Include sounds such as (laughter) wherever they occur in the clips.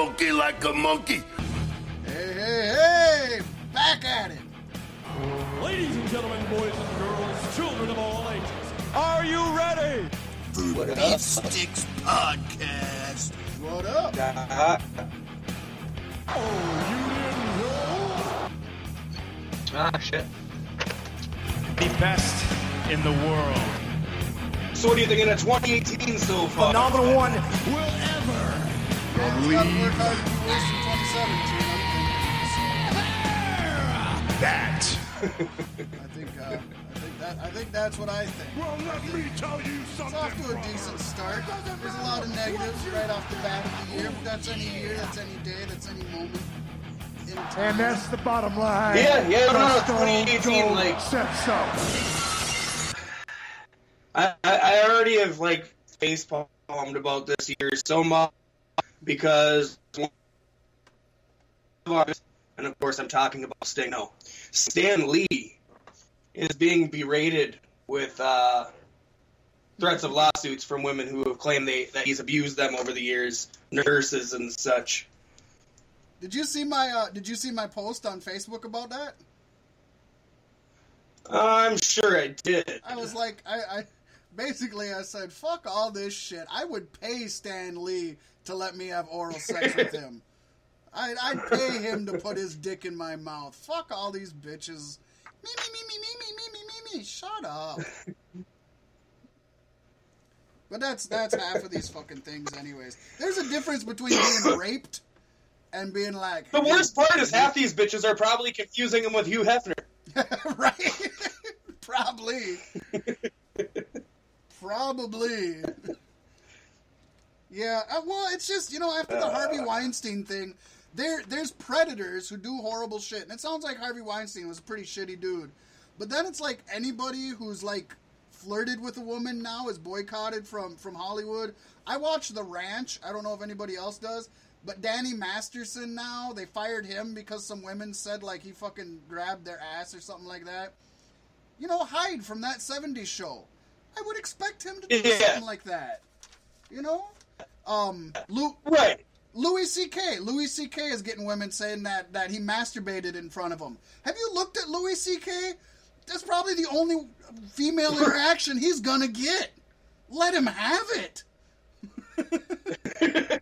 funky like a monkey. Hey, hey, hey! Back at it! Ladies and gentlemen, boys and girls, children of all ages, are you ready? The Beef Sticks Podcast. What up? Oh, you didn't know. Ah, shit. The best in the world. So what do you think of 2018 so far? Another one will ever. Man, we gotta work hard to do worse than 2017. That. I think, uh, I think that, I think that's what I think. Well, let me tell you It's something. off to a decent start. There's a lot of negatives right off the bat of the year, but that's any year, that's any day, that's any moment in time. And that's the bottom line. Yeah, yeah, no, no, 2018, like- said so. I, I I already have like face palmed about this year so much because and of course I'm talking about Sting. No, Stan Lee is being berated with uh, threats of lawsuits from women who have claimed they that he's abused them over the years, nurses and such. Did you see my uh, Did you see my post on Facebook about that? I'm sure I did. I was like, I, I basically I said, fuck all this shit. I would pay Stan Lee to let me have oral (laughs) sex with him. I'd, I'd pay him to put his dick in my mouth. Fuck all these bitches. Me me me me me me me me me me. Shut up. But that's that's half of these fucking things, anyways. There's a difference between being (coughs) raped and being like. The worst part is half these bitches are probably confusing him with Hugh Hefner. (laughs) right? (laughs) Probably. Probably. Yeah, uh, well, it's just, you know, after the Harvey Weinstein thing, there there's predators who do horrible shit. And it sounds like Harvey Weinstein was a pretty shitty dude. But then it's like anybody who's like flirted with a woman now is boycotted from from Hollywood. I watch The Ranch. I don't know if anybody else does. But Danny Masterson now, they fired him because some women said like he fucking grabbed their ass or something like that. You know, Hyde from that 70s show. I would expect him to do Yeah. something like that. You know? Um, Lou, Right. Louis C.K. Louis C.K. is getting women saying that that he masturbated in front of them. Have you looked at Louis C.K.? That's probably the only female interaction he's gonna get. Let him have it. (laughs) the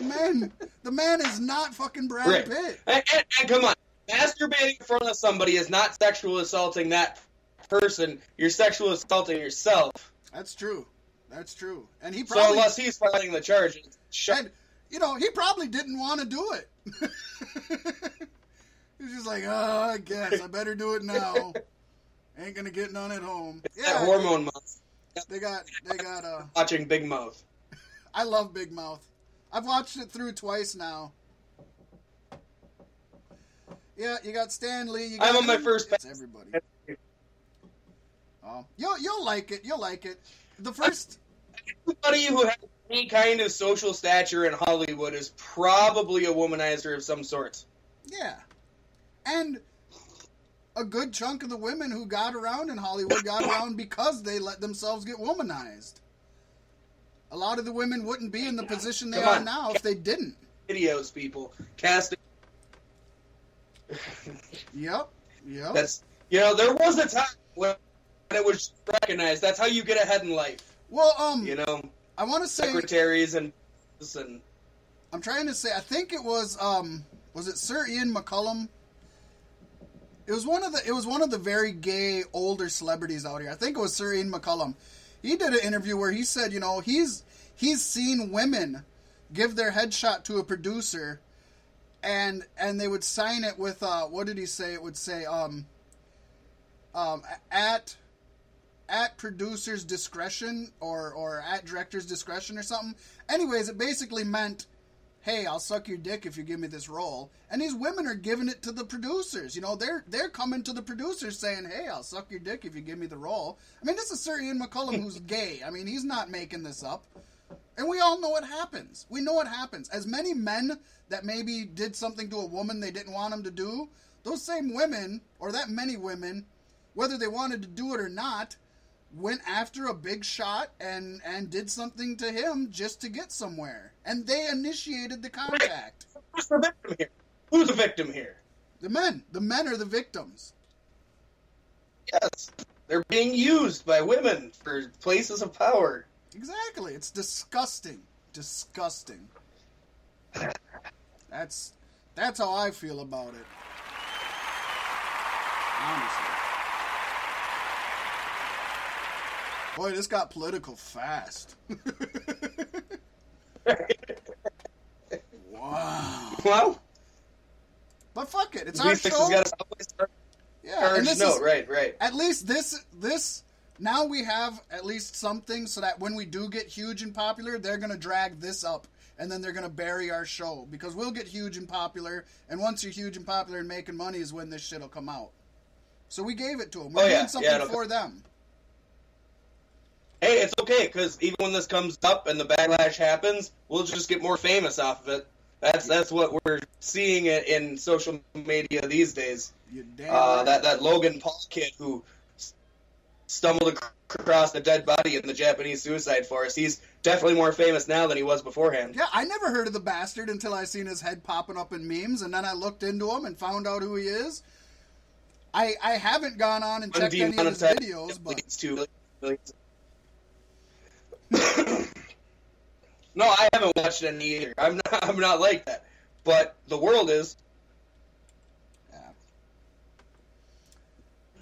man, the man is not fucking Brad Right. Pitt. And, and, and come on, masturbating in front of somebody is not sexual assaulting that person. You're sexual assaulting yourself. That's true. That's true. And he probably, So unless he's filing the charges, shut. and you know he probably didn't want to do it. (laughs) He's just like, oh, I guess I better do it now. (laughs) Ain't gonna get none at home. that Yeah, hormone month. they got they got. uh Watching Big Mouth. (laughs) I love Big Mouth. I've watched it through twice now. Yeah, you got Stan Lee. You got I'm on my first It's everybody. Oh, you'll you'll like it. You'll like it. The first. Anybody who has any kind of social stature in Hollywood is probably a womanizer of some sort. Yeah. And a good chunk of the women who got around in Hollywood got around because they let themselves get womanized. A lot of the women wouldn't be in the position they are now if they didn't. Videos, people casting. Yep. Yep. That's you know there was a time when it was recognized. That's how you get ahead in life. well, um, You know, I want to say secretaries and and I'm trying to say I think it was um was it Sir Ian McKellen? It was one of the it was one of the very gay older celebrities out here. I think it was Sir Ian McKellen. He did an interview where he said, you know, he's he's seen women give their headshot to a producer and and they would sign it with uh what did he say? It would say um um at at producer's discretion or or at director's discretion or something. Anyways, it basically meant, "Hey, I'll suck your dick if you give me this role." And these women are giving it to the producers. You know, they're they're coming to the producers saying, "Hey, I'll suck your dick if you give me the role." I mean, this is Sir Ian McKellen who's (laughs) gay. I mean, he's not making this up. And we all know what happens. We know what happens. As many men that maybe did something to a woman they didn't want them to do, those same women, or that many women, whether they wanted to do it or not, went after a big shot and and did something to him just to get somewhere, and they initiated the contact. Who's the victim here? Who's the victim here? The men, the men are the victims. Yes, they're being used by women for places of power. Exactly. It's disgusting. Disgusting. That's that's how I feel about it. Honestly. Boy, this got political fast. (laughs) wow. Well, But fuck it. It's our show. got a someplace to yeah, and this note. is, Right, right. at least this this now we have at least something so that when we do get huge and popular, they're gonna drag this up and then they're gonna bury our show because we'll get huge and popular, and once you're huge and popular and making money is when this shit'll come out. So we gave it to them. We're Oh, doing yeah. something Yeah, for them. Hey, it's okay because even when this comes up and the backlash happens, we'll just get more famous off of it. That's that's what we're seeing it in social media these days. Uh, that that Logan Paul kid who stumbled across the dead body in the Japanese suicide forest. He's definitely more famous now than he was beforehand. Yeah, I never heard of the bastard until I seen his head popping up in memes, and then I looked into him and found out who he is. I I haven't gone on and checked any of his videos, but leads to millions. No, I haven't watched any either. I'm not. (laughs) I'm not like that. But the world is.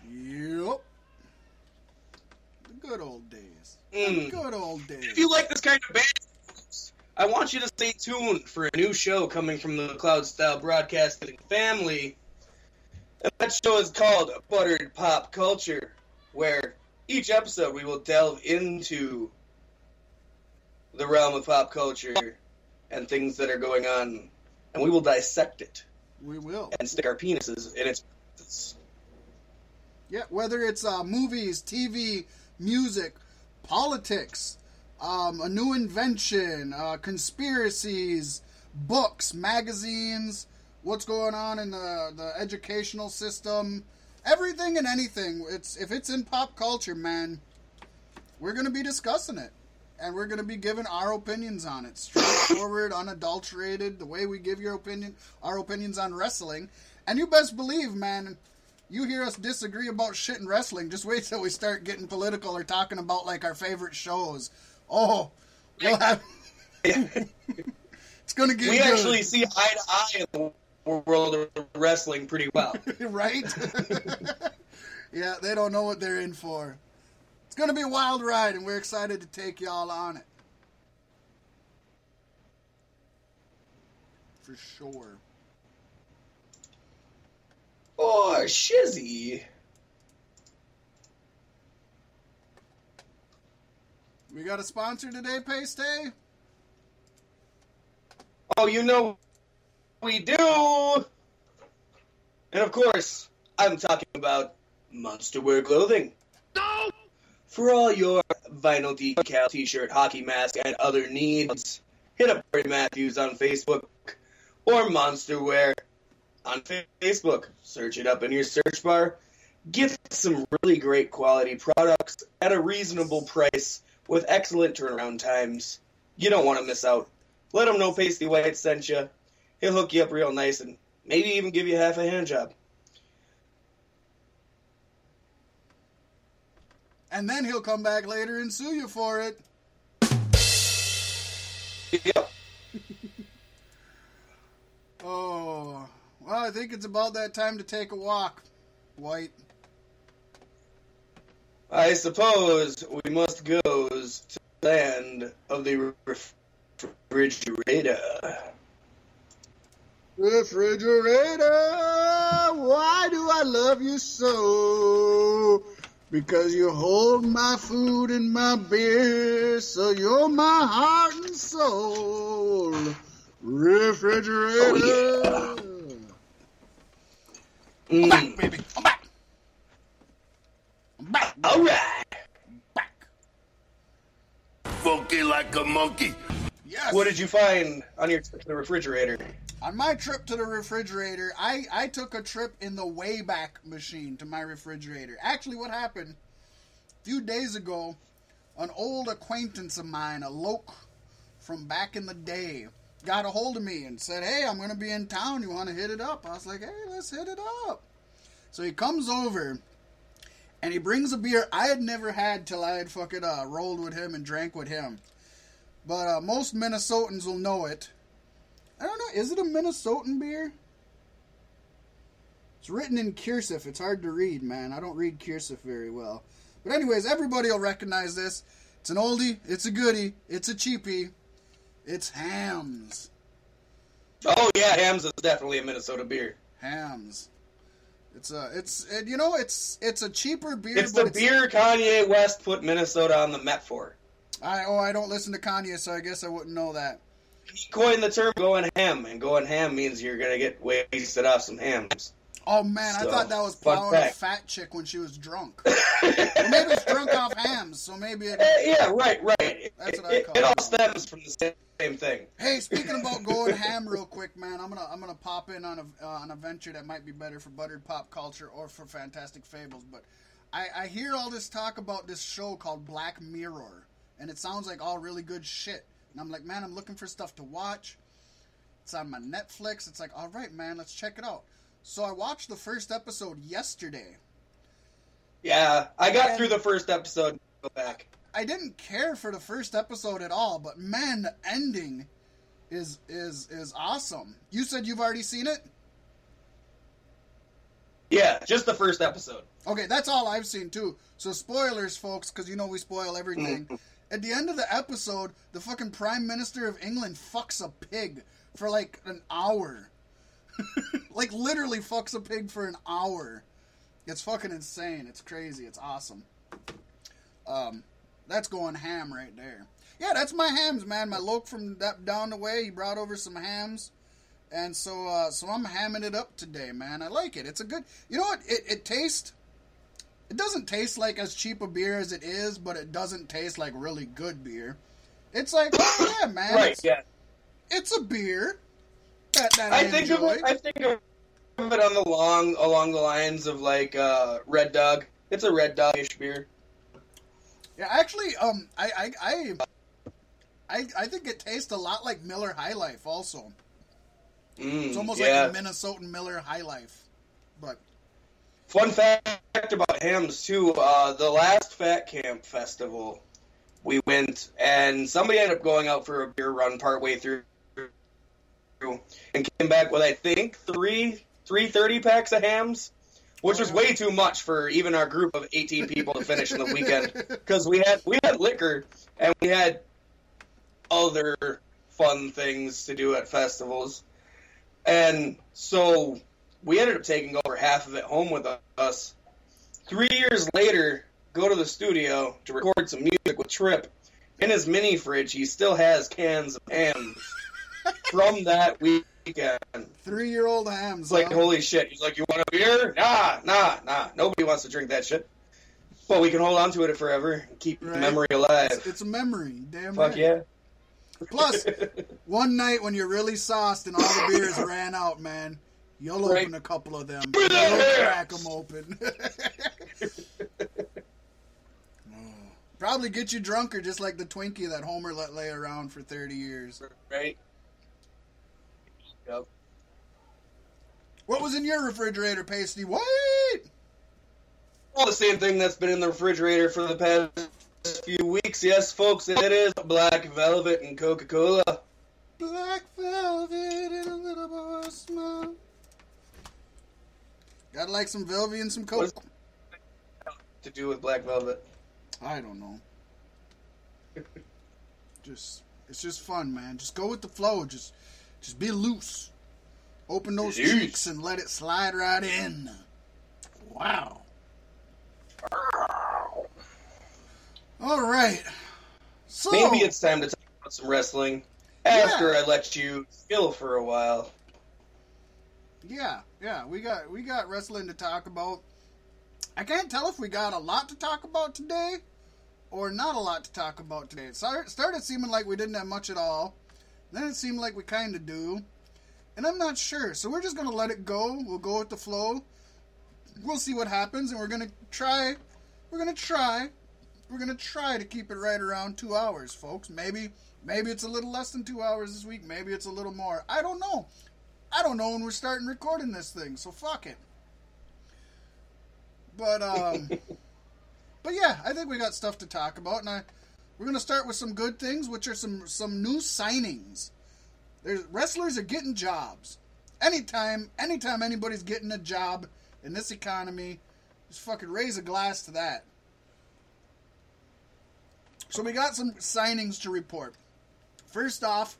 yep, the good old days. The Mm. good old days. If you like this kind of band, I want you to stay tuned for a new show coming from the Cloud Style Broadcasting family. And that show is called Buttered Pop Culture, where each episode we will delve into the realm of pop culture and things that are going on, and we will dissect it We will. and stick our penises in its. Yeah, whether it's uh, movies, TV, music, politics, um, a new invention, uh, conspiracies, books, magazines, what's going on in the, the educational system, everything and anything. It's if it's in pop culture, man, we're gonna be discussing it, and we're gonna be giving our opinions on it, straightforward, unadulterated, the way we give your opinion, our opinions on wrestling. And you best believe, man, you hear us disagree about shit in wrestling, just wait till we start getting political or talking about like our favorite shows. Oh, we'll have. (laughs) it's gonna get We good, actually see eye to eye in the world of wrestling pretty well. (laughs) right? (laughs) yeah, they don't know what they're in for. It's gonna be a wild ride, and we're excited to take y'all on it. For sure. Oh, shizzy. We got a sponsor today, Pasty? Oh, you know we do. And of course, I'm talking about Monster Wear Clothing. No! For all your vinyl decal, t-shirt, hockey mask, and other needs, hit up Barry Matthews on Facebook or Monster Wear on Facebook. Search it up in your search bar. Get some really great quality products at a reasonable price with excellent turnaround times. You don't want to miss out. Let him know Pasty White sent you. He'll hook you up real nice and maybe even give you half a hand job. And then he'll come back later and sue you for it. Yep. (laughs) Oh, well, I think it's about that time to take a walk, White. I suppose we must go to the land of the refrigerator. Refrigerator, why do I love you so? Because you hold my food and my beer, so you're my heart and soul. Refrigerator. Oh, Mm. baby. I'm back. I'm back. All right. back. Funky like a monkey. Yes. What did you find on your trip to the refrigerator? On my trip to the refrigerator, I, I took a trip in the Wayback Machine to my refrigerator. Actually, what happened a few days ago, an old acquaintance of mine, a loke from back in the day, got a hold of me and said, Hey, I'm going to be in town. You want to hit it up? I was like, Hey, let's hit it up. So he comes over and he brings a beer I had never had till I had fucking uh, rolled with him and drank with him. But uh, most Minnesotans will know it. I don't know, is it a Minnesotan beer? It's written in cursive. It's hard to read, man. I don't read cursive very well. But anyways, everybody will recognize this. It's an oldie. It's a goodie. It's a cheapie. It's Hamm's. Oh yeah, Hamm's is definitely a Minnesota beer. Hamm's. It's a. It's it, you know it's it's a cheaper beer. It's but the beer Kanye West put Minnesota on the map for. I oh I don't listen to Kanye, so I guess I wouldn't know that. He coined the term "going ham," and going ham means you're gonna get wasted off some Hamm's. Oh man, I thought that was plowing a fat chick when she was drunk. (laughs) or maybe it's drunk off Hamm's, so maybe it. Eh, yeah, right, right. That's it, what I it, call it all stems from the same, same thing. Hey, speaking about going ham, real quick, man, I'm gonna I'm gonna pop in on a uh, on a venture that might be better for buttered pop culture or for Fantastic Fables. But I, I hear all this talk about this show called Black Mirror, and it sounds like all really good shit. And I'm like, man, I'm looking for stuff to watch. It's on my Netflix. It's like, all right, man, let's check it out. So I watched the first episode yesterday. Yeah, I got And- through the first episode. Go back. I didn't care for the first episode at all, but man, the ending is is is awesome. You said you've already seen it? Yeah, just the first episode. Okay, that's all I've seen too. So spoilers, folks, because you know we spoil everything. Mm-hmm. At the end of the episode, the fucking Prime Minister of England fucks a pig for like an hour. (laughs) like literally fucks a pig for an hour. It's fucking insane. It's crazy. It's awesome. Um, that's going ham right there. Yeah, that's my Hamm's, man. My loke from that down the way, he brought over some Hamm's. And so, uh, so I'm hamming it up today, man. I like it. It's a good. You know what? It it tastes. It doesn't taste like as cheap a beer as it is, but it doesn't taste like really good beer. It's like, oh, (coughs) yeah, man. Right. It's, Yeah. it's a beer that, that I, I think of enjoy. it. I think of it on the long along the lines of like uh, Red Dog. It's a Red Dog-ish beer. Yeah, actually, um, I, I, I, I, I think it tastes a lot like Miller High Life. Also, Mm, it's almost yeah. like a Minnesotan Miller High Life. But Fun fact about Hamm's too. Uh, the last Fat Camp festival, we went and somebody ended up going out for a beer run partway through, and came back with I think three three thirty packs of Hamm's, which was way too much for even our group of eighteen people to finish in the weekend (laughs) because we had we had liquor and we had other fun things to do at festivals, and so we ended up taking over half of it home with us. Three years later, go to the studio to record some music with Trip. In his mini fridge, he still has cans of Hamm's (laughs) from that weekend. three-year-old Hamm's. It's like, huh? holy shit. He's like, you want a beer? Nah, nah, nah. Nobody wants to drink that shit. But we can hold on to it forever and keep the Right. memory alive. It's, it's a memory. Damn Fuck right. yeah. Plus, (laughs) one night when you're really sauced and all the beers ran out, man, you'll Right. open a couple of them. Give me that You'll crack them open. (laughs) Oh. Probably get you drunker, just like the Twinkie that Homer let lay around for 30 years. right? Yep. What was in your refrigerator, Pasty? What? Well, the same thing that's been in the refrigerator for the past few weeks. Yes, folks, it is Black Velvet and Coca Cola. Black velvet and a little more smoke. Gotta like some velvet and some coke. To do with Black Velvet. I don't know. just it's just fun, man. Just go with the flow. Just just be loose. Open those Loose. cheeks and let it slide right in. Wow. All right. So Maybe it's time to talk about some wrestling after I let you skill for a while. Yeah, yeah, we got we got wrestling to talk about. I can't tell if we got a lot to talk about today or not a lot to talk about today. It started, seeming like we didn't have much at all. Then it seemed like we kind of do. And I'm not sure. So we're just going to let it go. We'll go with the flow. We'll see what happens and we're going to try we're going to try we're gonna try to keep it right around two hours, folks. Maybe maybe it's a little less than two hours this week. Maybe it's a little more. I don't know. I don't know when we're starting recording this thing, so fuck it. But um, (laughs) but yeah, I think we got stuff to talk about, and I we're gonna start with some good things, which are some some new signings. There's wrestlers are getting jobs. Anytime anytime anybody's getting a job in this economy, just fucking raise a glass to that. So we got some signings to report. First off,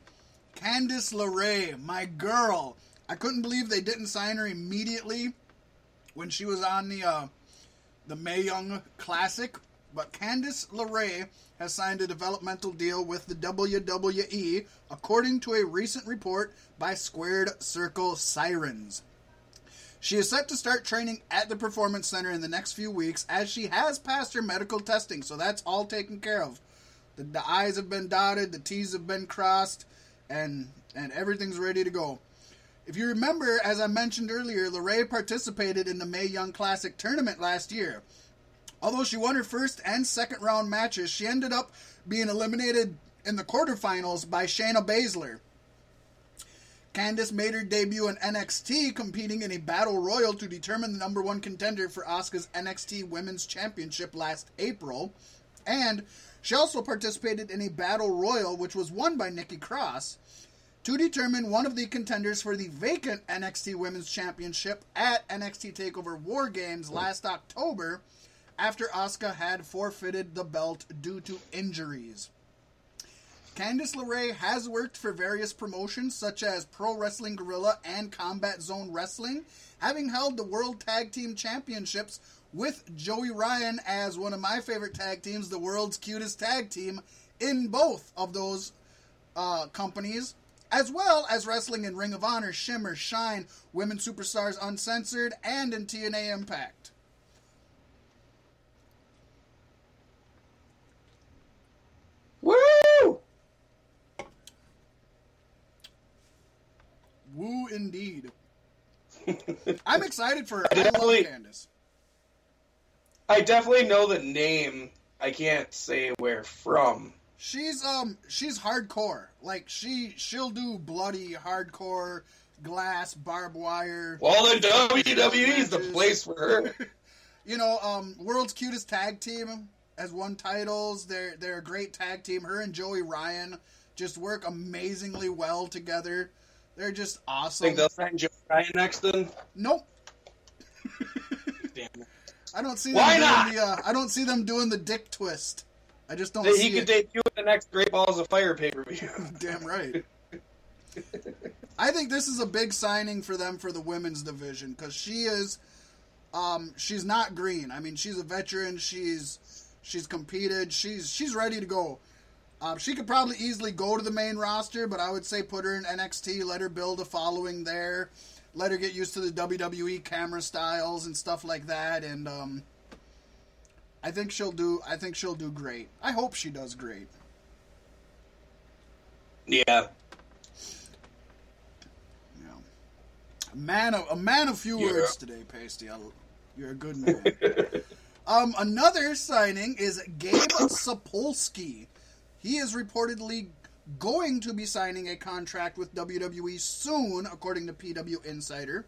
Candice LeRae, my girl. I couldn't believe they didn't sign her immediately when she was on the uh, the Mae Young Classic. But Candice LeRae has signed a developmental deal with the WWE, according to a recent report by Squared Circle Sirens. She is set to start training at the Performance Center in the next few weeks as she has passed her medical testing, so that's all taken care of. The, the I's have been dotted, the T's have been crossed, and and everything's ready to go. If you remember, as I mentioned earlier, LeRae participated in the Mae Young Classic tournament last year. Although she won her first and second round matches, she ended up being eliminated in the quarterfinals by Shayna Baszler. Candice made her debut in NXT, competing in a battle royal to determine the number one contender for Asuka's NXT Women's Championship last April. And she also participated in a battle royal, which was won by Nikki Cross, to determine one of the contenders for the vacant NXT Women's Championship at NXT TakeOver War Games last October after Asuka had forfeited the belt due to injuries. Candice LeRae has worked for various promotions such as Pro Wrestling Guerrilla and Combat Zone Wrestling, having held the World Tag Team Championships with Joey Ryan as one of my favorite tag teams, the world's cutest tag team, in both of those uh, companies, as well as wrestling in Ring of Honor, Shimmer, Shine, Women Superstars Uncensored, and in TNA Impact. Woo! Woo indeed. (laughs) I'm excited for. I I love Candice. I definitely know the name. I can't say where from. She's um she's hardcore. Like she she'll do bloody hardcore glass barbed wire. Well, the WWE is the place for her. (laughs) You know, um world's cutest tag team has won titles. They're they're a great tag team. Her and Joey Ryan just work amazingly well together. They're just awesome. Think they'll sign Joey Ryan next then? nope. Damn. I don't see Why them not? doing the uh, I don't see them doing the dick twist. I just don't That see he could it. debut at the next Great Balls of Fire pay per view. (laughs) Damn right. I think this is a big signing for them for the women's division because she is, um, she's not green. I mean, she's a veteran. She's she's competed. She's she's ready to go. Um, she could probably easily go to the main roster, but I would say put her in NXT. Let her build a following there. Let her get used to the WWE camera styles and stuff like that. And um, I think she'll do. I think she'll do great. I hope she does great. yeah. Yeah. A man of a man of few Yeah. words today, Pasty. I, you're a good man. (laughs) um, another signing is Gabe Sapolsky. He is reportedly going to be signing a contract with WWE soon, according to PW Insider.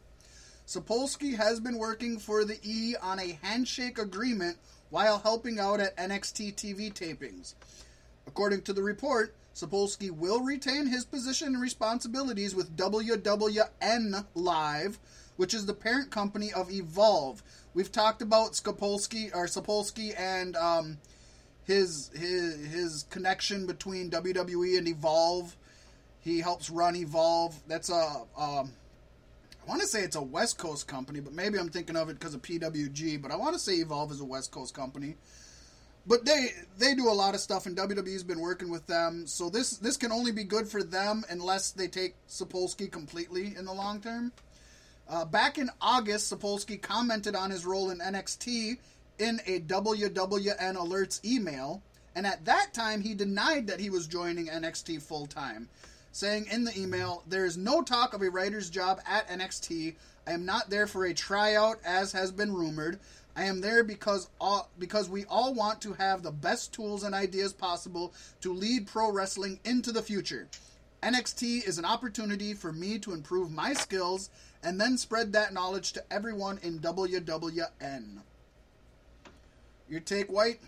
Sapolsky has been working for the E on a handshake agreement while helping out at NXT TV tapings. According to the report, Sapolsky will retain his position and responsibilities with WWN Live, which is the parent company of Evolve. We've talked about Sapolsky or Sapolsky and um, his his his connection between WWE and Evolve. He helps run Evolve. That's a um, I want to say it's a West Coast company, but maybe I'm thinking of it because of PWG. But I want to say Evolve is a West Coast company. But they they do a lot of stuff, and WWE's been working with them. So this this can only be good for them unless they take Sapolsky completely in the long term. Uh, back in August, Sapolsky commented on his role in NXT in a WWN Alerts email, and at that time he denied that he was joining NXT full time, saying in the email, There is no talk of a writer's job at NXT. I am not there for a tryout, as has been rumored. I am there because all, because we all want to have the best tools and ideas possible to lead pro wrestling into the future. NXT is an opportunity for me to improve my skills and then spread that knowledge to everyone in WWN. Your take, White?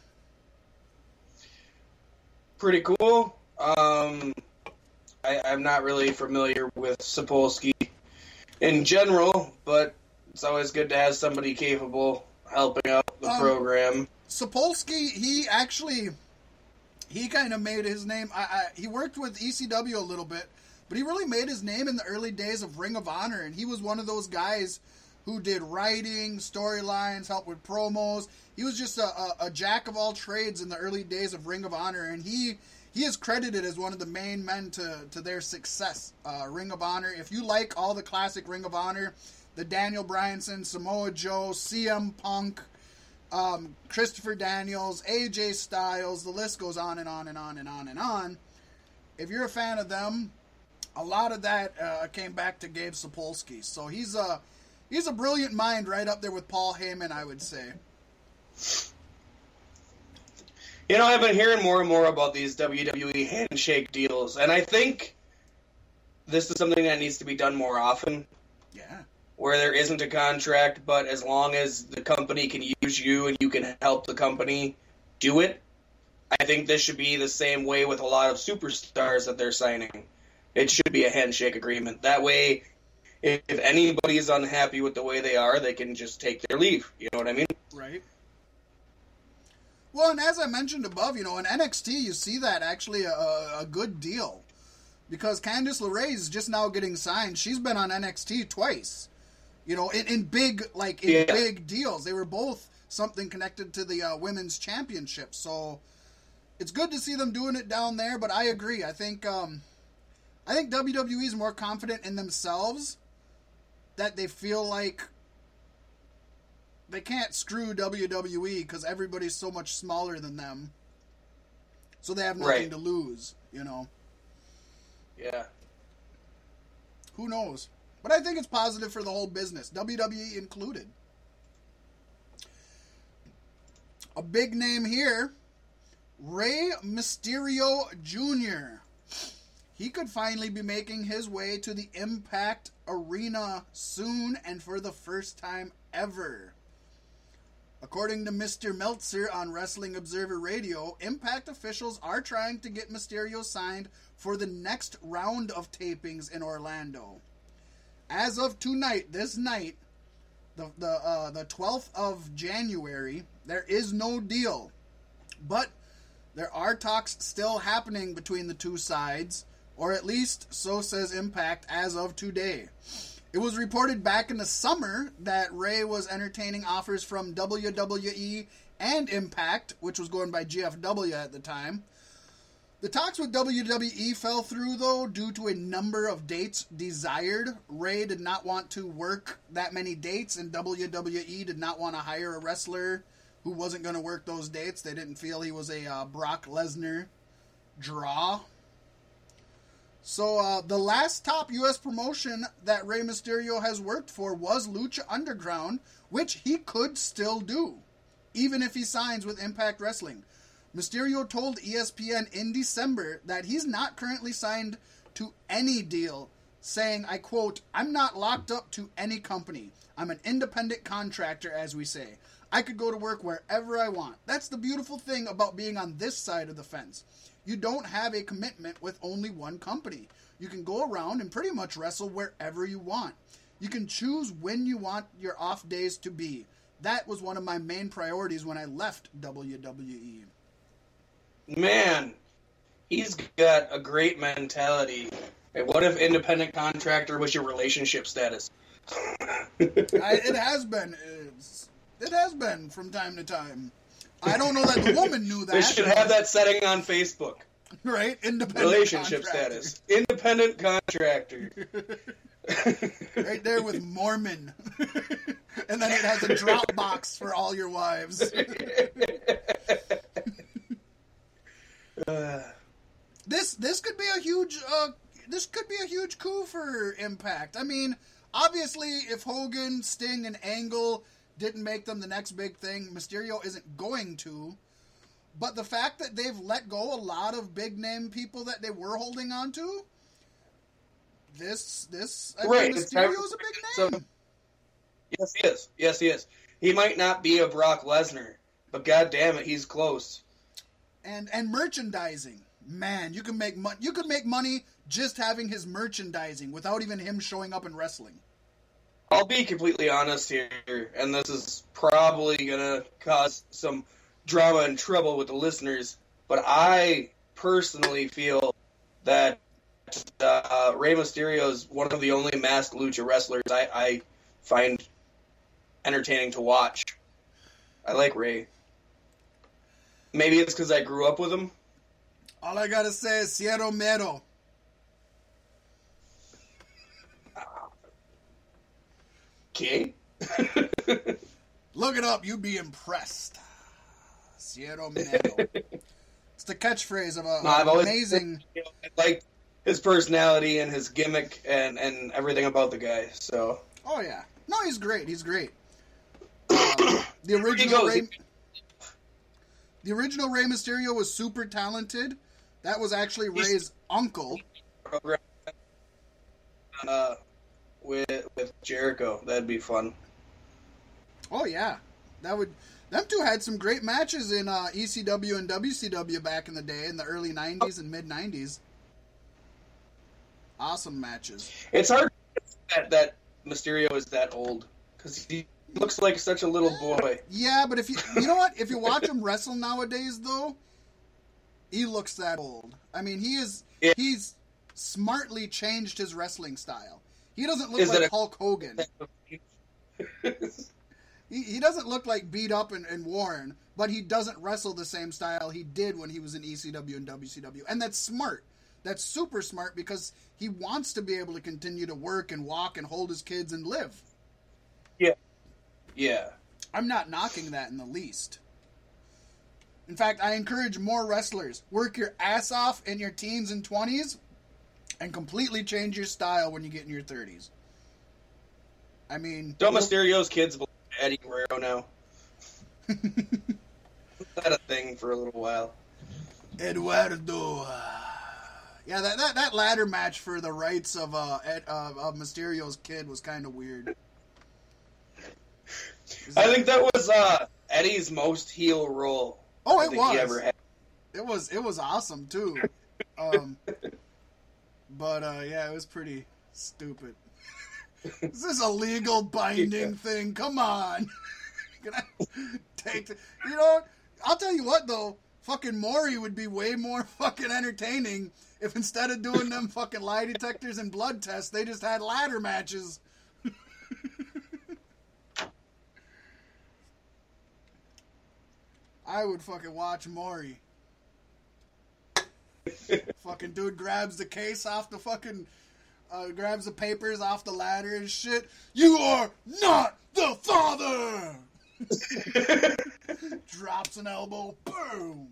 Pretty cool. Um, I, I'm not really familiar with Sapolsky in general, but it's always good to have somebody capable helping out the Um, program. Sapolsky, he actually he kind of made his name. I, I, he worked with ECW a little bit, but he really made his name in the early days of Ring of Honor, and he was one of those guys who did writing, storylines, helped with promos. He was just a, a, a jack of all trades in the early days of Ring of Honor, and he he is credited as one of the main men to to their success. Uh, Ring of Honor. If you like all the classic Ring of Honor, the Daniel Bryanson, Samoa Joe, CM Punk um, Christopher Daniels, AJ Styles, the list goes on and on and on and on and on. If you're a fan of them, a lot of that uh, came back to Gabe Sapolsky. So he's a he's a brilliant mind, right up there with Paul Heyman, I would say. You know, I've been hearing more and more about these WWE handshake deals, and I think this is something that needs to be done more often. Yeah, where there isn't a contract, but as long as the company can use you and you can help the company do it, I think this should be the same way with a lot of superstars that they're signing. It should be a handshake agreement. That way, if, if anybody is unhappy with the way they are, they can just take their leave. You know what I mean? right. Well, and as I mentioned above, you know, in NXT, you see that actually a, a good deal because Candice LeRae is just now getting signed. She's been on NXT twice. You know, in, in big like in Yeah. big deals. They were both something connected to the uh, women's championship. So it's good to see them doing it down there. But I agree. I think um, I think WWE is more confident in themselves that they feel like they can't screw WWE because everybody's so much smaller than them. So they have nothing Right. to lose. You know. Yeah. Who knows? But I think it's positive for the whole business, WWE included. A big name here, Rey Mysterio Jr. He could finally be making his way to the Impact Arena soon and for the first time ever. According to Mr. Meltzer on Wrestling Observer Radio, Impact officials are trying to get Mysterio signed for the next round of tapings in Orlando. As of tonight, this night, the the uh, the twelfth of January, there is no deal, but there are talks still happening between the two sides, or at least so says Impact as of today. It was reported back in the summer that Rey was entertaining offers from WWE and Impact, which was going by GFW at the time. The talks with WWE fell through, though, due to a number of dates desired. Rey did not want to work that many dates, and WWE did not want to hire a wrestler who wasn't going to work those dates. They didn't feel he was a uh, Brock Lesnar draw. So, uh, the last top U.S. promotion that Rey Mysterio has worked for was Lucha Underground, which he could still do, even if he signs with Impact Wrestling. Mysterio told ESPN in December that he's not currently signed to any deal, saying, I quote, I'm not locked up to any company. I'm an independent contractor, as we say. I could go to work wherever I want. That's the beautiful thing about being on this side of the fence. You don't have a commitment with only one company. You can go around and pretty much wrestle wherever you want. You can choose when you want your off days to be. That was one of my main priorities when I left. WWE. Man, he's got a great mentality. Hey, what if independent contractor was your relationship status? (laughs) I, it has been. It's, it has been from time to time. I don't know that the woman knew that. They should have that setting on Facebook. (laughs) right. Independent Relationship contractor. status. Independent contractor. (laughs) right there with Mormon, (laughs) and then it has a drop box for all your wives. Uh, (sighs) this this could be a huge uh, this could be a huge coup for Impact. I mean, obviously, if Hogan, Sting, and Angle didn't make them the next big thing. Mysterio isn't going to. But the fact that they've let go a lot of big name people that they were holding on to, this this I Right, mean, Mysterio's a big so- name. Yes, he is. Yes, he is. He might not be a Brock Lesnar, but god damn it, he's close. and and merchandising. Man, you can make money. You could make money just having his merchandising without even him showing up in wrestling. I'll be completely honest here, and this is probably gonna cause some drama and trouble with the listeners, but I personally feel that uh, Rey Mysterio is one of the only masked lucha wrestlers I, I find entertaining to watch. I like Rey. Maybe it's because I grew up with him. All I gotta say is Cierro Mero. Okay. Look it up. You'd be impressed. Cierro Mero. (laughs) it's the catchphrase of a No, always amazing. you know, like his personality and his gimmick and, and everything about the guy. So Oh yeah. No, he's great. He's great. (coughs) The original. Rey, the original Rey Mysterio was super talented. That was actually He's- uncle. program uh, with with Jericho, that'd be fun. Oh yeah, that would. Them two had some great matches in uh, ECW and WCW back in the day, in the early '90s and mid '90s. Awesome matches. It's hard that that Mysterio is that old because he looks like such a little boy. Yeah, but if you you know what, if you watch (laughs) him wrestle nowadays, though, he looks that old. I mean, he is Yeah. he's smartly changed his wrestling style. He doesn't look Is like Hulk Hogan. (laughs) He, he doesn't look like beat up and, and worn, but he doesn't wrestle the same style he did when he was in ECW and WCW. And that's smart. That's super smart because he wants to be able to continue to work and walk and hold his kids and live. yeah, yeah. I'm not knocking that in the least. In fact, I encourage more wrestlers work your ass off in your teens and 20s and completely change your style when you get in your 30s. I mean, Don't look- Mysterio's kids believe Eddie Guerrero now? (laughs) that a thing for a little while. Eduardo. Yeah, that, that, that ladder match for the rights of uh, Ed, uh of Mysterio's kid was kind of weird. I think that was uh, Eddie's most heel role. Oh, it was. He ever had. It was it was awesome too. Um, (laughs) but uh, yeah, it was pretty stupid. This (laughs) is this a legal binding Yeah. thing? Come on. (laughs) Can I take the, you know, I'll tell you what though, fucking Maury would be way more (laughs) fucking entertaining if instead of doing them fucking lie detectors and blood tests, they just had ladder matches. I would fucking watch Maury. (laughs) fucking dude grabs the case off the fucking uh, grabs the papers off the ladder and shit. You are not the father. (laughs) Drops an elbow. Boom.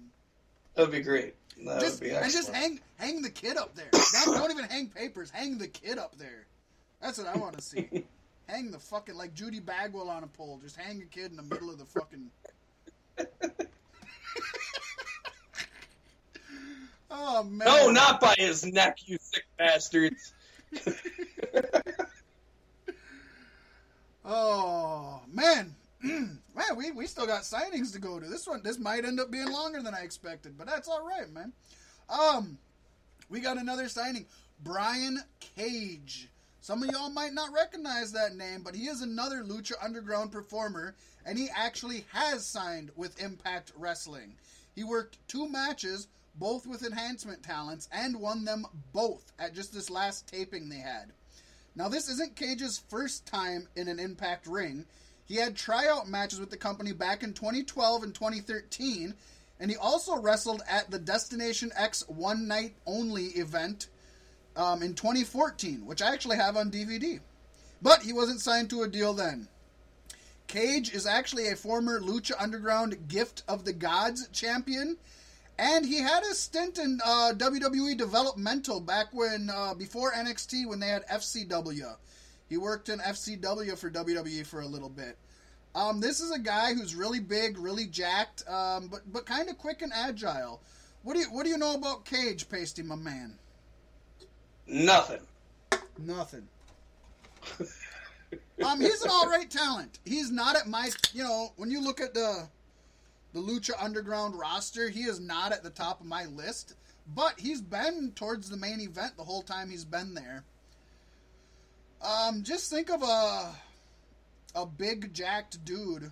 That'd be great. That Just would be and just hang hang the kid up there. (laughs) don't, don't even hang papers. Hang the kid up there. That's what I want to see. hang the fucking like Judy Bagwell on a pole. Just hang a kid in the middle of the fucking. Oh man. No, not by his neck, you sick bastards. (laughs) Oh man, (clears throat) man, we, we still got signings to go to. This one, this might end up being longer than I expected, but that's all right, man. Um, we got another signing, Brian Cage. Some of y'all might not recognize that name, but he is another Lucha Underground performer, and he actually has signed with Impact Wrestling. He worked two matches, both with enhancement talents, and won them both at just this last taping they had. Now, this isn't Cage's first time in an Impact ring. He had tryout matches with the company back in 2012 and 2013, and he also wrestled at the Destination X One Night Only event um, in 2014, which I actually have on DVD. But he wasn't signed to a deal then. Cage is actually a former Lucha Underground Gift of the Gods champion, and he had a stint in uh, WWE developmental back when uh, before NXT when they had FCW. He worked in FCW for WWE for a little bit. Um, this is a guy who's really big, really jacked, um, but but kind of quick and agile. What do you what do you know about Cage, Pasty, my man? Nothing. Nothing. um, he's an all right talent. He's not at my, you know, when you look at the the Lucha Underground roster, he is not at the top of my list. But he's been towards the main event the whole time he's been there. Um, just think of a a big jacked dude,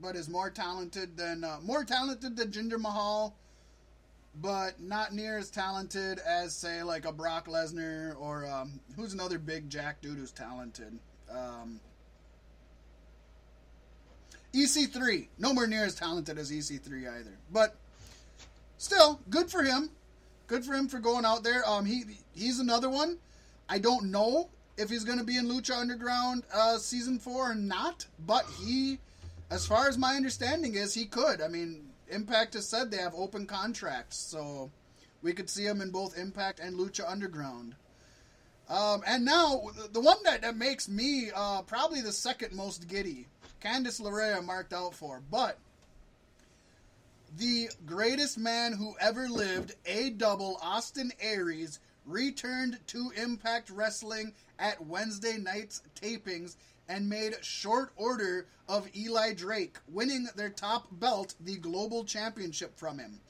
but is more talented than uh, more talented than Jinder Mahal, but not near as talented as say like a Brock Lesnar or um, who's another big jack dude who's talented. Um, EC3, nowhere near as talented as EC3 either, but still good for him. Good for him for going out there. Um, he he's another one. I don't know if he's going to be in Lucha Underground uh, season four or not, but he, as far as my understanding is, he could. I mean, Impact has said they have open contracts, so we could see him in both Impact and Lucha Underground. Um, and now the one that, that makes me uh, probably the second most giddy, Candice LeRae marked out for, but the greatest man who ever lived, A double Austin Aries, returned to Impact Wrestling at Wednesday night's tapings and made short order of Eli Drake, winning their top belt, the Global Championship, from him.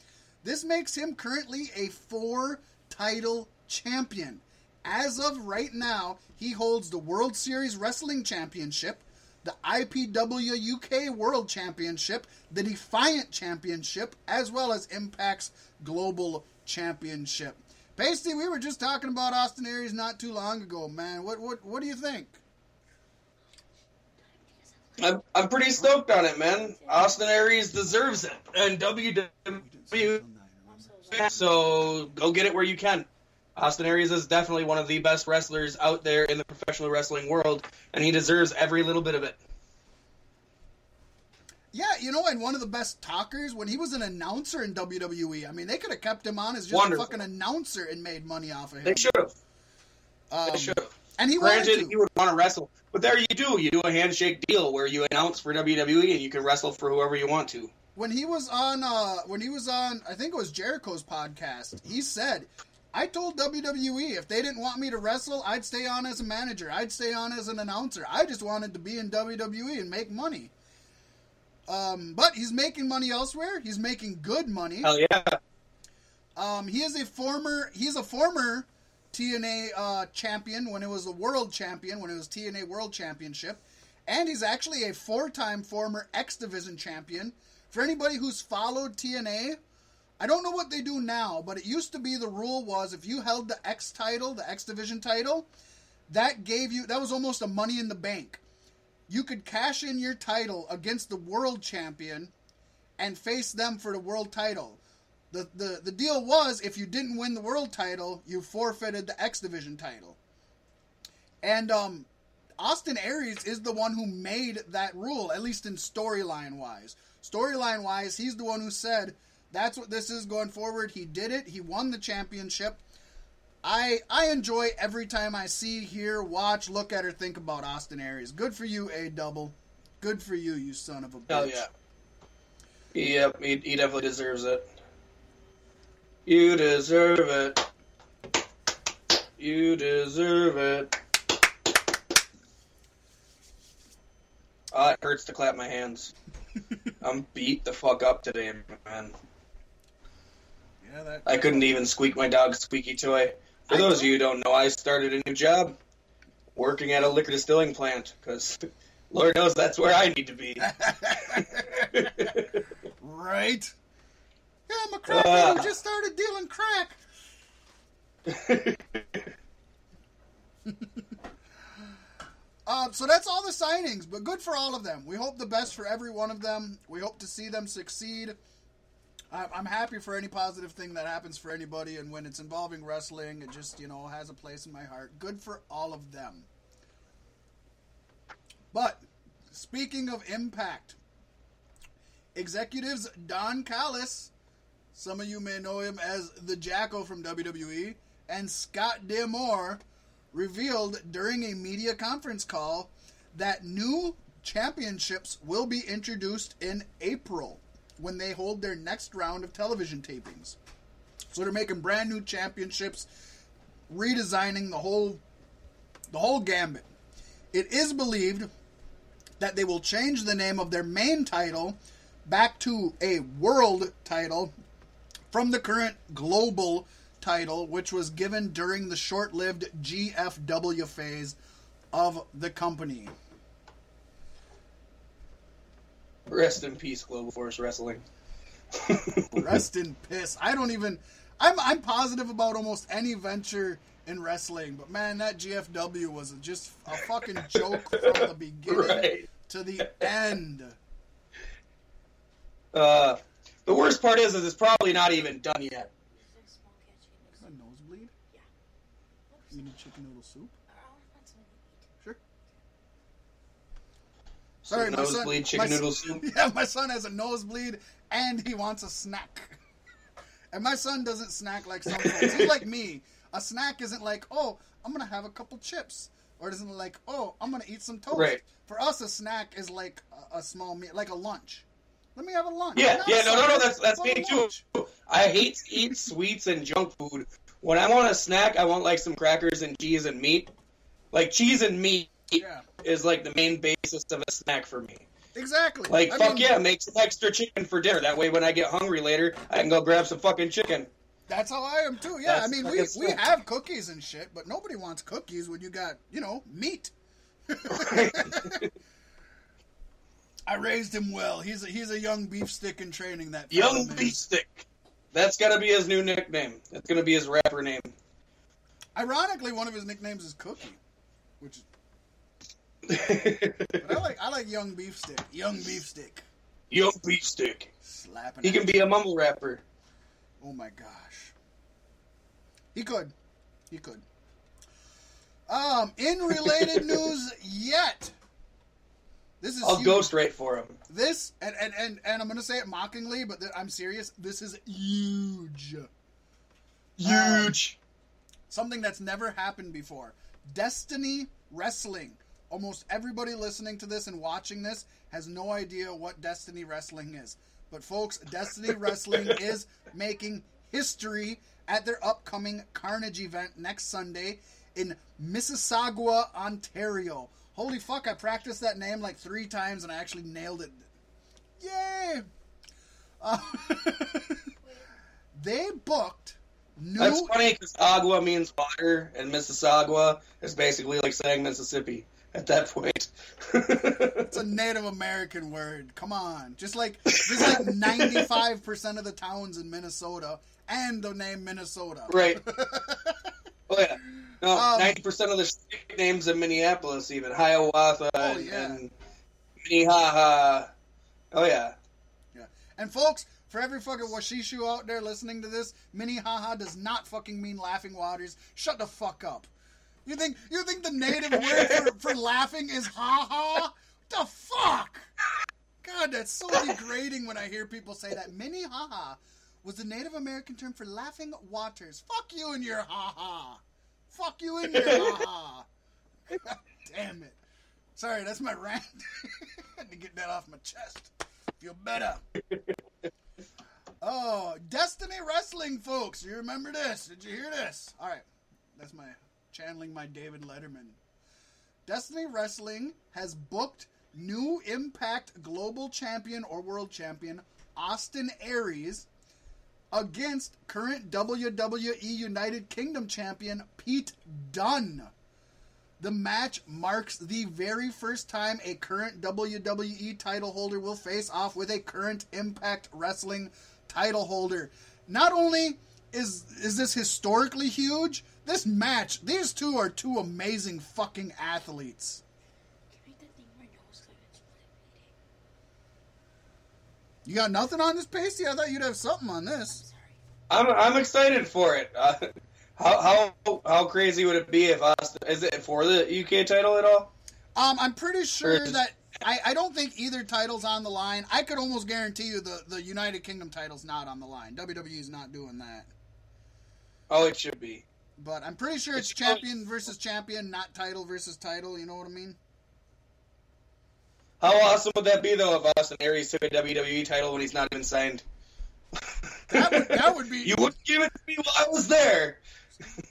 This makes him currently a four title champion. As of right now, he holds the World Series Wrestling Championship, the IPW UK World Championship, the Defiant Championship, as well as Impact's Global Championship. Pasty, we were just talking about Austin Aries not too long ago, man. What what what do you think? I'm, I'm pretty stoked on it, man. Austin Aries deserves it, and WWE. So go get it where you can. Austin Aries is definitely one of the best wrestlers out there in the professional wrestling world, and he deserves every little bit of it. Yeah, you know, and one of the best talkers when he was an announcer in WWE. I mean, they could have kept him on as just Wonderful. a fucking announcer and made money off of him. They should have. Um, They should have. and he wanted Granted, he would want to wrestle, but there you do. You do a handshake deal where you announce for WWE and you can wrestle for whoever you want to. when he was on uh when he was on I think it was Jericho's podcast, he said, I told WWE if they didn't want me to wrestle, I'd stay on as a manager. I'd stay on as an announcer. I just wanted to be in WWE and make money. Um, but he's making money elsewhere. He's making good money. Hell yeah! Um, he is a former. He's a former TNA uh, champion when it was a world champion when it was TNA World Championship, and he's actually a four-time former X Division champion. For anybody who's followed TNA, I don't know what they do now, but it used to be the rule was if you held the X title, the X Division title, that gave you that was almost a Money in the Bank. You could cash in your title against the world champion and face them for the world title. The, the the deal was if you didn't win the world title, you forfeited the X Division title. And um, Austin Aries is the one who made that rule, at least in storyline wise. Storyline wise, he's the one who said that's what this is going forward. He did it. He won the championship. I I enjoy every time I see, hear, watch, look at, or think about Austin Aries. Good for you, A Double. Good for you, you son of a oh, bitch. Hell yeah! Yep, he, he definitely deserves it. You deserve it. You deserve it. Oh, it hurts to clap my hands. (laughs) I'm beat the fuck up today, man. Yeah, that. I couldn't even squeak my dog's squeaky toy. For I those of you who don't know, I started a new job working at a liquor distilling plant because (laughs) Lord knows that's where I need to be. (laughs) Right? Yeah, I'm a crackhead Ah. who just started dealing crack. (laughs) Um, so that's all the signings, but good for all of them. We hope the best for every one of them. We hope to see them succeed. I'm happy for any positive thing that happens for anybody, and when it's involving wrestling, it just, you know, has a place in my heart. Good for all of them. But, speaking of impact, executives Don Callis, some of you may know him as the Jackyl from WWE, and Scott D'Amore revealed during a media conference call that new Championships will be introduced in April when they hold their next round of television tapings. So they're making brand new championships, redesigning the whole the whole gambit. It is believed that they will change the name of their main title back to a world title from the current global title, which was given during the short lived GFW phase of the company. Rest in peace, Global Force Wrestling. (laughs) Rest in piss. I don't even. I'm I'm positive about almost any venture in wrestling, but man, that GFW was just a fucking joke from the (laughs) beginning Right. to the end. Uh, the worst part is, is it's probably not even done yet. Is that nosebleed? Yeah. You need chicken noodle soup? Sorry, my son. my chicken son- noodle soup. (laughs) Yeah, my son has a nosebleed and he wants a snack. (laughs) And my son doesn't snack like some folks. He's like me. A snack isn't like, oh, I'm gonna have a couple chips, or it isn't like, oh, I'm gonna eat some toast. Right. For us, a snack is like a, a small meal, like a lunch. Let me have a lunch. Yeah, yeah, no, no, no, that's that's me too. I hate to eat sweets and junk food. When I want a snack, I want like some crackers and cheese and meat. Like cheese and meat Yeah, is like the main basis of a snack for me. exactly. Like I fuck mean, yeah, make some extra chicken for dinner. That way, when I get hungry later, I can go grab some fucking chicken. That's how I am too. Yeah, I That's mean, we, we have cookies and shit, but nobody wants cookies when you got you know meat. (laughs) I raised him well. He's a, he's a young beef stick in training. That Young beef stick. That's gotta be his new nickname. That's gonna be his rapper name. Ironically, one of his nicknames is Cookie, which I like I like young beef stick. Young beef stick. Young beef stick. Slapping. He can be a mumble rapper. Oh my gosh. He could. He could. Um, in related (laughs) news yet. This is I'll huge. go straight for him. This and, and and and I'm gonna say it mockingly, but th- I'm serious. This is huge. Huge. Something that's never happened before. Destiny Wrestling. Almost everybody listening to this and watching this has no idea what Destiny Wrestling is. But folks, Destiny (laughs) Wrestling is making history at their upcoming Carnage event next Sunday in Mississauga, Ontario. Holy fuck, I practiced that name like three times and I actually nailed it. Yay! Uh, (laughs) they booked new That's funny because agua means water, and Mississauga is basically like saying Mississippi at that point. (laughs) It's a Native American word. Come on. Just like there's like 95% of the towns in Minnesota and the name Minnesota. right. (laughs) Oh yeah. No, Um, ninety percent of the street names in Minneapolis, even Hiawatha Oh, and, yeah. and Minnehaha. Oh yeah. Yeah. And folks, for every fucking wasichu out there listening to this, Minnehaha does not fucking mean laughing waters. Shut the fuck up. You think you think the native word for, for laughing is ha ha? The fuck? God, that's so degrading when I hear people say that. Mini ha ha was the Native American term for laughing waters. Fuck you and your ha ha. Fuck you and your ha ha. Damn it. Sorry, that's my rant. (laughs) Had to get that off my chest. Feel better. Oh, Destiny Wrestling, folks. You remember this? Did you hear this? All right. That's my channeling my David Letterman. Destiny Wrestling has booked new Impact Global Champion or World Champion Austin Aries against current WWE United Kingdom Champion Pete Dunne. The match marks the very first time a current WWE title holder will face off with a current Impact Wrestling title holder. Not only is is this historically huge, this match, these two are two amazing fucking athletes. You got nothing on this, Pasty? I thought you'd have something on this. I'm I'm excited for it. Uh, how how how crazy would it be if Austin is it for the UK title at all? Um, I'm pretty sure just- that I, I don't think either title's on the line. I could almost guarantee you the, the United Kingdom title's not on the line. WWE's not doing that. Oh, it should be. But I'm pretty sure it's It's champion versus champion, not title versus title. You know what I mean? How awesome would that be though if Austin Aries took a WWE title when he's not even signed? That would, that would be (laughs) you wouldn't give it to me while I was there. (laughs)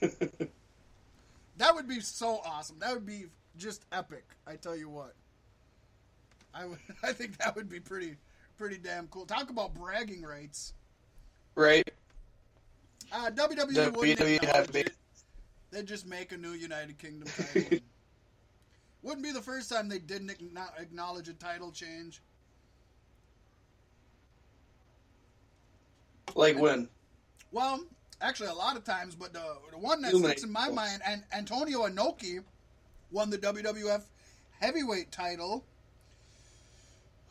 that would be so awesome. That would be just epic. I tell you what. I would, (laughs) I think that would be pretty pretty damn cool. Talk about bragging rights. right? Uh, WWE wouldn't WWE have acknowledge be- it. They'd just make a new United Kingdom title. (laughs) wouldn't be the first time they didn't acknowledge a title change. Like when? Well, actually, a lot of times, but the, the one that sticks in my mind, and Antonio Inoki won the WWF Heavyweight title.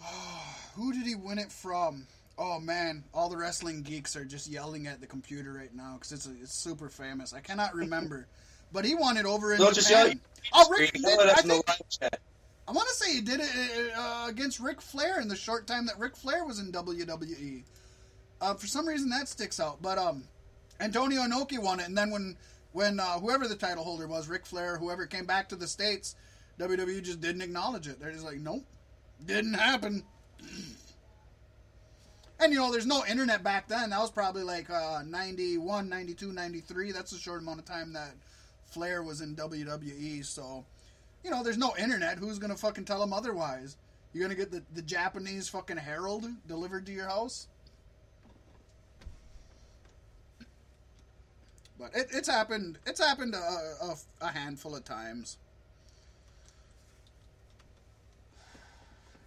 (sighs) Who did he win it from? Oh man, all the wrestling geeks are just yelling at the computer right now because it's, it's super famous. I cannot remember, (laughs) but he won it over in Don't just yell. Japan. Oh, Rick, Scream. Yell at I us in the think. I want to say he did it uh, against Ric Flair in the short time that Ric Flair was in WWE. Uh, for some reason, that sticks out. But um, Antonio Inoki won it, and then when when uh, whoever the title holder was, Ric Flair, whoever came back to the states, WWE just didn't acknowledge it. They're just like, nope, didn't happen. (clears throat) And you know, there's no internet back then. That was probably like uh, 91, 92, 93. That's a short amount of time that Flair was in WWE. So, you know, there's no internet. Who's gonna fucking tell him otherwise? You're gonna get the, the Japanese fucking Herald delivered to your house? But it, it's happened. It's happened a, a, a handful of times.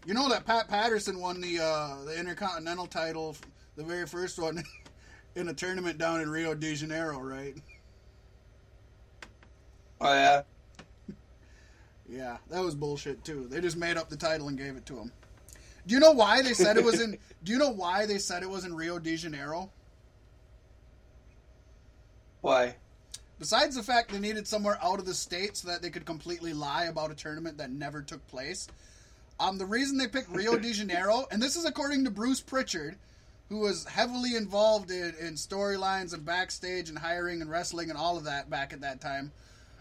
You know that Pat Patterson won the uh, the Intercontinental title, the very first one, (laughs) in a tournament down in Rio de Janeiro, right? Oh yeah. Yeah, that was bullshit too. They just made up the title and gave it to him. Do you know why they said it was in? (laughs) do you know why they said it was in Rio de Janeiro? Why? Besides the fact they needed somewhere out of the state so that they could completely lie about a tournament that never took place. Um, the reason they picked Rio de Janeiro, and this is according to Bruce Prichard, who was heavily involved in, in storylines and backstage and hiring and wrestling and all of that back at that time.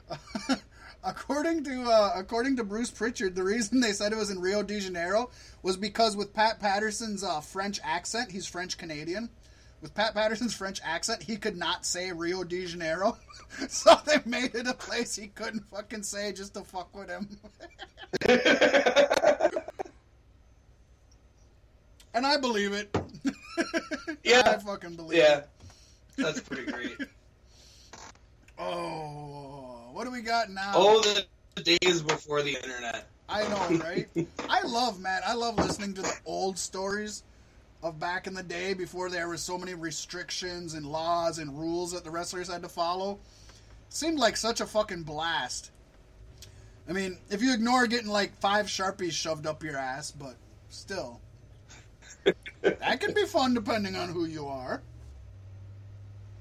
(laughs) according to uh, according to Bruce Prichard, the reason they said it was in Rio de Janeiro was because with Pat Patterson's uh, French accent, he's French Canadian. With Pat Patterson's French accent, he could not say Rio de Janeiro, (laughs) so they made it a place he couldn't fucking say just to fuck with him. (laughs) and I believe it. (laughs) Yeah. I fucking believe it. Yeah. it. That's pretty great. (laughs) Oh, what do we got now? oh, the days before the internet. I know, right? (laughs) I love, man. I love listening to the old stories of back in the day before there were so many restrictions and laws and rules that the wrestlers had to follow. Seemed like such a fucking blast. I mean, if you ignore getting like five sharpies shoved up your ass, but still, that can be fun depending on who you are.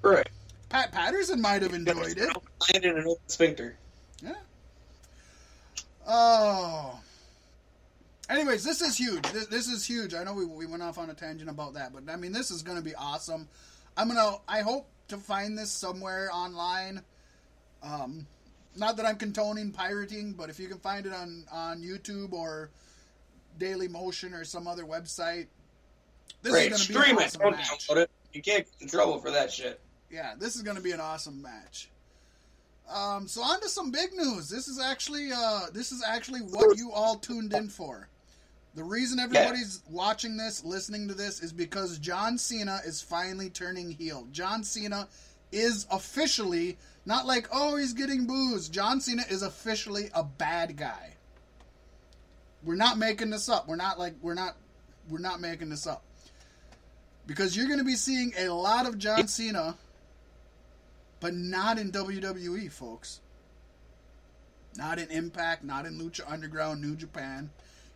Right. Pat Patterson might have enjoyed it. Landed in an open sphincter. Yeah. Oh. Anyways, this is huge. This, this is huge. I know we, we went off on a tangent about that, but I mean, this is going to be awesome. I'm gonna. I hope to find this somewhere online. Um, not that I'm condoning pirating, but if you can find it on on YouTube or Daily Motion or some other website, this Right. is going to be Stream an it. awesome Don't match. it. You can't get in trouble for that shit. yeah, this is going to be an awesome match. Um, so on to some big news. This is actually uh, this is actually what you all tuned in for. The reason everybody's watching this, listening to this, is because John Cena is finally turning heel. John Cena is officially not like oh he's getting booze. John Cena is officially a bad guy. We're not making this up. We're not like we're not we're not making this up. Because you're going to be seeing a lot of John Cena but not in WWE, folks. Not in Impact, not in Lucha Underground, New Japan.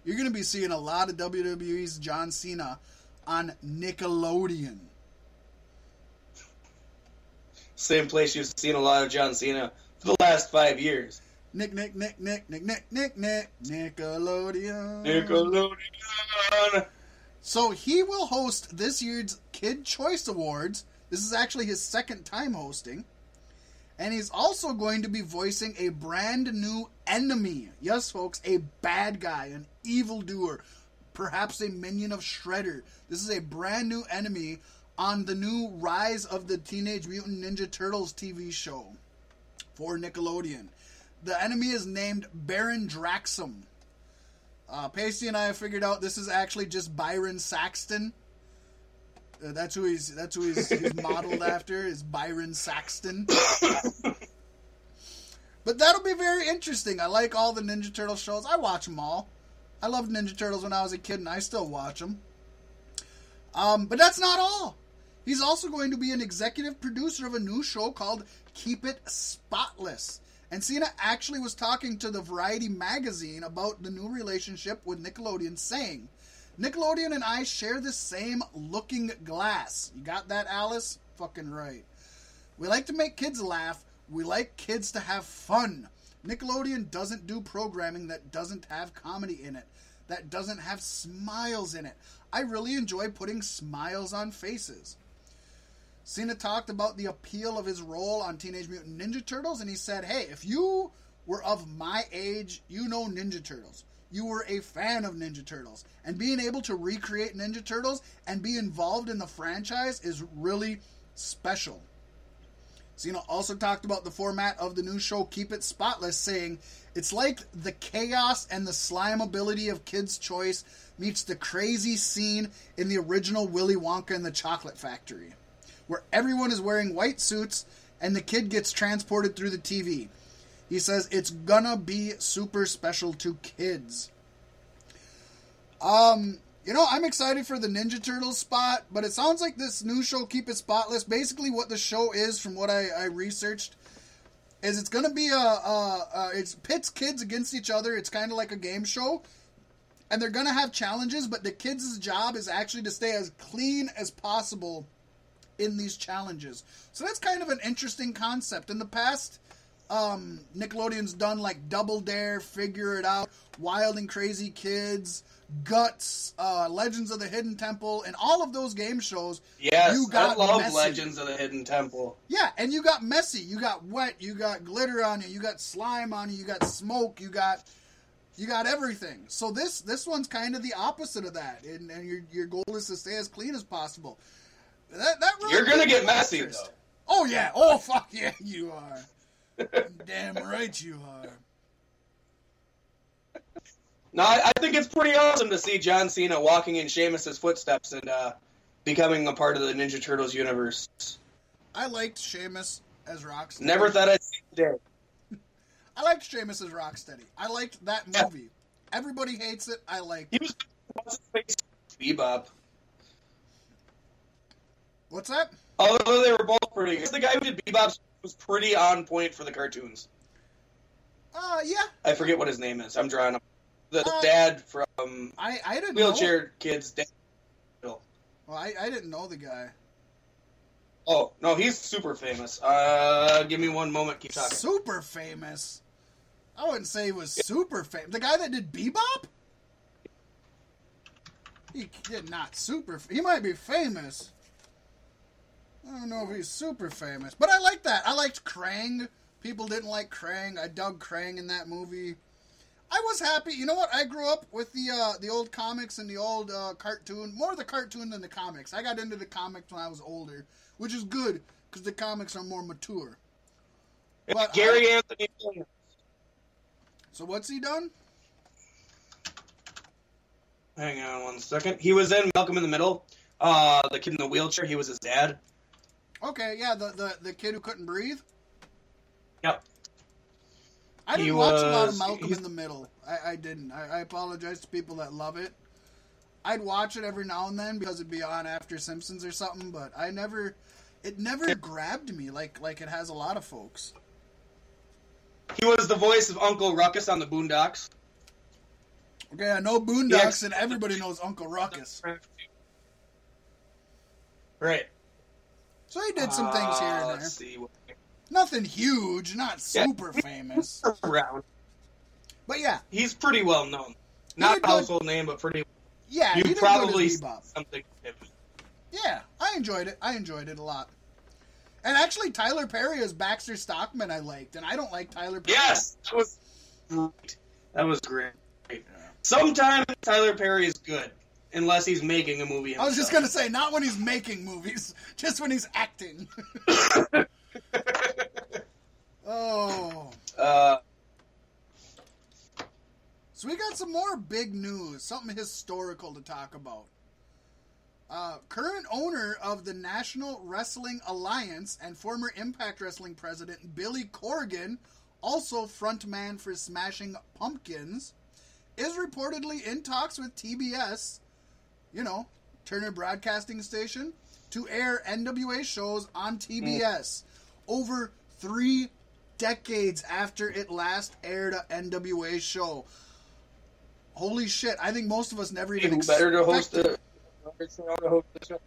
You're going to be seeing a lot of WWE's John Cena on Nickelodeon. Same place you've seen a lot of John Cena for the last five years. Nick, Nick, Nick, Nick, Nick, Nick, Nick, Nick, Nickelodeon. Nickelodeon. So he will host this year's Kid Choice Awards. This is actually his second time hosting. And he's also going to be voicing a brand new enemy. Yes, folks, a bad guy, an evildoer, perhaps a minion of Shredder. This is a brand new enemy on the new Rise of the Teenage Mutant Ninja Turtles TV show for Nickelodeon. The enemy is named Baron Draxum. Uh, Pasty and I have figured out this is actually just Byron Saxton. Uh, that's who he's. That's who he's, he's (laughs) modeled after. Is Byron Saxton. but that'll be very interesting. I like all the Ninja Turtle shows. I watch them all. I loved Ninja Turtles when I was a kid, and I still watch them. Um, but that's not all. He's also going to be an executive producer of a new show called Keep It Spotless. And Cena actually was talking to the Variety magazine about the new relationship with Nickelodeon, saying, Nickelodeon and I share the same looking glass. You got that, Alice? Fucking right. We like to make kids laugh. We like kids to have fun. Nickelodeon doesn't do programming that doesn't have comedy in it, that doesn't have smiles in it. I really enjoy putting smiles on faces. Cena talked about the appeal of his role on Teenage Mutant Ninja Turtles, and he said, Hey, if you were of my age, you know Ninja Turtles. You were a fan of Ninja Turtles. And being able to recreate Ninja Turtles and be involved in the franchise is really special. Cena also talked about the format of the new show Keep It Spotless, saying, It's like the chaos and the slime ability of Kids' Choice meets the crazy scene in the original Willy Wonka and the Chocolate Factory where everyone is wearing white suits and the kid gets transported through the TV. He says it's gonna be super special to kids. Um, you know, I'm excited for the Ninja Turtles spot, but it sounds like this new show, Keep It Spotless, basically what the show is, from what I, I researched, is it's gonna be a, a, a it's pits kids against each other. It's kind of like a game show, and they're gonna have challenges, but the kids' job is actually to stay as clean as possible in these challenges. So that's kind of an interesting concept. In the past, um, Nickelodeon's done like Double Dare, Figure It Out, Wild and Crazy Kids, Guts, uh, Legends of the Hidden Temple, and all of those game shows. Yes, you got I love messy. Legends of the Hidden Temple. Yeah, and you got messy. You got wet. You got glitter on you. You got slime on you. You got smoke. You got you got everything. So this this one's kind of the opposite of that, and, and your your goal is to stay as clean as possible. That, that really You're gonna get messy interest. though. Oh yeah. Oh fuck yeah, you are. Damn right you are. No, I, I think it's pretty awesome to see John Cena walking in Sheamus's footsteps and uh, becoming a part of the Ninja Turtles universe. I liked Sheamus as Rocksteady. Never thought I'd see the day. (laughs) I liked Sheamus as Rocksteady. I liked that Yeah. movie. Everybody hates it. I liked He it. was? Bebop. What's that? Although they were both pretty good. The guy who did Bebop was pretty on point for the cartoons. Uh yeah. I forget what his name is. I'm drawing up. The Uh, dad from I I didn't know. Wheelchair Kids. Dad. Well, I, I didn't know the guy. Oh no, he's super famous. Uh, give me one moment. Keep talking. Super famous. I wouldn't say he was super famous. The guy that did Bebop? He did not super. He might be famous. I don't know if he's super famous, but I like that. I liked Krang. People didn't like Krang. I dug Krang in that movie. I was happy. You know what? I grew up with the uh, the old comics and the old uh, cartoon. More the cartoon than the comics. I got into the comics when I was older, which is good because the comics are more mature. It's But Gary Anthony. Williams. So what's he done? Hang on one second. He was in Malcolm in the Middle. Uh, the kid in the wheelchair. He was his dad. Okay, yeah, the the, the kid who couldn't breathe. Yep. I didn't He watch a lot of Malcolm he's- in the Middle. I, I didn't. I, I apologize to people that love it. I'd watch it every now and then because it'd be on after Simpsons or something, but I never. It never grabbed me like like it has a lot of folks. He was the voice of Uncle Ruckus on the Boondocks. Okay, I know Boondocks, Yes. and everybody knows Uncle Ruckus. Right. So he did some things here Uh, and Let's there. see. Nothing huge, not Yeah. super famous, Around. but yeah, He's pretty well known. Not a household name, but pretty. yeah. You probably something. Yeah, I enjoyed it. I enjoyed it a lot. And actually, Tyler Perry as Baxter Stockman I liked, and I don't like Tyler Perry. Yes, that was great. That was great. Sometimes Tyler Perry is good, unless he's making a movie. I was just gonna say, not when he's making movies, (laughs) just when he's acting. (laughs) oh, Uh, so we got some more big news, something historical to talk about. Uh, current owner of the National Wrestling Alliance and former Impact Wrestling president Billy Corgan, also frontman for Smashing Pumpkins, is reportedly in talks with TBS, you know, Turner Broadcasting Station, to air NWA shows on TBS over three decades after it last aired a NWA show. Holy shit! I think most of us never even even better to host expected- a. to host a.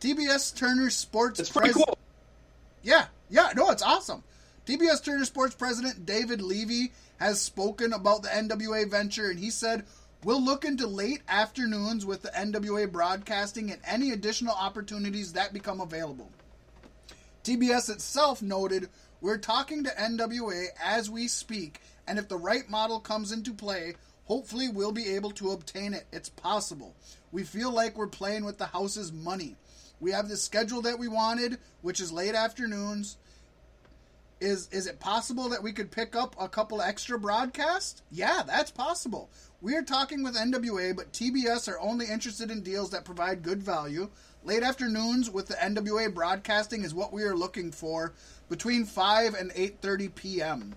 TBS Turner Sports. It's pretty pres- cool. Yeah, yeah, no, it's awesome. TBS Turner Sports president David Levy has spoken about the NWA venture, and he said, We'll look into late afternoons with the NWA broadcasting and any additional opportunities that become available. TBS itself noted, We're talking to NWA as we speak, and if the right model comes into play, hopefully we'll be able to obtain it. It's possible. We feel like we're playing with the house's money. We have the schedule that we wanted, which is late afternoons. Is is it possible that we could pick up a couple extra broadcasts? Yeah, that's possible. We are talking with NWA, but TBS are only interested in deals that provide good value. Late afternoons with the NWA broadcasting is what we are looking for between 5 and 8:30 p.m.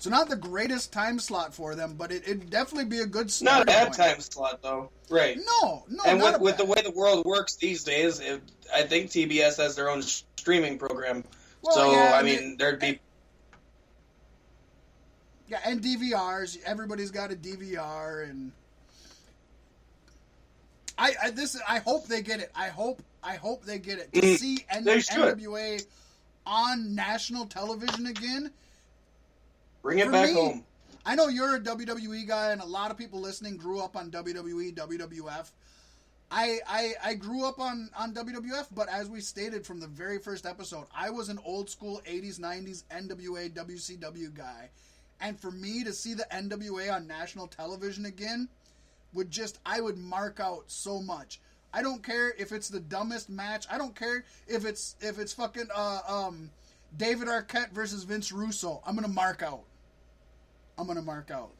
So not the greatest time slot for them, but it, it'd definitely be a good Not a start. bad time slot though, right? No, no, and not with, with the way the world works these days, it, I think TBS has their own streaming program. Well, so yeah, I mean, it- there'd be Yeah, and DVRs. Everybody's got a DVR, and I, I this I hope they get it. I hope I hope they get it to Mm, see N- NWA on national television again. bring it back me, home. I know you're a WWE guy, and a lot of people listening grew up on WWE, WWF. I, I I grew up on on WWF, but as we stated from the very first episode, I was an old school '80s, '90s NWA, WCW guy, and for me to see the NWA on national television again would just I would mark out so much. I don't care if it's the dumbest match. I don't care if it's if it's fucking uh, um David Arquette versus Vince Russo. I'm gonna mark out. I'm gonna mark out.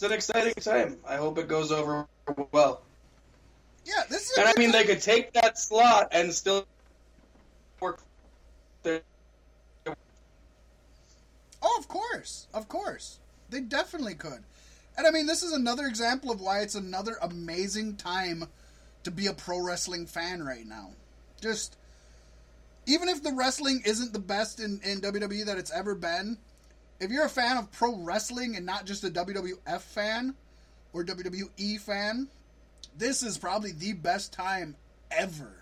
It's an exciting time. I hope it goes over well. Yeah, this is. And I mean, they could take that slot and still work. Oh, of course, of course, they definitely could. And I mean, this is another example of why it's another amazing time to be a pro wrestling fan right now. Just even if the wrestling isn't the best in, in WWE that it's ever been, if you're a fan of pro wrestling and not just a WWF fan or WWE fan, this is probably the best time ever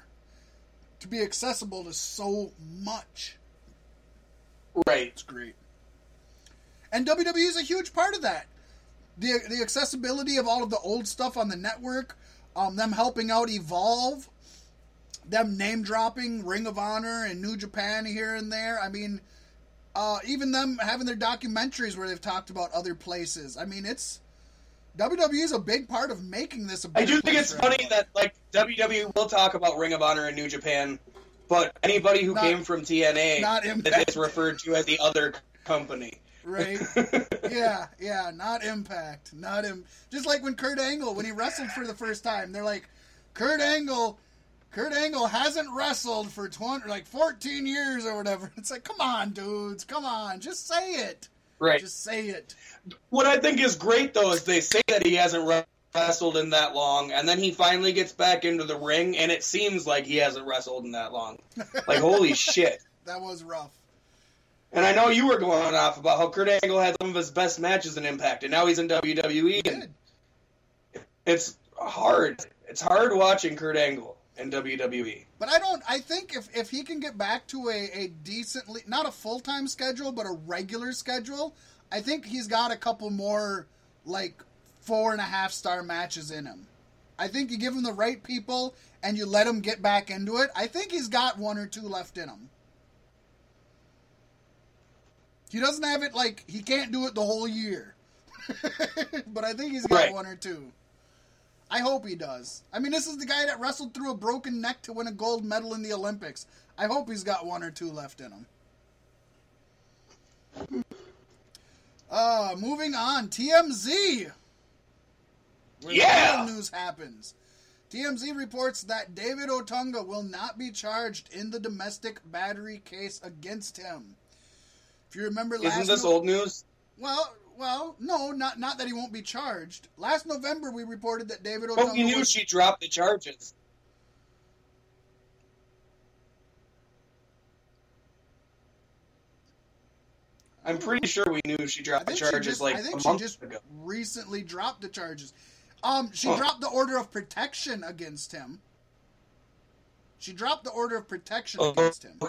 to be accessible to so much. right. It's great. And WWE is a huge part of that. The the accessibility of all of the old stuff on the network, um, them helping out Evolve, them name dropping Ring of Honor and New Japan here and there. I mean, uh, even them having their documentaries where they've talked about other places. I mean, it's WWE is a big part of making this a I do think it's funny everybody. that like WWE will talk about Ring of Honor and New Japan, but anybody who Not- came from TNA not that is referred to as the other company. Right. (laughs) yeah, yeah, not Impact, not him. Just like when Kurt Angle, when he wrestled for the first time, they're like, Kurt Angle, Kurt Angle hasn't wrestled for twenty, like fourteen years or whatever. (laughs) It's like, come on, dudes, come on, just say it, Right. just say it. What I think is great though is they say that he hasn't wrestled in that long, and then he finally gets back into the ring, and it seems like he hasn't wrestled in that long. Like holy (laughs) shit! That was rough. And I know you were going off about how Kurt Angle had some of his best matches in Impact, and now he's in WWE. He And it's hard. It's hard watching Kurt Angle in WWE. But I don't. I think if if he can get back to a a decently not a full time schedule, but a regular schedule, I think he's got a couple more like four and a half star matches in him. I think you give him the right people and you let him get back into it. I think he's got one or two left in him. He doesn't have it like he can't do it the whole year. (laughs) but I think he's got Right. one or two. I hope he does. I mean, this is the guy that wrestled through a broken neck to win a gold medal in the Olympics. I hope he's got one or two left in him. Uh, moving on, TMZ. Where Yeah! the news happens. TMZ reports that David Otunga will not be charged in the domestic battery case against him. If you remember last Isn't this old news? well, well, no, not not that he won't be charged. Last November, we reported that David Otunga. But we knew was, she dropped the charges. I'm pretty sure we knew she dropped the charges just, like I think a she month just ago. recently dropped the charges. Um, she Huh. dropped the order of protection against him. She dropped the order of protection Oh. against him.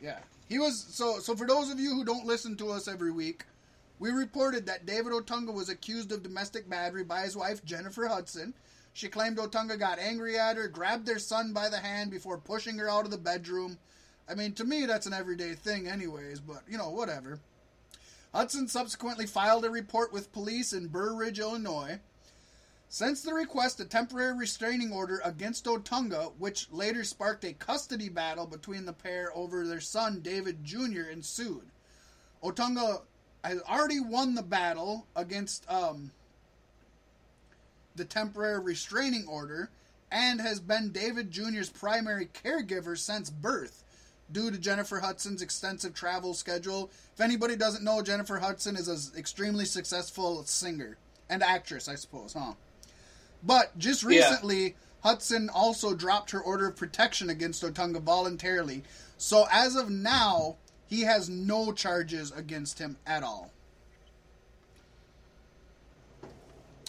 Yeah, he was so. So for those of you who don't listen to us every week, we reported that David Otunga was accused of domestic battery by his wife Jennifer Hudson. She claimed Otunga got angry at her, grabbed their son by the hand before pushing her out of the bedroom. I mean, to me, that's an everyday thing, anyways. But you know, whatever. Hudson subsequently filed a report with police in Burr Ridge, Illinois. Since the request, a temporary restraining order against Otunga, which later sparked a custody battle between the pair over their son David Jr., ensued. Otunga has already won the battle against um, the temporary restraining order and has been David Jr.'s primary caregiver since birth due to Jennifer Hudson's extensive travel schedule. If anybody doesn't know, Jennifer Hudson is an extremely successful singer and actress, I suppose, huh? But just Yeah. recently, Hudson also dropped her order of protection against Otunga voluntarily. So as of now, he has no charges against him at all.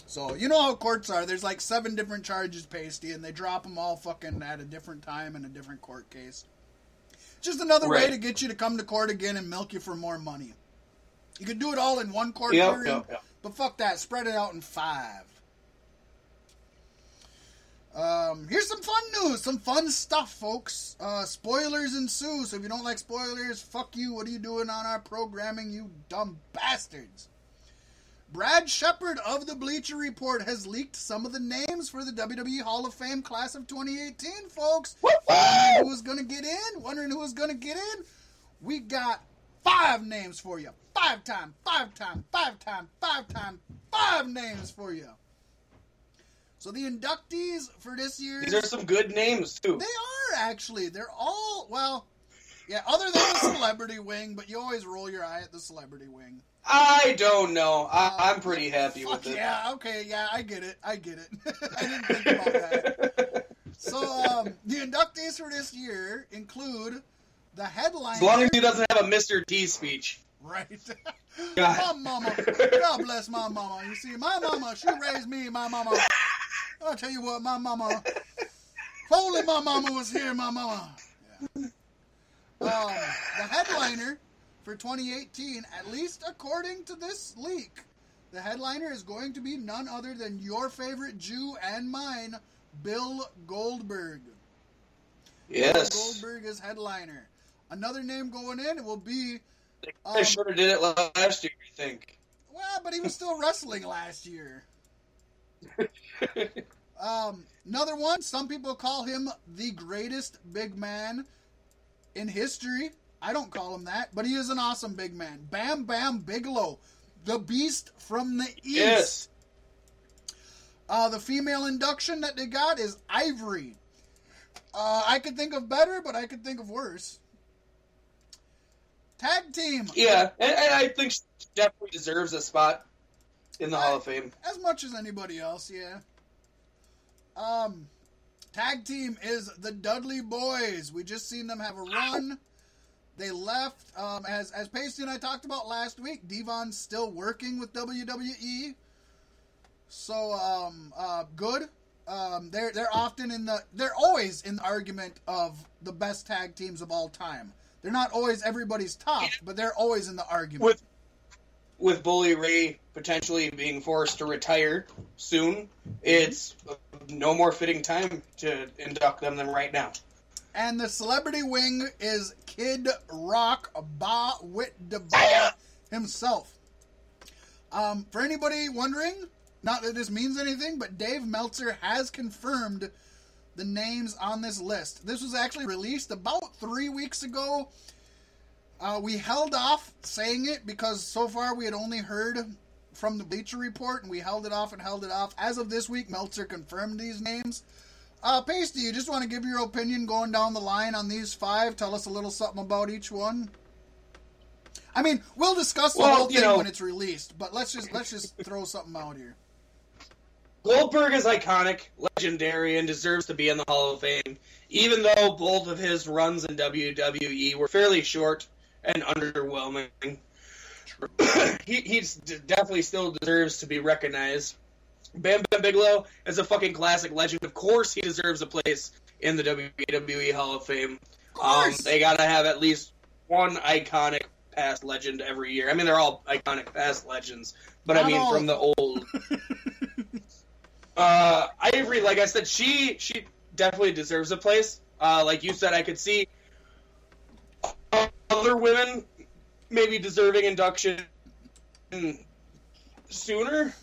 So you know how courts are. There's like seven different charges, pasty, and they drop them all fucking at a different time in a different court case. Just another way to get you to come to court again and milk you for more money. You could do it all in one court Yep, hearing, yep, yep. but fuck that. Spread it out in five. Um, here's some fun news, some fun stuff, folks. Uh, spoilers ensue, so if you don't like spoilers, fuck you. What are you doing on our programming, you dumb bastards? Brad Shepard of the Bleacher Report has leaked some of the names for the WWE Hall of Fame class of 2018, folks. Wondering who was going to get in? Wondering who's going to get in? We got five names for you. Five time, five time, five time, five time, five names for you. So the inductees for this year These are some good names too. they are actually. They're all well, yeah. Other than the celebrity wing, but you always roll your eye at the celebrity wing. I don't know. I, I'm pretty happy Fuck with it. yeah, okay, yeah, I get it, I get it. (laughs) I didn't think about that. So um, the inductees for this year include the headline. As long as he doesn't have a Mr. T speech. Right. (laughs) God. my mama. God bless my mama. You see, my mama, she raised me, my mama. I'll tell you what, my mama. If (laughs) only my mama was here, my mama. Yeah. Um, the headliner for 2018, at least according to this leak, the headliner is going to be none other than your favorite Jew and mine, Bill Goldberg. Yes. Goldberg is headliner. Another name going in it will be I should have did it last year. I think. Well, but he was still wrestling last year. Um, another one. Some people call him the greatest big man in history. I don't call him that, but he is an awesome big man. Bam Bam Bigelow, the Beast from the East. Yes. Uh, the female induction that they got is Ivory. Uh, I could think of better, but I could think of worse. Tag team. Yeah, and, and I think she definitely deserves a spot in the Hall of Fame. as much as anybody else, yeah. Um, tag team is the Dudley Boyz. We just seen them have a run. They left. Um, as as Pasty and I talked about last week, Devon's still working with WWE. So um, uh, good. Um, they're they're often in the they're always in the argument of the best tag teams of all time. They're not always everybody's top, but they're always in the argument. With with Bully Ray potentially being forced to retire soon, it's no more fitting time to induct them than right now. And the celebrity wing is Kid Rock Ba Wit himself. Um, for anybody wondering, not that this means anything, but Dave Meltzer has confirmed the names on this list. This was actually released about three weeks ago. Uh, we held off saying it because so far we had only heard from the Bleacher Report, and we held it off and held it off. As of this week, Meltzer confirmed these names. Uh, Pasty, you just want to give your opinion going down the line on these five? Tell us a little something about each one. I mean, we'll discuss the Well, whole thing know- when it's released, but let's just let's just throw something out here. Goldberg is iconic, legendary, and deserves to be in the Hall of Fame, even though both of his runs in WWE were fairly short and underwhelming. (coughs) he he's d- definitely still deserves to be recognized. Bam Bam Bigelow is a fucking classic legend. Of course, he deserves a place in the WWE Hall of Fame. Of Um, course. they gotta have at least one iconic past legend every year. I mean, they're all iconic past legends, but Not I mean all from the old. (laughs) uh, Ivory, like I said, she she definitely deserves a place. Uh, like you said, I could see other women maybe deserving induction sooner.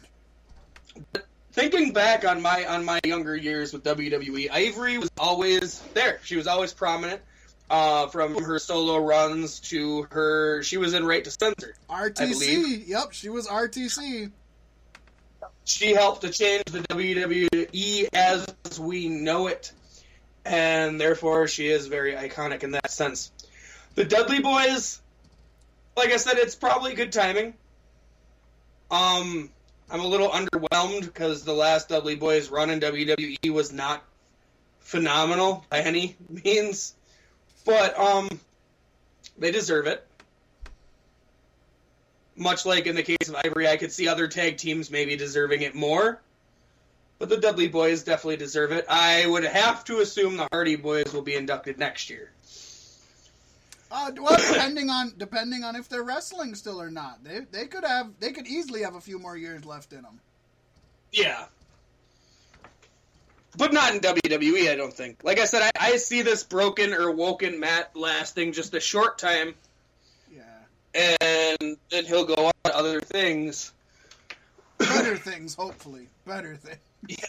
But thinking back on my on my younger years with WWE, Ivory was always there. She was always prominent. Uh, from her solo runs to her, she was in Right to Censor. RTC. Yep, she was RTC. she helped to change the WWE as we know it, and therefore she is very iconic in that sense. The Dudley Boyz, like I said, it's probably good timing. Um, I'm a little underwhelmed because the last Dudley Boyz run in WWE was not phenomenal by any (laughs) means, but um, they deserve it much like in the case of Ivory, I could see other tag teams maybe deserving it more. But the Dudley Boyz definitely deserve it. I would have to assume the Hardy Boys will be inducted next year. Uh, well, depending on depending on if they're wrestling still or not, they they could have they could easily have a few more years left in them. Yeah. But not in WWE, I don't think. Like I said, I, I see this broken or woken Matt lasting just a short time, Yeah, and then he'll go on to other things. better (laughs) things, hopefully, better things. Yeah.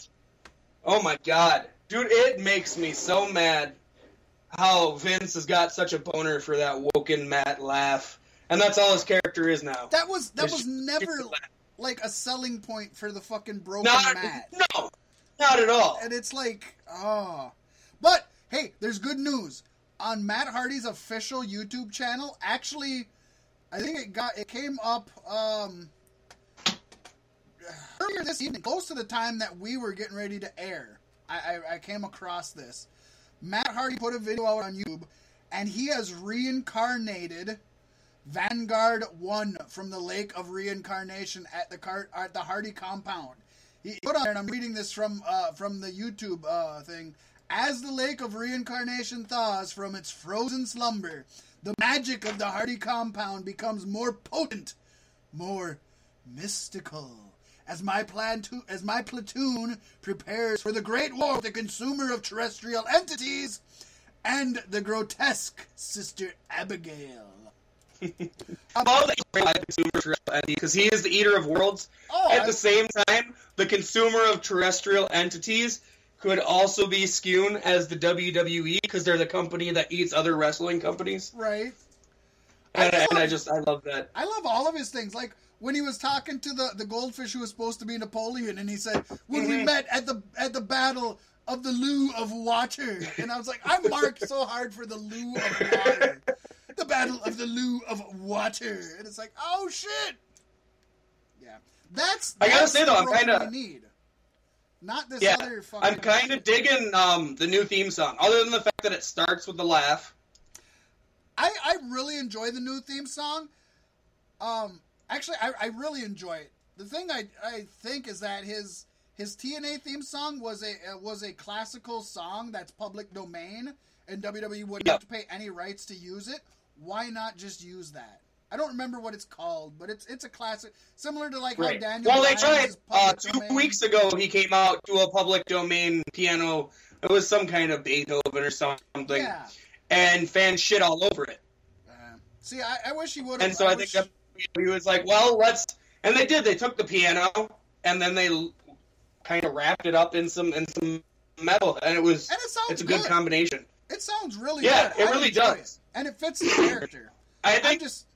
Oh my god. Dude, it makes me so mad how Vince has got such a boner for that woken Matt laugh. And that's all his character is now. That was that It's was never like a selling point for the fucking broken Not, mat. no, not at all. and it's like, oh. But hey, there's good news on Matt Hardy's official YouTube channel. Actually, I think it got it came up um, earlier this evening, close to the time that we were getting ready to air. I, I, I came across this. Matt Hardy put a video out on YouTube, and he has reincarnated Vanguard One from the Lake of Reincarnation at the car- at the Hardy compound. He put on and I'm reading this from uh, from the YouTube uh, thing. As the Lake of Reincarnation thaws from its frozen slumber, the magic of the Hardy compound becomes more potent, more mystical. As my plan to, as my platoon prepares for the great war with the consumer of terrestrial entities and the grotesque Sister Abigail. (laughs) All the consumer because he is the eater of worlds. Oh, At I- the same time, the consumer of terrestrial entities could also be skewn as the WWE because they're the company that eats other wrestling companies. Right. And, I and I just I love that. I love all of his things. Like when he was talking to the, the goldfish who was supposed to be Napoleon, and he said, "When we Mhm. met at the at the battle of the Loo of Water," and I was like, "I marked so hard for the Loo of Water, the battle of the Loo of Water," and it's like, "Oh shit!" Yeah, that's. I gotta say, the though, I'm kinda- need. Not this Yeah, other fucking. I'm kind of digging um, the new theme song. Other than the fact that it starts with the laugh. I, I really enjoy the new theme song. Um, actually, I, I really enjoy it. The thing I, I think is that his his TNA theme song was a uh, was a classical song that's public domain, and WWE wouldn't Yeah. have to pay any rights to use it. Why not just use that? I don't remember what it's called, but it's it's a classic, similar to like Right. how Daniel. Well, they tried uh, two domain. weeks ago. He came out to a public domain piano. It was some kind of Beethoven or something, Yeah. and fans shit all over it. Uh, see, I, I wish he would have. And so I, think that he was like, "Well, let's." And they did. They took the piano and then they kind of wrapped it up in some in some metal, and it was and it sounds it's a good good. combination. It sounds really Yeah, good. it I really does. it. and it fits the character. I I'm think just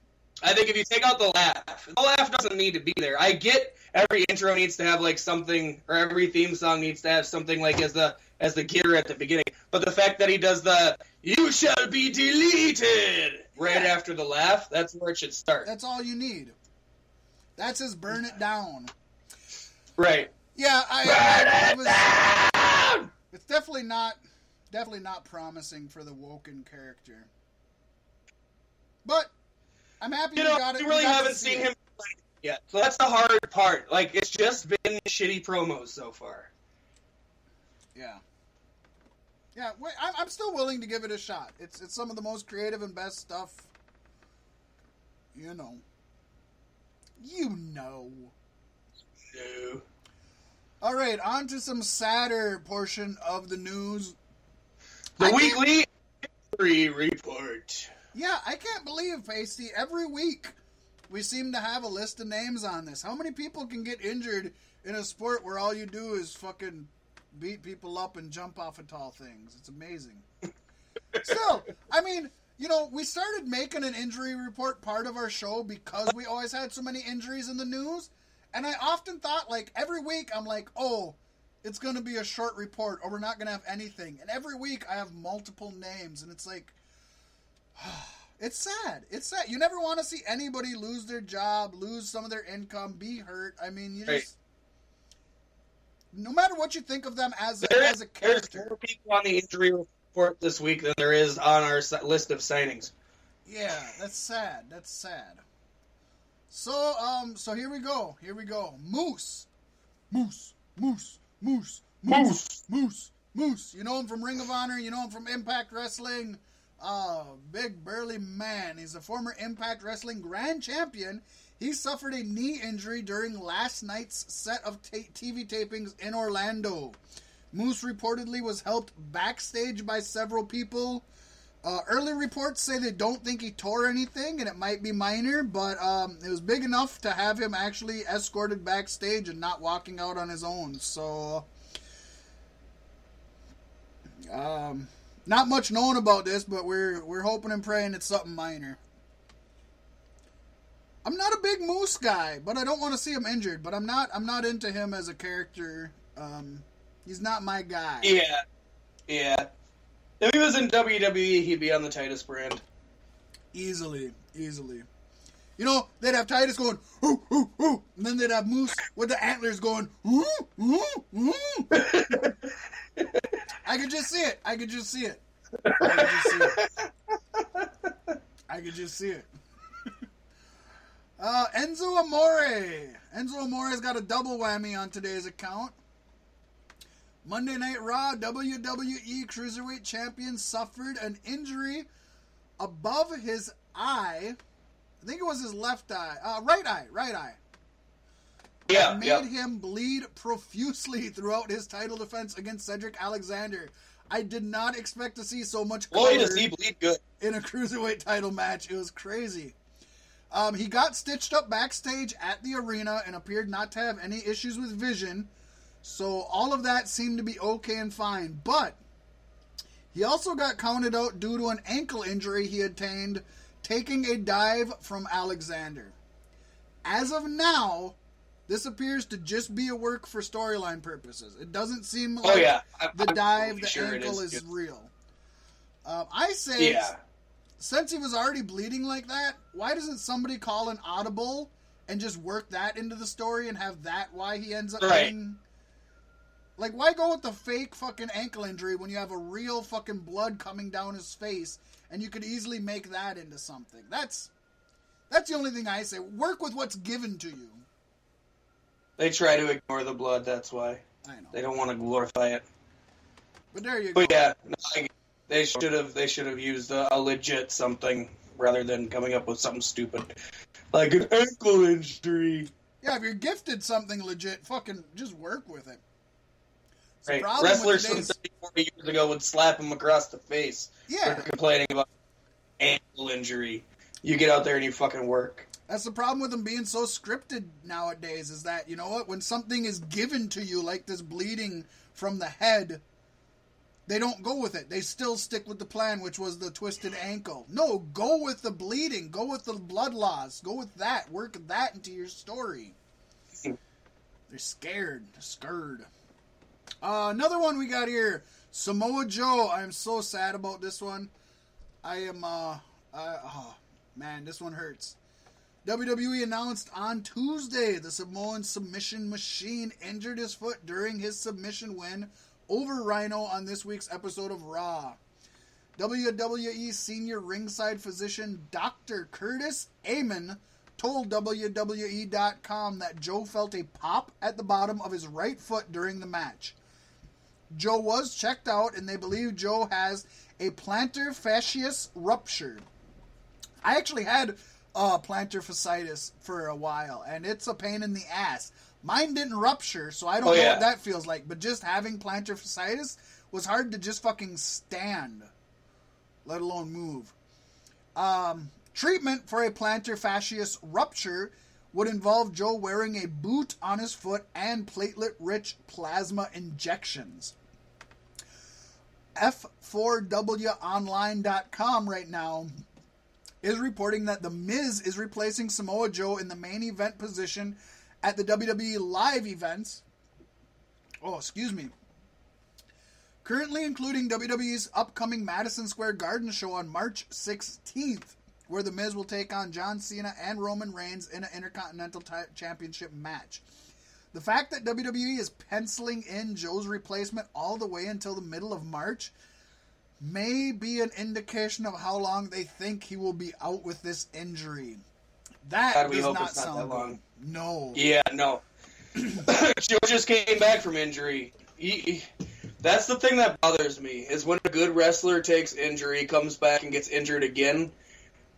I think if you take out the laugh, the laugh doesn't need to be there. I get every intro needs to have like something, or every theme song needs to have something like as the as the gear at the beginning. But the fact that he does the "You shall be deleted" right Yeah. after the laugh, that's where it should start. that's all you need. That's his burn it down. right. Yeah, I, I, it was. It's definitely not, definitely not promising for the Woken character. But I'm happy You we know, got we really haven't see seen it. him yet, so that's the hard part. Like it's just been shitty promos so far. Yeah. Yeah, wait, I'm, I'm still willing to give it a shot. It's it's some of the most creative and best stuff. You know. You know. No. All right, on to some sadder portion of the news. The I weekly injury report. Yeah, I can't believe, Pasty. Every week we seem to have a list of names on this. How many people can get injured in a sport where all you do is fucking beat people up and jump off of tall things? It's amazing. (laughs) Still, I mean, you know, we started making an injury report part of our show because we always had so many injuries in the news. And I often thought, like, every week I'm like, oh, it's going to be a short report or we're not going to have anything. And every week I have multiple names. And it's like, (sighs) it's sad. It's sad. You never want to see anybody lose their job, lose some of their income, be hurt. I mean, you Right. just. No matter what you think of them as a, There as a character. there's character. more people on the injury report this week than there is on our list of signings. Yeah, that's sad. That's sad. So, um, so here we go. Here we go. Moose, Moose, Moose, Moose, Moose, Moose, Moose. You know him from Ring of Honor. You know him from Impact Wrestling. Uh, big burly man. He's a former Impact Wrestling Grand Champion. He suffered a knee injury during last night's set of TV tapings in Orlando. Moose reportedly was helped backstage by several people. Uh, early reports say they don't think he tore anything, and it might be minor, but um, it was big enough to have him actually escorted backstage and not walking out on his own. So, um, not much known about this, but we're we're hoping and praying it's something minor. I'm not a big Moose guy, but I don't want to see him injured. But I'm not I'm not into him as a character. Um, he's not my guy. Yeah, yeah. If he was in WWE, he'd be on the Titus brand. Easily, easily. You know, they'd have Titus going, ooh, ooh, ooh, and then they'd have Moose with the antlers going, ooh, ooh, ooh. I could just see it. I could just see it. I could just see it. Uh, Enzo Amore. Enzo Amore's got a double whammy on today's account. Monday Night Raw WWE Cruiserweight Champion suffered an injury above his eye. I think it was his left eye, uh, right eye, right eye. Yeah, Made yeah. him bleed profusely throughout his title defense against Cedric Alexander. I did not expect to see so much color Boy, does he bleed good. in a cruiserweight title match. It was crazy. Um, he got stitched up backstage at the arena and appeared not to have any issues with vision. So all of that seemed to be okay and fine. But he also got counted out due to an ankle injury he attained taking a dive from Alexander. As of now, this appears to just be a work for storyline purposes. It doesn't seem like Oh yeah, I- the I'm dive, totally the sure ankle is, It's- real. Um, I say, Yeah, since he was already bleeding like that, why doesn't somebody call an audible and just work that into the story and have that why he ends up Right. getting like why go with the fake fucking ankle injury when you have a real fucking blood coming down his face and you could easily make that into something. That's that's the only thing I say. Work with what's given to you. they try to ignore the blood. That's why I know. they don't want to glorify it. But there you go. But yeah, no, I- they should have they should have used a, a legit something rather than coming up with something stupid like an ankle injury. Yeah, if you're gifted something legit, fucking just work with it. Right. Wrestlers from today's- 30, 40 years ago would slap him across the face Yeah. for complaining about ankle injury. You get out there and you fucking work. That's the problem with them being so scripted nowadays. Is that you know what? When something is given to you, like this bleeding from the head, they don't go with it. They still stick with the plan, which was the twisted ankle. No, go with the bleeding. Go with the blood loss. Go with that. Work that into your story. (laughs) They're scared. They're scared. Uh, another one we got here, Samoa Joe. I'm so sad about this one. I am. Uh, I, oh man, this one hurts. WWE announced on Tuesday the Samoan submission machine injured his foot during his submission win over Rhino on this week's episode of Raw. WWE senior ringside physician Dr. Curtis Amann told WWE.com that Joe felt a pop at the bottom of his right foot during the match. Joe was checked out, and they believe Joe has a plantar fasciitis rupture. I actually had uh, plantar fasciitis for a while, and it's a pain in the ass. Mine didn't rupture, so I don't Oh, know yeah. what that feels like. But just having plantar fasciitis was hard to just fucking stand, let alone move. Um, treatment for a plantar fasciitis rupture would involve Joe wearing a boot on his foot and platelet-rich plasma injections. F4WOnline.com right now is reporting that The Miz is replacing Samoa Joe in the main event position at the WWE live events. Oh, excuse me. Currently including WWE's upcoming Madison Square Garden show on March 16th, where The Miz will take on John Cena and Roman Reigns in an Intercontinental ti- Championship match. The fact that WWE is penciling in Joe's replacement all the way until the middle of March may be an indication of how long they think he will be out with this injury. That God, we does hope not it's not sound that long. good. No. Yeah, no. (coughs) Joe just came back from injury. He- that's the thing that bothers me is when a good wrestler takes injury, comes back and gets injured again.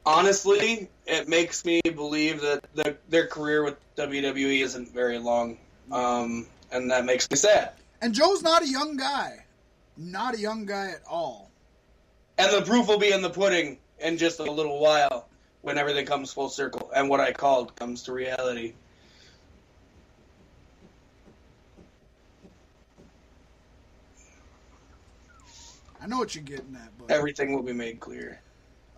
Honestly, it makes me believe that the, their career with WWE isn't very long, um, and that makes me sad. And Joe's not a young guy. Not a young guy at all. And the proof will be in the pudding in just a little while when everything comes full circle and what I called comes to reality. I know what you're getting at, but Everything will be made clear.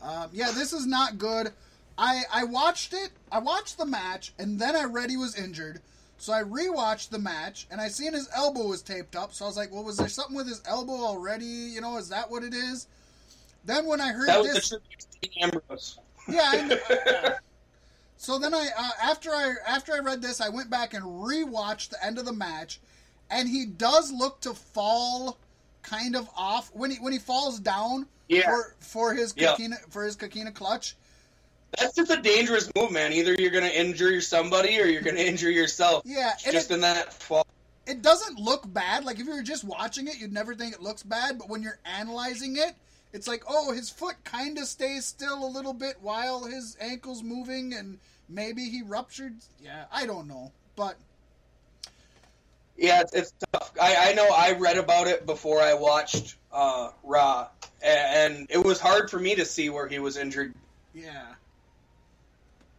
Um, yeah, this is not good. I I watched it. I watched the match, and then I read he was injured. So I rewatched the match, and I seen his elbow was taped up. So I was like, "Well, was there something with his elbow already? You know, is that what it is?" Then when I heard this, the tribute to Dean Ambrose. Yeah. I know. yeah. (laughs) So then I uh, after I after I read this, I went back and rewatched the end of the match, and he does look to fall kind of off when he when he falls down Yeah. for for his Yeah. For his Coquina clutch. That's just a dangerous move, man. Either you're going to injure somebody or you're going (laughs) to injure yourself. Yeah, Just it, in that fall. it doesn't look bad. Like if you were just watching it, you'd never think it looks bad. But when you're analyzing it, it's like, oh, his foot kind of stays still a little bit while his ankle's moving, and maybe he ruptured. Yeah, I don't know, but Yeah, it's, it's tough. I, I know I read about it before I watched uh, Raw, and it was hard for me to see where he was injured. Yeah.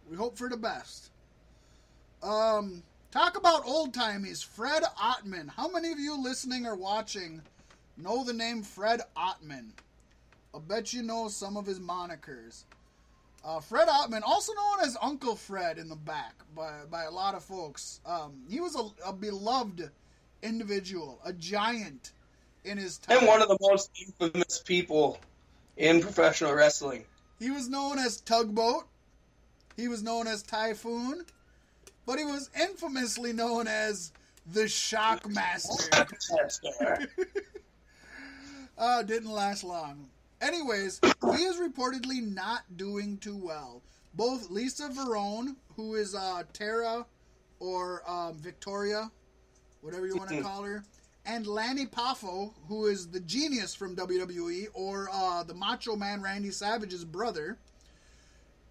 We hope for the best. Um, talk about old timies. Fred Ottman. How many of you listening or watching know the name Fred Ottman? I bet you know some of his monikers. Uh, Fred Ottman, also known as Uncle Fred in the back by, by a lot of folks. Um, he was a, a beloved individual, a giant in his time. And one of the most infamous people in professional wrestling. He was known as Tugboat. He was known as Typhoon. But he was infamously known as the Shockmaster. (laughs) uh, didn't last long. Anyways, he is reportedly not doing too well. Both Lisa Varon, who is uh, Tara or um, Victoria, whatever you want to call her, and Lanny Poffo, who is the genius from WWE or uh, the Macho Man Randy Savage's brother,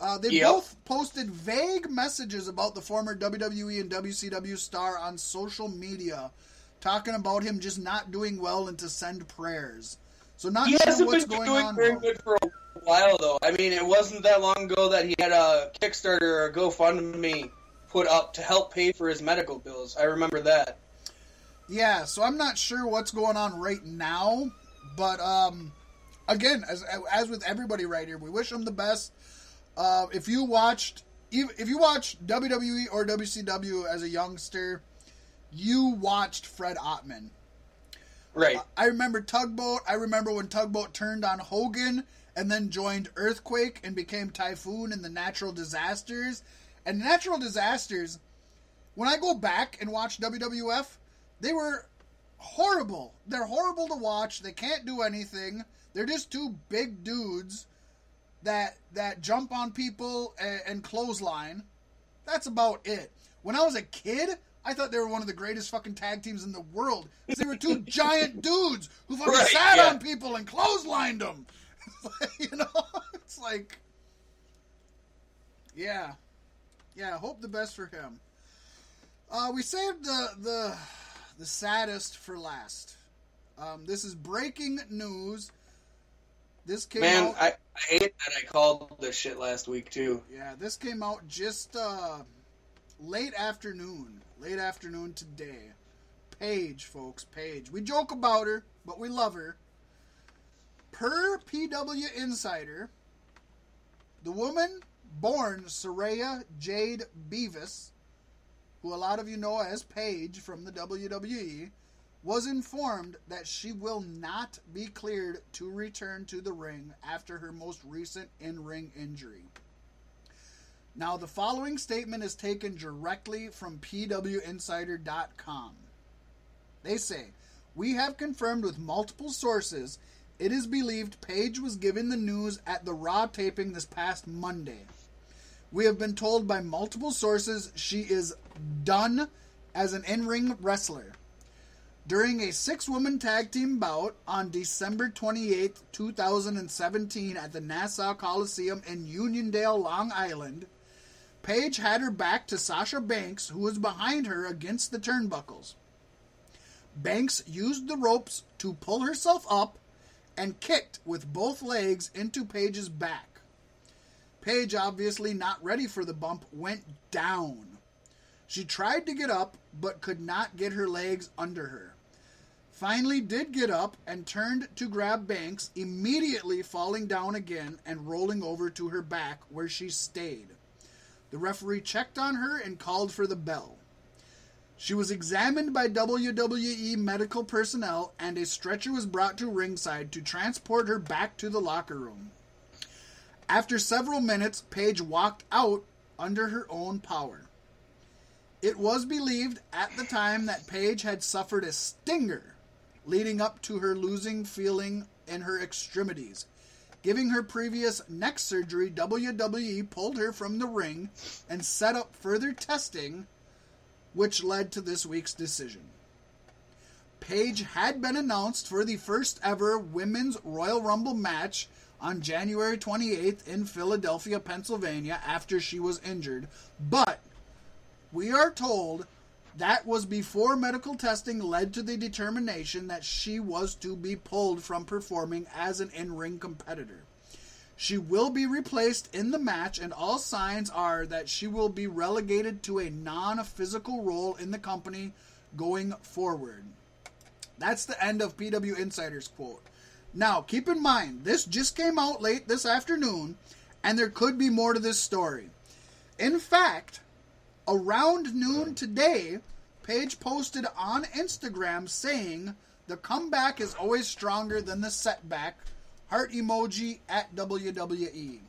Uh, they Yep. both posted vague messages about the former WWE and WCW star on social media, talking about him just not doing well and to send prayers. So not He sure hasn't what's been going doing on. very though. good for a while, though. I mean, it wasn't that long ago that he had a Kickstarter or a GoFundMe put up to help pay for his medical bills. I remember that. Yeah, so I'm not sure what's going on right now, but um, again, as as with everybody right here, we wish them the best. Uh, if you watched, if if you watched WWE or WCW as a youngster, you watched Fred Ottman. Right. I remember Tugboat. I remember when Tugboat turned on Hogan and then joined Earthquake and became Typhoon in the Natural Disasters. And Natural Disasters, when I go back and watch WWF, they were horrible. They're horrible to watch. They can't do anything. They're just two big dudes that that jump on people and, and clothesline. That's about it. When I was a kid, I thought they were one of the greatest fucking tag teams in the world. They were two (laughs) giant dudes who fucking Right, sat yeah. on people and clotheslined them. (laughs) you know, (laughs) it's like, yeah, yeah. Hope the best for him. Uh, we saved the the the saddest for last. Um, this is breaking news. This came Man, out. I, I hate that I called this shit last week, too. Yeah, this came out just uh, late afternoon. Late afternoon today. Paige, folks, Paige. We joke about her, but we love her. Per PW Insider, the woman born Saraya Jade Bevis, who a lot of you know as Paige from the WWE, was informed that she will not be cleared to return to the ring after her most recent in ring injury. Now, the following statement is taken directly from PWInsider.com. They say, We have confirmed with multiple sources it is believed Paige was given the news at the Raw taping this past Monday. We have been told by multiple sources she is done as an in ring wrestler. During a six woman tag team bout on December 28, 2017, at the Nassau Coliseum in Uniondale, Long Island, Paige had her back to Sasha Banks, who was behind her against the turnbuckles. Banks used the ropes to pull herself up and kicked with both legs into Paige's back. Paige, obviously not ready for the bump, went down. She tried to get up, but could not get her legs under her. Finally, did get up and turned to grab Banks, immediately falling down again and rolling over to her back, where she stayed. The referee checked on her and called for the bell. She was examined by WWE medical personnel, and a stretcher was brought to ringside to transport her back to the locker room. After several minutes, Paige walked out under her own power. It was believed at the time that Paige had suffered a stinger leading up to her losing feeling in her extremities. Giving her previous neck surgery, WWE pulled her from the ring and set up further testing, which led to this week's decision. Paige had been announced for the first ever Women's Royal Rumble match on January 28th in Philadelphia, Pennsylvania, after she was injured, but we are told that was before medical testing led to the determination that she was to be pulled from performing as an in ring competitor. She will be replaced in the match, and all signs are that she will be relegated to a non physical role in the company going forward. That's the end of PW Insider's quote. Now, keep in mind, this just came out late this afternoon, and there could be more to this story. In fact, around noon today, Paige posted on Instagram saying, The comeback is always stronger than the setback. Heart emoji at WWE.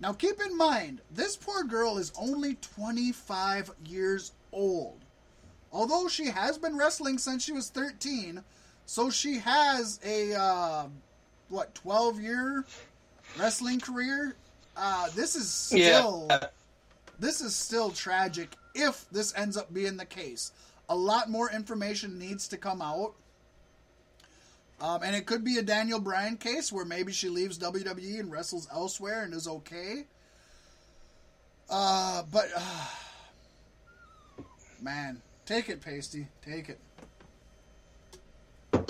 Now keep in mind, this poor girl is only 25 years old. Although she has been wrestling since she was 13, so she has a, uh, what, 12 year wrestling career? Uh, this is still Yeah. This is still tragic if this ends up being the case. A lot more information needs to come out. Um, and it could be a Daniel Bryan case where maybe she leaves WWE and wrestles elsewhere and is okay. Uh, but uh, man, take it, Pasty, take it.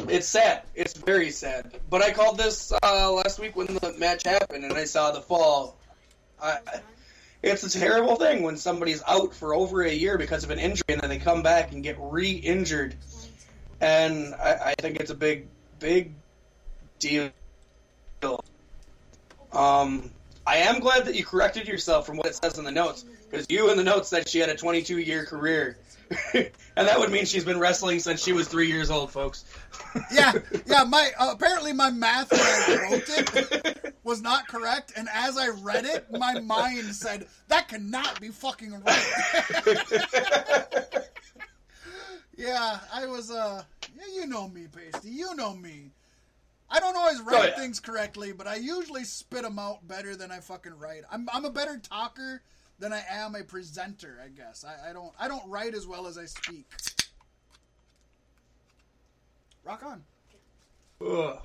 It's sad. It's very sad. But I called this uh, last week when the match happened, and I saw the fall. I, it's a terrible thing when somebody's out for over a year because of an injury, and then they come back and get re-injured. And I, I think it's a big, big deal. Um, I am glad that you corrected yourself from what it says in the notes, because you in the notes said she had a 22-year career. (laughs) and that would mean she's been wrestling since she was three years old, folks. (laughs) Yeah, yeah. My uh, apparently my math when I wrote it was not correct, and as I read it, my mind said that cannot be fucking right. (laughs) yeah, I was. Uh, yeah, you know me, Pasty. You know me. I don't always write Oh, yeah. things correctly, but I usually spit them out better than I fucking write. I'm I'm a better talker than I am a presenter. I guess I, I don't I don't write as well as I speak. Rock on. Ugh.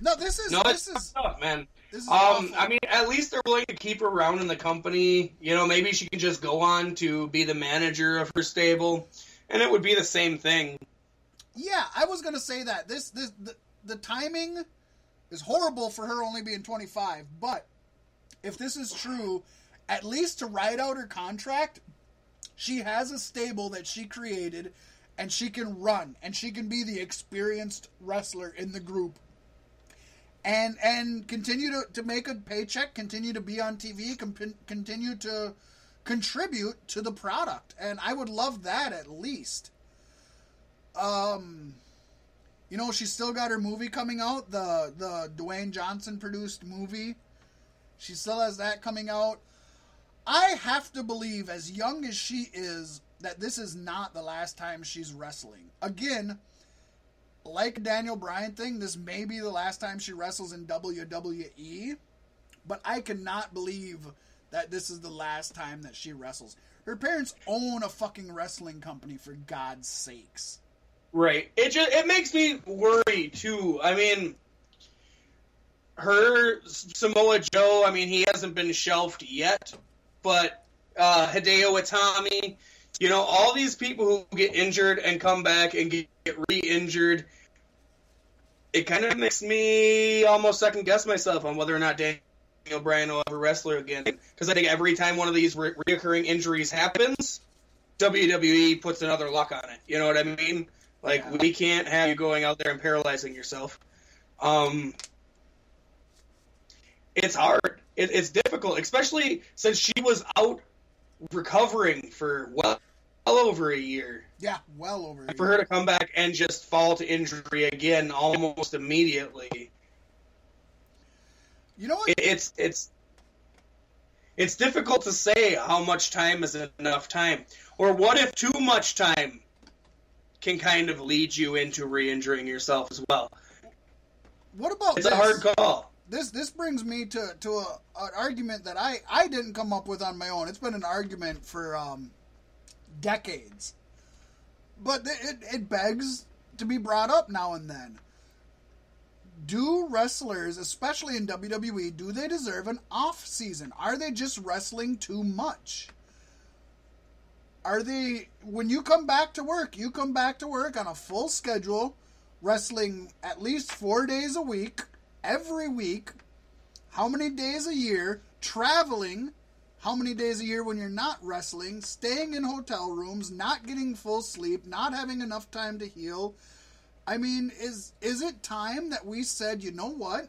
No, this is No, this is tough, man. this is Um, awful. I mean, at least they're willing to keep her around in the company. You know, maybe she can just go on to be the manager of her stable, and it would be the same thing. Yeah, I was gonna say that this this the, the timing is horrible for her only being 25. But if this is true, at least to ride out her contract, she has a stable that she created, and she can run, and she can be the experienced wrestler in the group. And and continue to, to make a paycheck, continue to be on TV, com- continue to contribute to the product, and I would love that at least. Um, you know, she's still got her movie coming out, the the Dwayne Johnson produced movie. She still has that coming out. I have to believe, as young as she is, that this is not the last time she's wrestling. Again, like Daniel Bryan thing, this may be the last time she wrestles in WWE, but I cannot believe that this is the last time that she wrestles. Her parents own a fucking wrestling company, for God's sakes. Right. It just it makes me worry too. I mean, her Samoa Joe. I mean, he hasn't been shelved yet, but uh, Hideo Itami. You know, all these people who get injured and come back and get, get re-injured. It kind of makes me almost second guess myself on whether or not Daniel Bryan will ever wrestle again. Because I think every time one of these re- reoccurring injuries happens, WWE puts another luck on it. You know what I mean? Like Yeah. we can't have you going out there and paralyzing yourself. Um, it's hard. It, it's difficult, especially since she was out recovering for well, well over a year. Yeah, well over. a For her to come back and just fall to injury again almost immediately, You know what? it, it's it's it's difficult to say how much time is enough time, or what if too much time can kind of lead you into re-injuring yourself as well. what about It's this? a hard call. This this brings me to to a, an argument that I I didn't come up with on my own. It's been an argument for um, decades, but it it begs to be brought up now and then. Do wrestlers, especially in WWE, do they deserve an off season? Are they just wrestling too much? Are they when you come back to work, you come back to work on a full schedule, wrestling at least 4 days a week, every week, how many days a year, traveling, how many days a year when you're not wrestling, staying in hotel rooms, not getting full sleep, not having enough time to heal. I mean, is is it time that we said, you know what?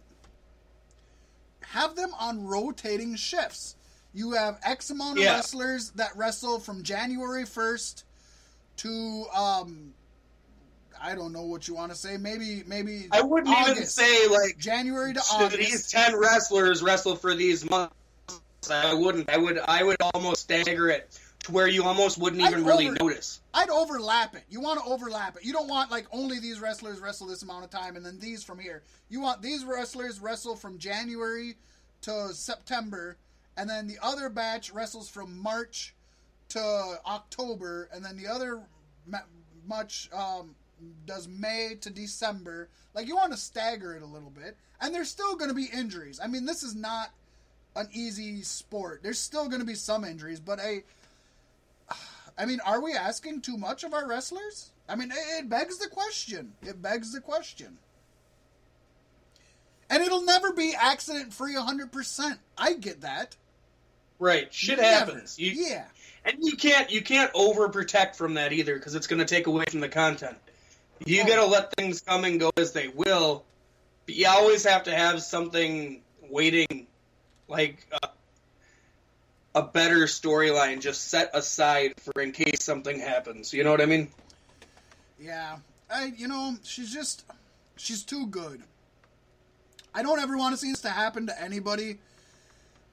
Have them on rotating shifts. You have X amount of Yeah. wrestlers that wrestle from January 1st to um I don't know what you want to say. Maybe maybe I wouldn't even say like January to should these ten wrestlers wrestle for these months. I wouldn't. I would. I would almost stagger it to where you almost wouldn't I'd even really over- notice. I'd overlap it. You want to overlap it. You don't want like only these wrestlers wrestle this amount of time and then these from here. You want these wrestlers wrestle from January to September and then the other batch wrestles from March to October and then the other much um, does May to December. Like you want to stagger it a little bit. And there's still going to be injuries. I mean, this is not an easy sport. There's still going to be some injuries, but I, I mean, are we asking too much of our wrestlers? I mean, it, begs the question. It begs the question. And it'll never be accident free 100%. I get that. Right. Shit Never. happens. You, yeah. And you can't you can't overprotect from that either because it's going to take away from the content. You got to let things come and go as they will, but you always have to have something waiting, like uh, a better storyline just set aside for in case something happens. You know what I mean? Yeah, I you know she's just she's too good. I don't ever want to see this to happen to anybody,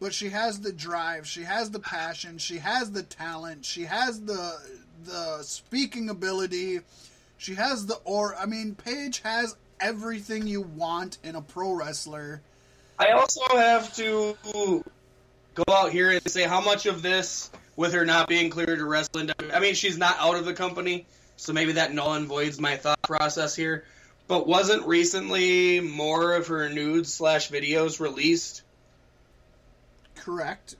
but she has the drive, she has the passion, she has the talent, she has the the speaking ability, she has the or. I mean, Paige has everything you want in a pro wrestler. I also have to go out here and say how much of this, with her not being cleared to wrestle in I mean, she's not out of the company, so maybe that null and voids my thought process here. But wasn't recently more of her nudes slash videos released? Correct.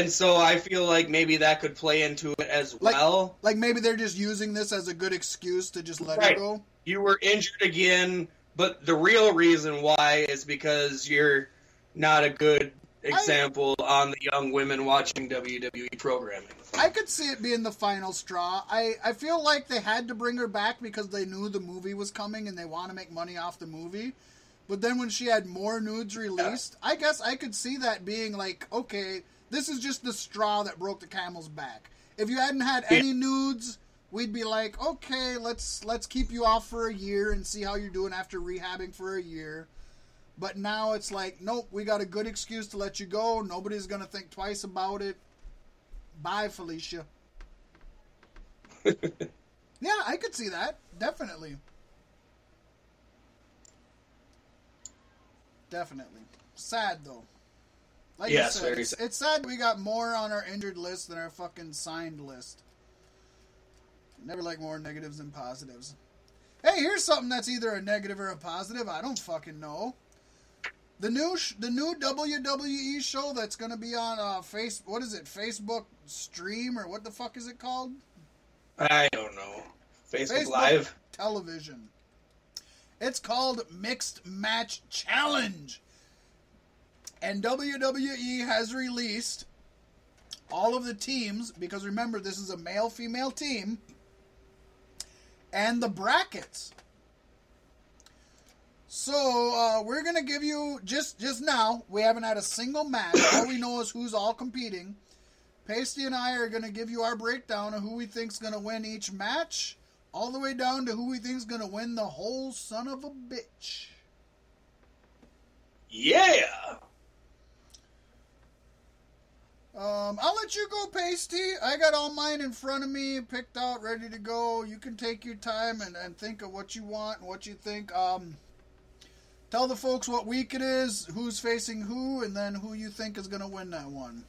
And so I feel like maybe that could play into it as Like, well. like maybe they're just using this as a good excuse to just let her Right. go. You were injured again, but the real reason why is because you're not a good example on the young women watching WWE programming. I could see it being the final straw. I, I feel like they had to bring her back because they knew the movie was coming and they want to make money off the movie. But then when she had more nudes released, I guess I could see that being like, okay, this is just the straw that broke the camel's back. If you hadn't had Yeah. any nudes, we'd be like, okay, let's let's keep you off for a year and see how you're doing after rehabbing for a year. But now it's like, nope, we got a good excuse to let you go. Nobody's gonna think twice about it. Bye, Felicia. (laughs) yeah, I could see that. Definitely. Definitely. Sad though. Like Yes, said, very it's, sad. it's sad we got more on our injured list than our fucking signed list. Never like more negatives than positives. Hey, here's something that's either a negative or a positive. I don't fucking know. The new sh- the new WWE show that's gonna be on uh face what is it Facebook stream or what the fuck is it called I don't know. Facebook, Facebook Live. television. It's called Mixed Match Challenge, and WWE has released all of the teams because remember this is a male female team and the brackets. So uh, we're gonna give you just just now. We haven't had a single match. (coughs) All we know is who's all competing. Pasty and I are gonna give you our breakdown of who we think's gonna win each match, all the way down to who we think's gonna win the whole son of a bitch. Yeah. Um, I'll let you go, Pasty. I got all mine in front of me, picked out, ready to go. You can take your time and, and think of what you want and what you think. Um, tell the folks what week it is, who's facing who, and then who you think is going to win that one.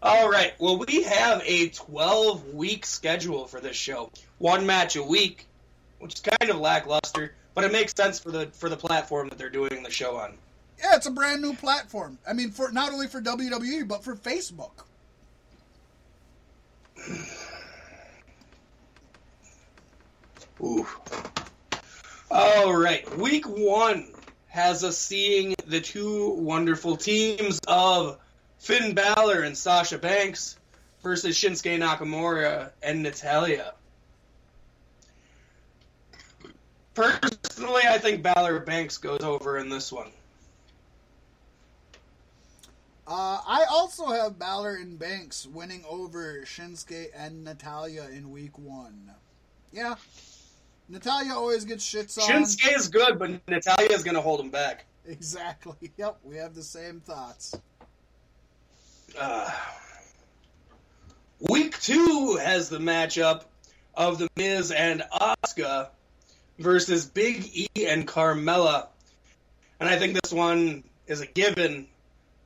All right. Well, we have a 12 week schedule for this show. One match a week, which is kind of lackluster, but it makes sense for the for the platform that they're doing the show on. Yeah, it's a brand new platform. I mean, for not only for WWE but for Facebook. (sighs) Ooh. All right. Week 1 has us seeing the two wonderful teams of Finn Balor and Sasha Banks versus Shinsuke Nakamura and Natalya. Personally, I think Balor Banks goes over in this one. Uh, I also have Balor and Banks winning over Shinsuke and Natalya in week one. Yeah. Natalya always gets shits on. Shinsuke is good, but Natalya is going to hold him back. Exactly. (laughs) Yep, we have the same thoughts. Uh, week two has the matchup of The Miz and Asuka versus Big E and Carmella. And I think this one is a given.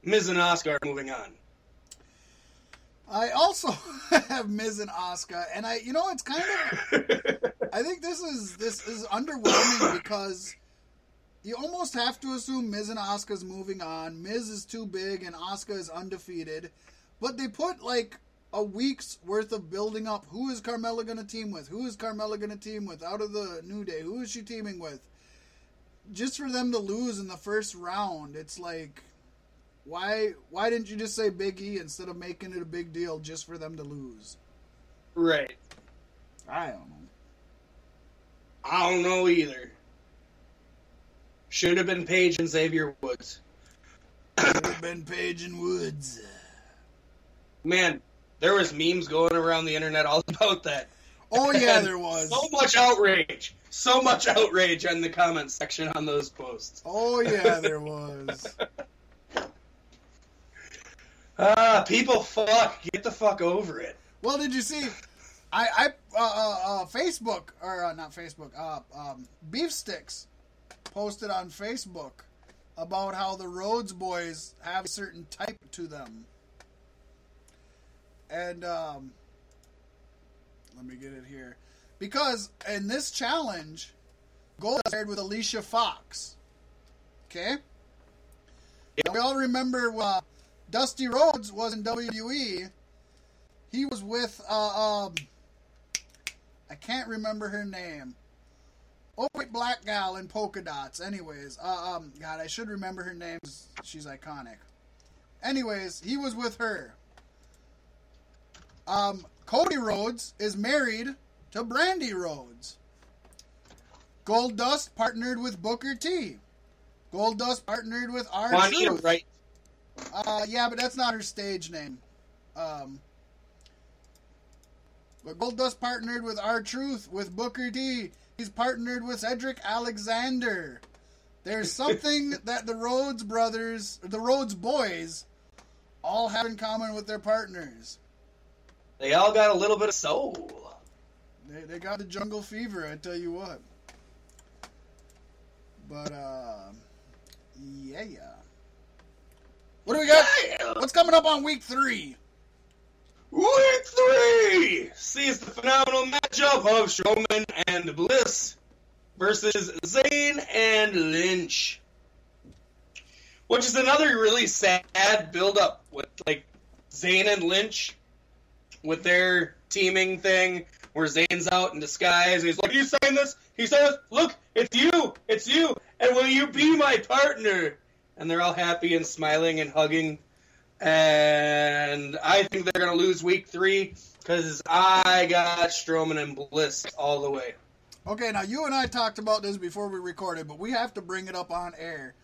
Miz and Asuka are moving on. I also (laughs) have Miz and Asuka, and I, you know, it's kind of. I think this is this is underwhelming (coughs) because you almost have to assume Miz and Asuka's moving on. Miz is too big and Asuka is undefeated. But they put like a week's worth of building up. Who is Carmella going to team with? Who is Carmella going to team with out of the New Day? Who is she teaming with? Just for them to lose in the first round, it's like why why didn't you just say Big E instead of making it a big deal just for them to lose? Right. I don't know. I don't know either. Should have been Paige and Xavier Woods. Could have been Paige and Woods. Man, there was memes going around the internet all (laughs) about that. Oh yeah, there was. So much outrage. So much outrage in the comment section on those posts. Oh yeah, there was. (laughs) Ah, people fuck. Get the fuck over it. Well, did you see? I, I, uh, uh, uh, Facebook or uh, not Facebook, uh, um, Beef Sticks posted on Facebook about how the Rhodes boys have a certain type to them, and um, let me get it here because in this challenge, Gold paired with Alicia Fox. Okay, now, we all remember uh, Dusty Rhodes was in WWE. He was with uh, um, I can't remember her name. Oh wait, black gal in polka dots. Anyways, uh, um, God, I should remember her name. She's iconic. Anyways, he was with her. Um, Cody Rhodes is married to Brandi Rhodes. Goldust partnered with Booker T. Goldust partnered with R. Juanita? Uh, yeah, but that's not her stage name. Um, but Goldust partnered with R Truth with Booker T. He's partnered with Cedric Alexander. There's something (laughs) that the Rhodes brothers, the Rhodes boys, all have in common with their partners. They all got a little bit of soul. They, they got the jungle fever, I tell you what. But, uh, yeah, yeah. What do we got? What's coming up on week three? Week three sees the phenomenal matchup of Strowman and Bliss versus Zayn and Lynch, which is another really sad build-up with like Zayn and Lynch with their teaming thing, where Zayn's out in disguise. He's like, Are "You saying this?" He says, "Look, it's you, it's you, and will you be my partner?" And they're all happy and smiling and hugging and I think they're going to lose week three because I got Strowman and Bliss all the way. Okay, now you and I talked about this before we recorded, but we have to bring it up on air.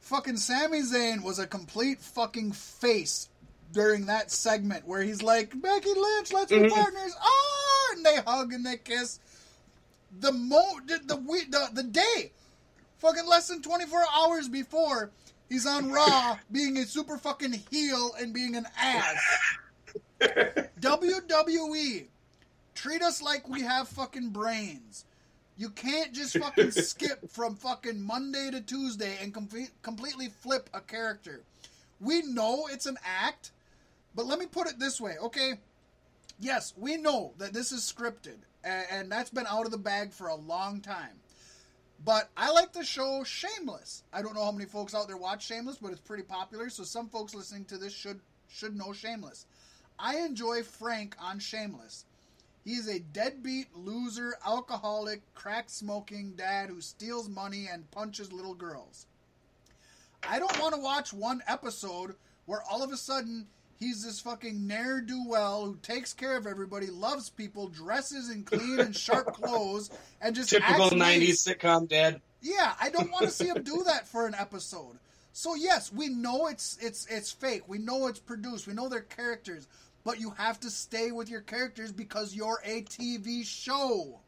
Fucking Sami Zayn was a complete fucking face during that segment where he's like, Becky Lynch, let's be Mhm. partners. Ah, and they hug and they kiss. The mo the the, the the day, fucking less than twenty four hours before, he's on Raw being a super fucking heel and being an ass. (laughs) WWE, treat us like we have fucking brains. You can't just fucking (laughs) skip from fucking Monday to Tuesday and com- completely flip a character. We know it's an act, but let me put it this way, okay? Yes, we know that this is scripted, and, and that's been out of the bag for a long time. But I like the show Shameless. I don't know how many folks out there watch Shameless, but it's pretty popular. So some folks listening to this should should know Shameless. I enjoy Frank on Shameless. He is a deadbeat, loser, alcoholic, crack smoking dad who steals money and punches little girls. I don't want to watch one episode where all of a sudden he's this fucking ne'er do well who takes care of everybody, loves people, dresses in clean and sharp (laughs) clothes, and just Typical. '90s sitcom dad. Yeah, I don't want to see him do that (laughs) for an episode. So yes, we know it's it's it's fake. We know it's produced. We know they're characters, but you have to stay with your characters because you're a TV show.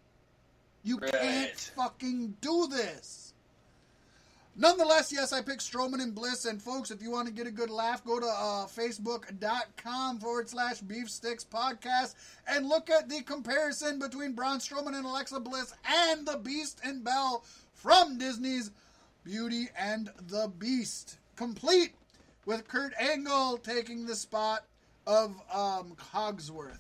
You can't fucking do this. Nonetheless, yes, I picked Strowman and Bliss. And folks, if you want to get a good laugh, go to uh, facebook.com forward slash beef sticks podcast and look at the comparison between Braun Strowman and Alexa Bliss and the Beast and Belle from Disney's Beauty and the Beast. Complete with Kurt Angle taking the spot of um, Cogsworth.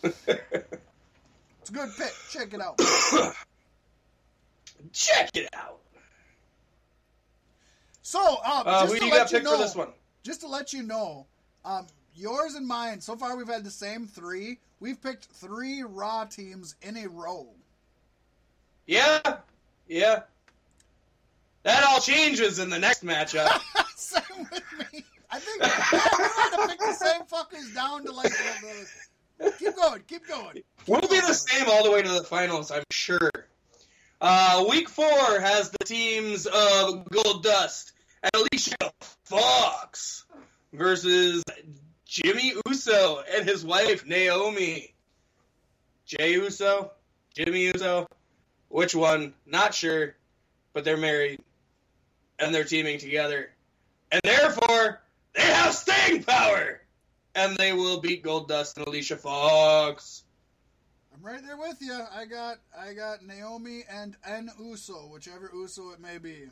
(laughs) it's a good pick. Check it out. (coughs) Check it out. So, um, Uh, just who to you let got you picked know, for this one? just to let you know, um, yours and mine. So far, we've had the same three. We've picked three Raw teams in a row. Yeah, yeah. That all changes in the next matchup. (laughs) same with me. I think yeah, we might have picked the same fuckers down to like the, the Keep going, keep going. We'll be the same all the way to the finals, I'm sure. Uh, week four has the teams of Goldust and Alicia Fox versus Jimmy Uso and his wife Naomi. Jay Uso, Jimmy Uso, which one? Not sure, but they're married and they're teaming together, and therefore they have staying power, and they will beat Goldust and Alicia Fox. I'm right there with you. I got I got Naomi and N Uso, whichever Uso it may be.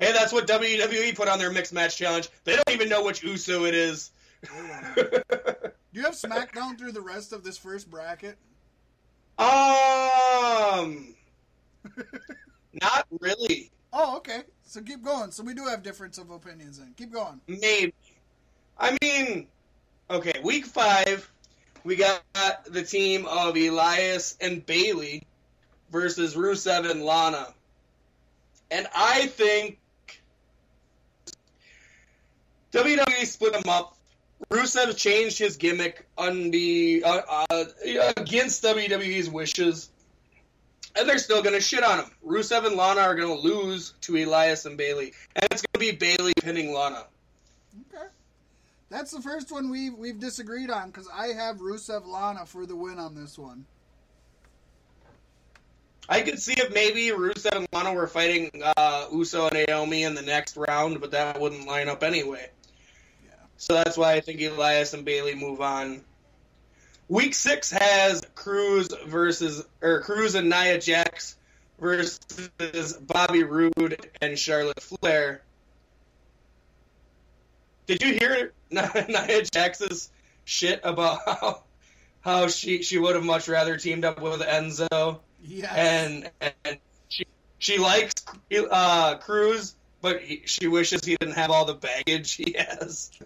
Hey, that's what WWE put on their mixed match challenge. They don't even know which Uso it is. Do you have SmackDown through the rest of this first bracket? um, (laughs) not really. Oh, okay. So keep going. So we do have difference of opinions then. Keep going. Maybe. I mean, okay, week five, we got the team of Elias and Bayley versus Rusev and Lana. And I think WWE split them up. Rusev changed his gimmick on the, uh, uh, against WWE's wishes. And they're still going to shit on him. Rusev and Lana are going to lose to Elias and Bayley. And it's going to be Bayley pinning Lana. Okay. That's the first one we've we've disagreed on because I have Rusev Lana for the win on this one. I could see if maybe Rusev and Lana were fighting uh, Uso and Naomi in the next round, but that wouldn't line up anyway. Yeah. So that's why I think Elias and Bayley move on. Week six has Crews versus or Crews and Nia Jax versus Bobby Roode and Charlotte Flair. Did you hear (laughs) Nia Jax's shit about how how she she would have much rather teamed up with Enzo? Yes. and and she she likes uh, Crews, but he, she wishes he didn't have all the baggage he has. (laughs)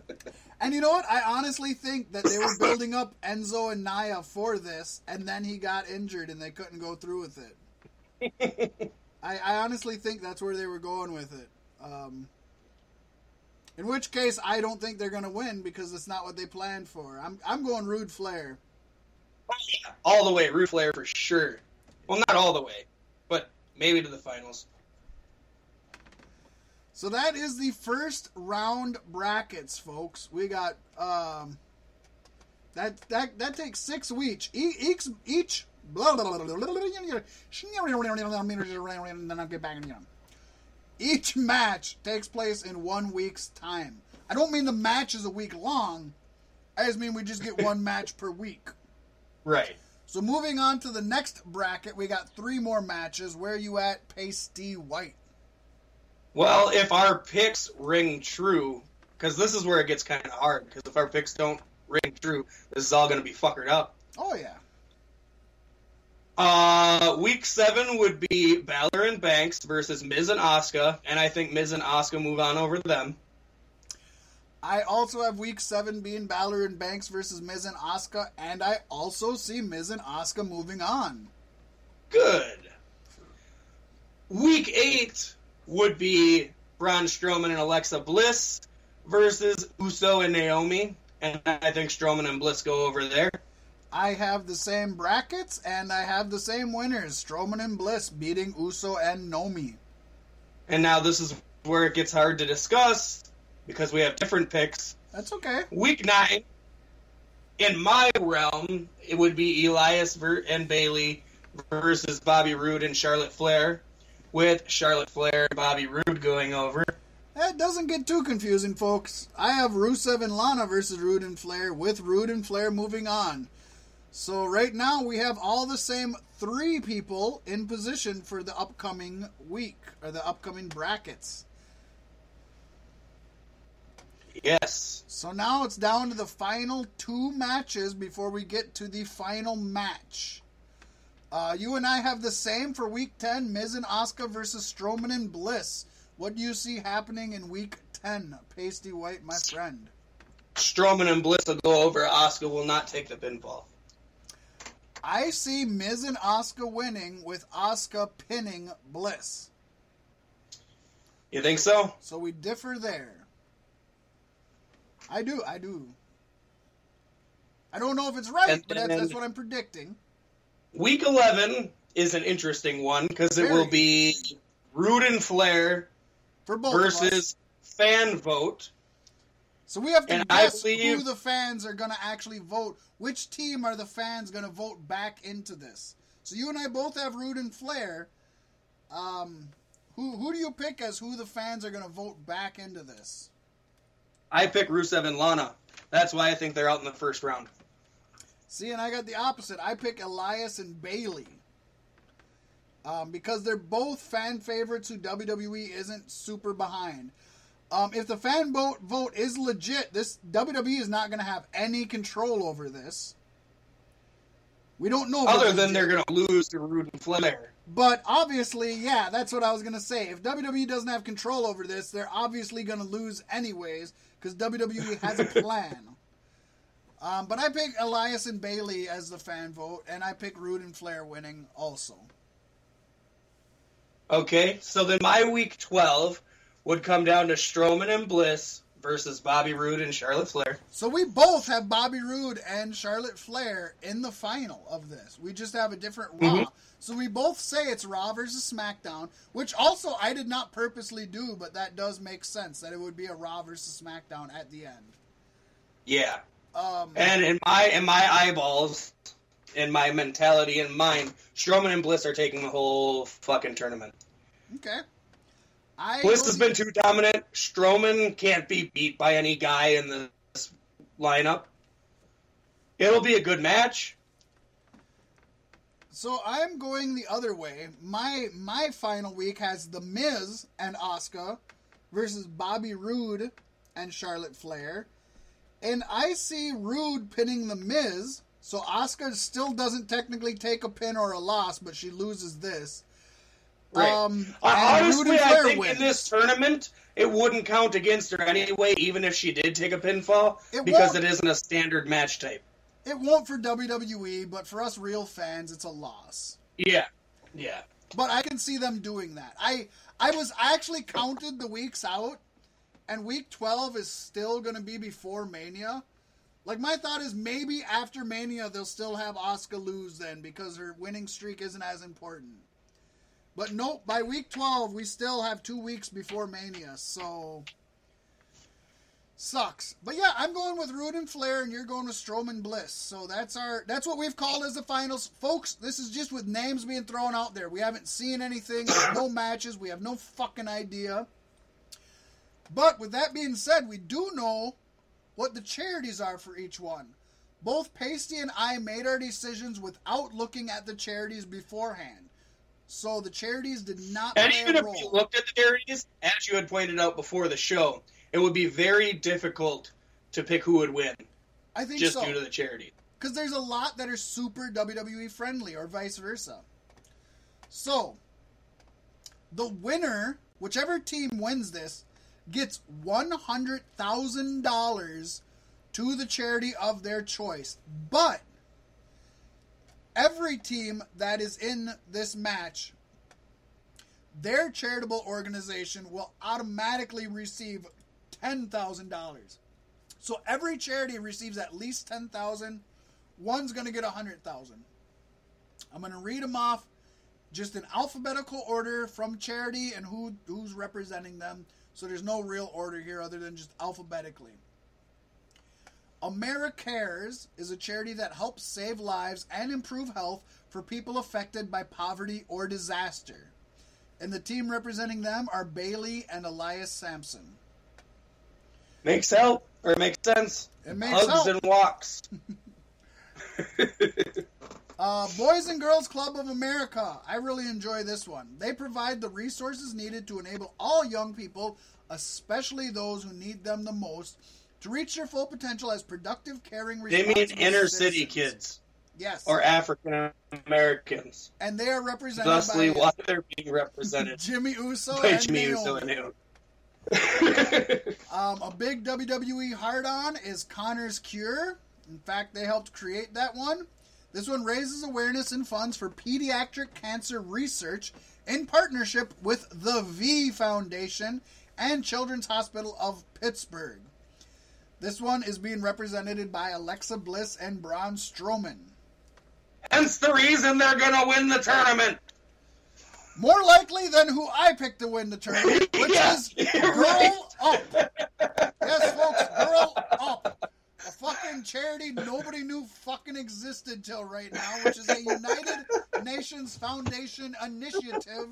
And you know what? I honestly think that they were building up Enzo and Nia for this, and then he got injured and they couldn't go through with it. (laughs) I, I honestly think that's where they were going with it. Um, in which case, I don't think they're going to win because it's not what they planned for. I'm I'm going Roode Flair. all the way, Roode Flair for sure. Well, not all the way, but maybe to the finals. So that is the first round brackets, folks. We got um, that that that takes six weeks. E- Each each blah, blah, blah, blah, blah, blah, each match takes place in one week's time. I don't mean the match is a week long. I just mean we just get one (laughs) match per week. Right. So moving on to the next bracket, we got three more matches. Where are you at, Pasty White? Well, if our picks ring true, because this is where it gets kind of hard. Because if our picks don't ring true, this is all going to be fuckered up. Oh yeah. Uh, week seven would be Balor and Banks versus Miz and Asuka, and I think Miz and Asuka move on over them. I also have week seven being Balor and Banks versus Miz and Asuka, and I also see Miz and Asuka moving on. Good. Week eight would be Braun Strowman and Alexa Bliss versus Uso and Naomi, and I think Strowman and Bliss go over there. I have the same brackets, and I have the same winners: Strowman and Bliss beating Uso and Naomi. And now this is where it gets hard to discuss because we have different picks. That's okay. Week nine, in my realm, it would be Elias and Bayley versus Bobby Roode and Charlotte Flair, with Charlotte Flair and Bobby Roode going over. It doesn't get too confusing, folks. I have Rusev and Lana versus Roode and Flair, with Roode and Flair moving on. So right now we have all the same three people in position for the upcoming week or the upcoming brackets. Yes. So now it's down to the final two matches before we get to the final match. Uh, you and I have the same for week 10 Miz and Asuka versus Strowman and Bliss. What do you see happening in week 10? Pasty White, my friend. Strowman and Bliss will go over. Asuka will not take the pinfall. I see Miz and Asuka winning with Asuka pinning Bliss. You think so? So we differ there. I do, I do. I don't know if it's right, And but that's, that's what I'm predicting. Week 11 is an interesting one because it will be Roode and Flair versus fan vote. So we have to And guess believe- who the fans are going to actually vote. Which team are the fans going to vote back into this? So you and I both have Roode and Flair. Um, who who do you pick as who the fans are going to vote back into this? I pick Rusev and Lana. That's why I think they're out in the first round. See, and I got the opposite. I pick Elias and Bayley. Um, because they're both fan favorites who WWE isn't super behind. Um, if the fan vote vote is legit, this WWE is not going to have any control over this. We don't know. Other than legit. they're going to lose to Roode and Flair. But obviously, yeah, that's what I was gonna say. If WWE doesn't have control over this, they're obviously gonna lose anyways because WWE has a plan. (laughs) um, but I pick Elias and Bayley as the fan vote, and I pick Roode and Flair winning also. Okay, so then my week 12 would come down to Strowman and Bliss versus Bobby Roode and Charlotte Flair. So we both have Bobby Roode and Charlotte Flair in the final of this. We just have a different Raw. So we both say it's Raw versus SmackDown, which also I did not purposely do, but that does make sense that it would be a Raw versus SmackDown at the end. Yeah. Um, And in my in my eyeballs, in my mentality and mind, Strowman and Bliss are taking the whole fucking tournament. Okay. I Bliss has been too dominant. Strowman can't be beat by any guy in this lineup. It'll be a good match. So I'm going the other way. My my final week has The Miz and Asuka versus Bobby Roode and Charlotte Flair. And I see Roode pinning The Miz. So Asuka still doesn't technically take a pin or a loss, but she loses this. Right. Um, Roode honestly, I think wins. in this tournament, it wouldn't count against her anyway, even if she did take a pinfall, It because won't. it isn't a standard match type. It won't for WWE, but for us real fans, it's a loss. Yeah. Yeah. But I can see them doing that. I I was I actually counted the weeks out, and week twelve is still going to be before Mania. Like my thought is maybe after Mania they'll still have Asuka lose then because her winning streak isn't as important. But nope, by week twelve we still have two weeks before Mania, so sucks. But yeah, I'm going with Roode and Flair, and you're going with Strowman Bliss. So that's our that's what we've called as the finals, folks. This is just with names being thrown out there. We haven't seen anything. No (coughs) matches. We have no fucking idea. But with that being said, we do know what the charities are for each one. Both Pasty and I made our decisions without looking at the charities beforehand. So the charities did not And even if you looked at the charities, as you had pointed out before the show, it would be very difficult to pick who would win I think just so. due to the charity. Because there's a lot that are super WWE friendly or vice versa. So, the winner, whichever team wins this, gets $100,000 to the charity of their choice. But, every team that is in this match, their charitable organization will automatically receive $10,000. So every charity receives at least 10,000. One's going to get 100,000. I'm going to read them off just in alphabetical order from charity and who who's representing them. So there's no real order here other than just alphabetically. AmeriCares is a charity that helps save lives and improve health for people affected by poverty or disaster. And the team representing them are Bayley and Elias Samson. Makes help or makes sense. It makes Hugs help. and walks. (laughs) Uh, Boys and Girls Club of America. I really enjoy this one. They provide the resources needed to enable all young people, especially those who need them the most, to reach their full potential as productive, caring, They mean inner city kids. Yes. or African Americans. and they are represented Thusly, by why they're being represented (laughs) Jimmy Uso by and Jimmy Naomi. Uso and Naomi. (laughs) Um, a big WWE hard on is Connor's Cure. In fact, they helped create that one. This one raises awareness and funds for pediatric cancer research in partnership with the V Foundation and Children's Hospital of Pittsburgh. This one is being represented by Alexa Bliss and Braun Strowman. Hence the reason they're gonna win the tournament. More likely than who I picked to win the tournament, (laughs) which Yeah, is (laughs) Girl right. Up. Yes, folks, Girl Up. A fucking charity nobody knew fucking existed till right now, which is a United Nations Foundation initiative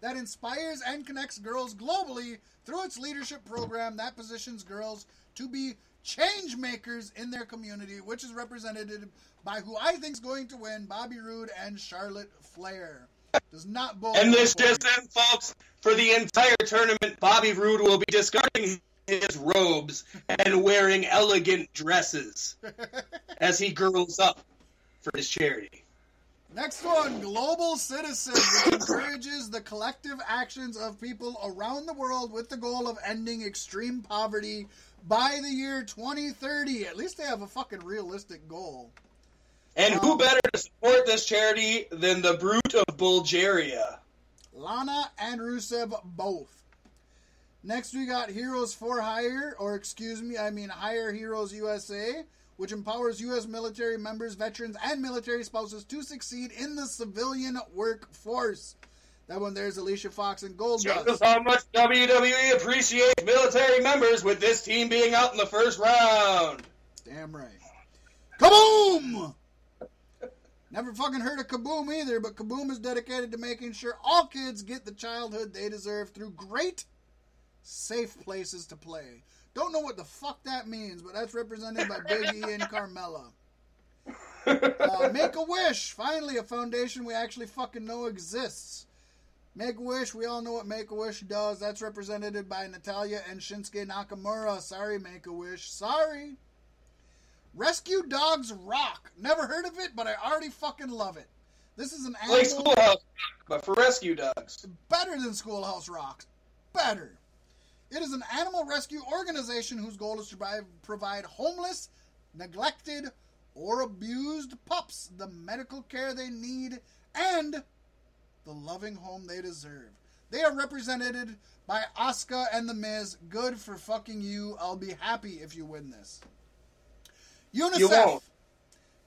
that inspires and connects girls globally through its leadership program that positions girls to be change makers in their community, which is represented by who I think is going to win, Bobby Roode and Charlotte Flair. Does not bode And this just in, folks, for the entire tournament, Bobby Roode will be discarding his robes and wearing elegant dresses (laughs) as he girls up for his charity. Next one, Global Citizen, which encourages the collective actions of people around the world with the goal of ending extreme poverty by the year 2030. At least they have a fucking realistic goal. And Um, who better to support this charity than the Brute of Bulgaria? Lana and Rusev both. Next, we got Heroes for Hire, or excuse me, I mean Hire Heroes USA, which empowers U.S. military members, veterans, and military spouses to succeed in the civilian workforce. That one there's Alicia Fox and Shows us Goldust. how much WWE appreciates military members with this team being out in the first round. Damn right. Kaboom! Never fucking heard of Kaboom either, but Kaboom is dedicated to making sure all kids get the childhood they deserve through great, safe places to play. Don't know what the fuck that means, but that's represented by Big E and Carmella. (laughs) Uh, Make a Wish, finally a foundation we actually fucking know exists. Make a Wish, we all know what Make a Wish does. That's represented by Natalya and Shinsuke Nakamura. Sorry, Make a Wish. Sorry. Rescue Dogs Rock. Never heard of it, but I already fucking love it. This is an Like Schoolhouse, but for rescue dogs. better than Schoolhouse Rock. Better. It is an animal rescue organization whose goal is to provide homeless, neglected, or abused pups the medical care they need and the loving home they deserve. They are represented by Asuka and The Miz. Good for fucking you. I'll be happy if you win this. UNICEF.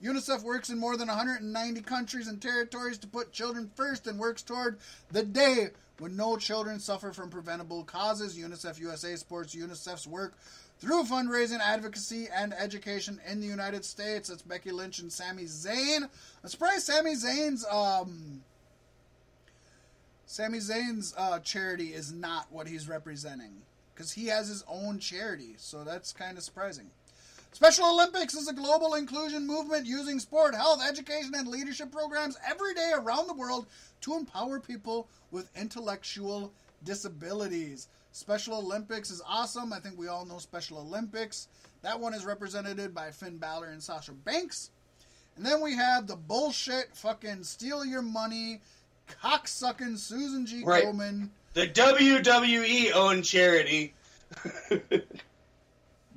UNICEF works in more than 190 countries and territories to put children first and works toward the day when no children suffer from preventable causes. UNICEF USA supports UNICEF's work through fundraising, advocacy, and education in the United States. That's Becky Lynch and Sami Zayn. I'm surprised Sami Zayn's um, Sami Zayn's uh, charity is not what he's representing because he has his own charity, so that's kind of surprising. Special Olympics is a global inclusion movement using sport, health, education, and leadership programs every day around the world to empower people with intellectual disabilities. Special Olympics is awesome. I think we all know Special Olympics. That one is represented by Finn Balor and Sasha Banks. And then we have the bullshit fucking steal your money, cocksucking Susan G. Right. Komen. The WWE owned charity. (laughs)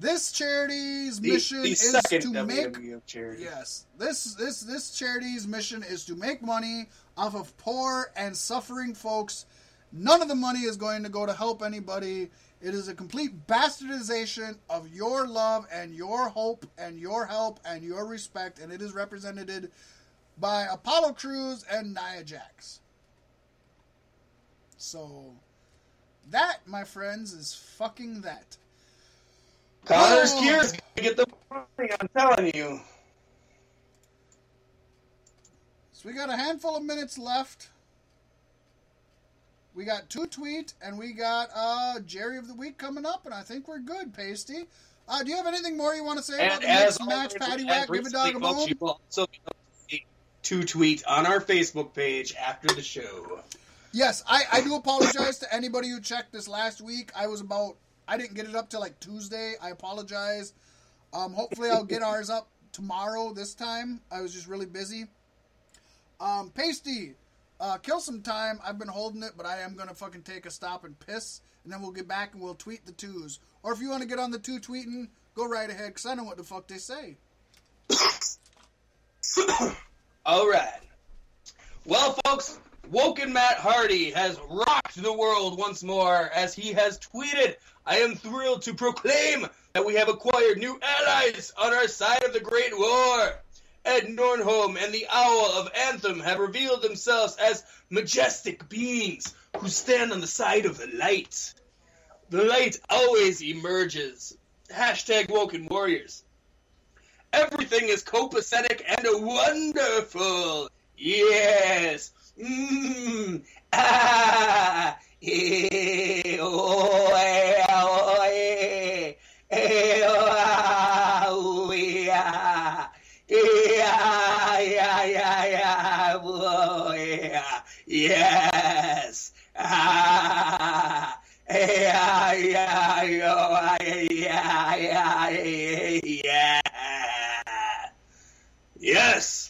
This charity's The, mission the is to make WWE charity. Yes, this this this charity's mission is to make money off of poor and suffering folks. None of the money is going to go to help anybody. It is a complete bastardization of your love and your hope and your help and your respect, and it is represented by Apollo Crews and Nia Jax. So, that, my friends, is fucking that. Connor's Oh. Cure is going to get the money, I'm telling you. So we got a handful of minutes left. We got two tweet and we got uh Jerry of the week coming up, and I think we're good, Pasty. Uh, do you have anything more you want to say about the as next match, always, Patty Whack, give a dog a bone? you will also be able to two tweet on our Facebook page after the show. Yes, I, I do apologize to anybody who checked this last week. I was about I didn't get it up till like Tuesday. I apologize. Um, hopefully I'll get ours up tomorrow this time. I was just really busy. Um, Pasty, uh, kill some time. I've been holding it, but I am gonna fucking take a stop and piss, and then we'll get back and we'll tweet the twos. Or if you want to get on the two tweeting, go right ahead, cause I know what the fuck they say. (coughs) All right. Well, folks, Woken Matt Hardy has rocked the world once more as he has tweeted, I am thrilled to proclaim that we have acquired new allies on our side of the Great War. Ed Nordholm and the Owl of Anthem have revealed themselves as majestic beings who stand on the side of the light. The light always emerges. Hashtag Woken Warriors. Everything is copacetic and wonderful. Yes. Mmm. Ah. Yes. Ah. Yeah. Yes.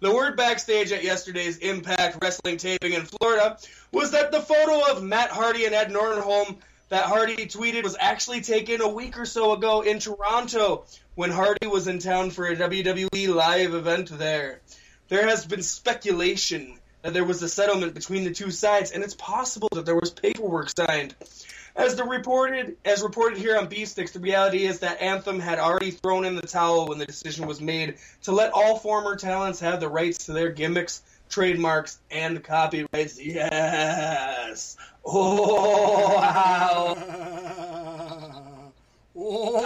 The word backstage at yesterday's Impact Wrestling taping in Florida was that the photo of Matt Hardy and Ed Nordholm that Hardy tweeted was actually taken a week or so ago in Toronto when Hardy was in town for a WWE live event there. There has been speculation that there was a settlement between the two sides, and it's possible that there was paperwork signed. As the reported as reported here on B-Sticks, the reality is that Anthem had already thrown in the towel when the decision was made to let all former talents have the rights to their gimmicks, trademarks, and copyrights. Yes. Oh wow. oh.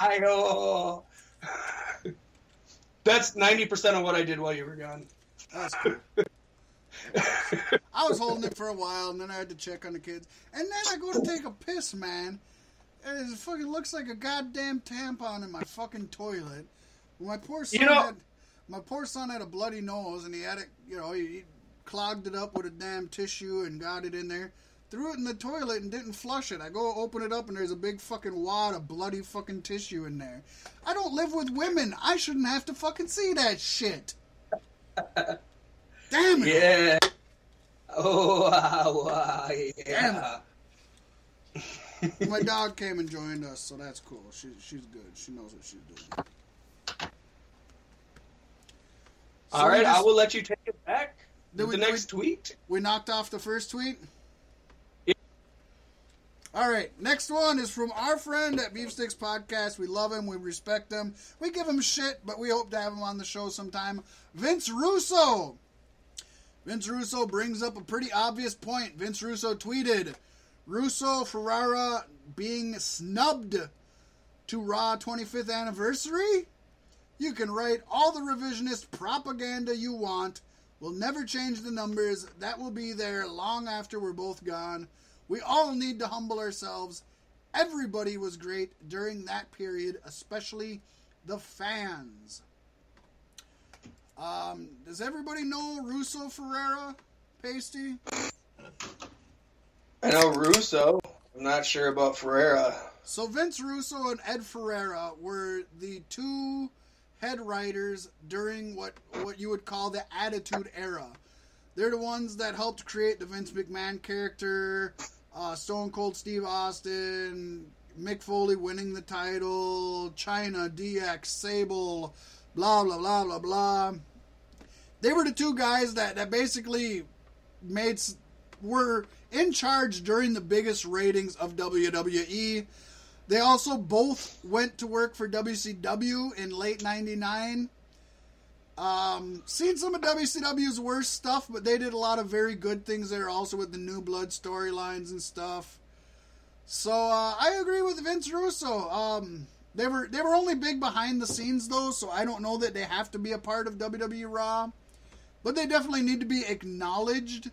I oh. That's ninety percent of what I did while you were gone. That's cool. I was holding it for a while, and then I had to check on the kids. And then I go to take a piss, man. And it fucking looks like a goddamn tampon in my fucking toilet. My poor son You know- had my poor son had a bloody nose, and he had it. You know, he, he clogged it up with a damn tissue and got it in there. Threw it in the toilet and didn't flush it. I go open it up, and there's a big fucking wad of bloody fucking tissue in there. I don't live with women. I shouldn't have to fucking see that shit. (laughs) Damn it. Yeah. Oh (laughs) wow, wow yeah. My (laughs) dog came and joined us, so that's cool. She, she's good. She knows what she's doing. So All right, just- I will let you take it back. With we- the next we- tweet. We knocked off the first tweet? Yeah. All right, next one is from our friend at Beef Sticks Podcast. We love him, we respect him, we give him shit, but we hope to have him on the show sometime. Vince Russo. Vince Russo brings up a pretty obvious point. Vince Russo tweeted Russo Ferrara being snubbed to Raw 25th anniversary? You can write all the revisionist propaganda you want. We'll never change the numbers. That will be there long after we're both gone. We all need to humble ourselves. Everybody was great during that period, especially the fans. Um, does everybody know Russo Ferrara, Pasty? I know Russo. I'm not sure about Ferrara. So Vince Russo and Ed Ferrara were the two head writers during what what you would call the Attitude Era. They're the ones that helped create the Vince McMahon character, uh, Stone Cold Steve Austin, Mick Foley winning the title, Chyna, DX, Sable, blah blah blah blah blah. They were the two guys that that basically made were in charge during the biggest ratings of WWE. They also both went to work for WCW in late '99. Um, seen some of WCW's worst stuff, but they did a lot of very good things there, also with the New Blood storylines and stuff. So uh, I agree with Vince Russo. Um, they were they were only big behind the scenes though, so I don't know that they have to be a part of WWE Raw, but they definitely need to be acknowledged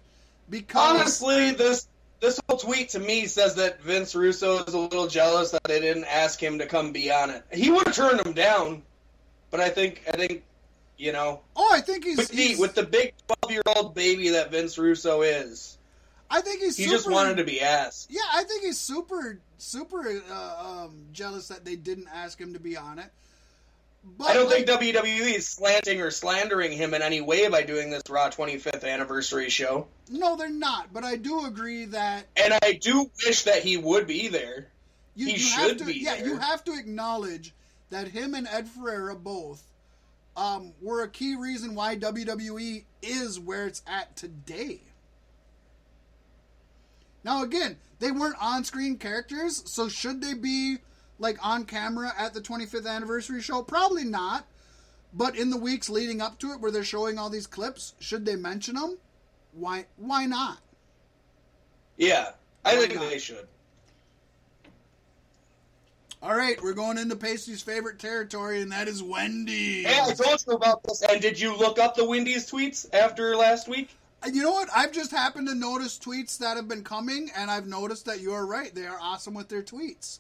because Honestly, this this whole tweet to me says that Vince Russo is a little jealous that they didn't ask him to come be on it. He would have turned him down, but I think I think you know oh, I think he's, with the he's with the big twelve year old baby that Vince Russo is. I think he's He super, just wanted to be asked. Yeah, I think he's super super uh, um, jealous that they didn't ask him to be on it. But I don't like, think WWE is slanting or slandering him in any way by doing this Raw 25th anniversary show. no, they're not. But I do agree that And I do wish that he would be there. you, He you should to, be yeah, there. you have to acknowledge that him and Ed Ferrara both um, were a key reason why WWE is where it's at today. Now, again, they weren't on-screen characters, so should they be like on camera at the 25th anniversary show? Probably not. But in the weeks leading up to it, where they're showing all these clips, should they mention them? Why? Why not? Yeah, I Why think not? they should. All right, we're going into Pasty's favorite territory, and that is Wendy. Hey, I told you about this. And did you look up the Wendy's tweets after last week? You know what? I've just happened to notice tweets that have been coming, and I've noticed that you are right. They are awesome with their tweets.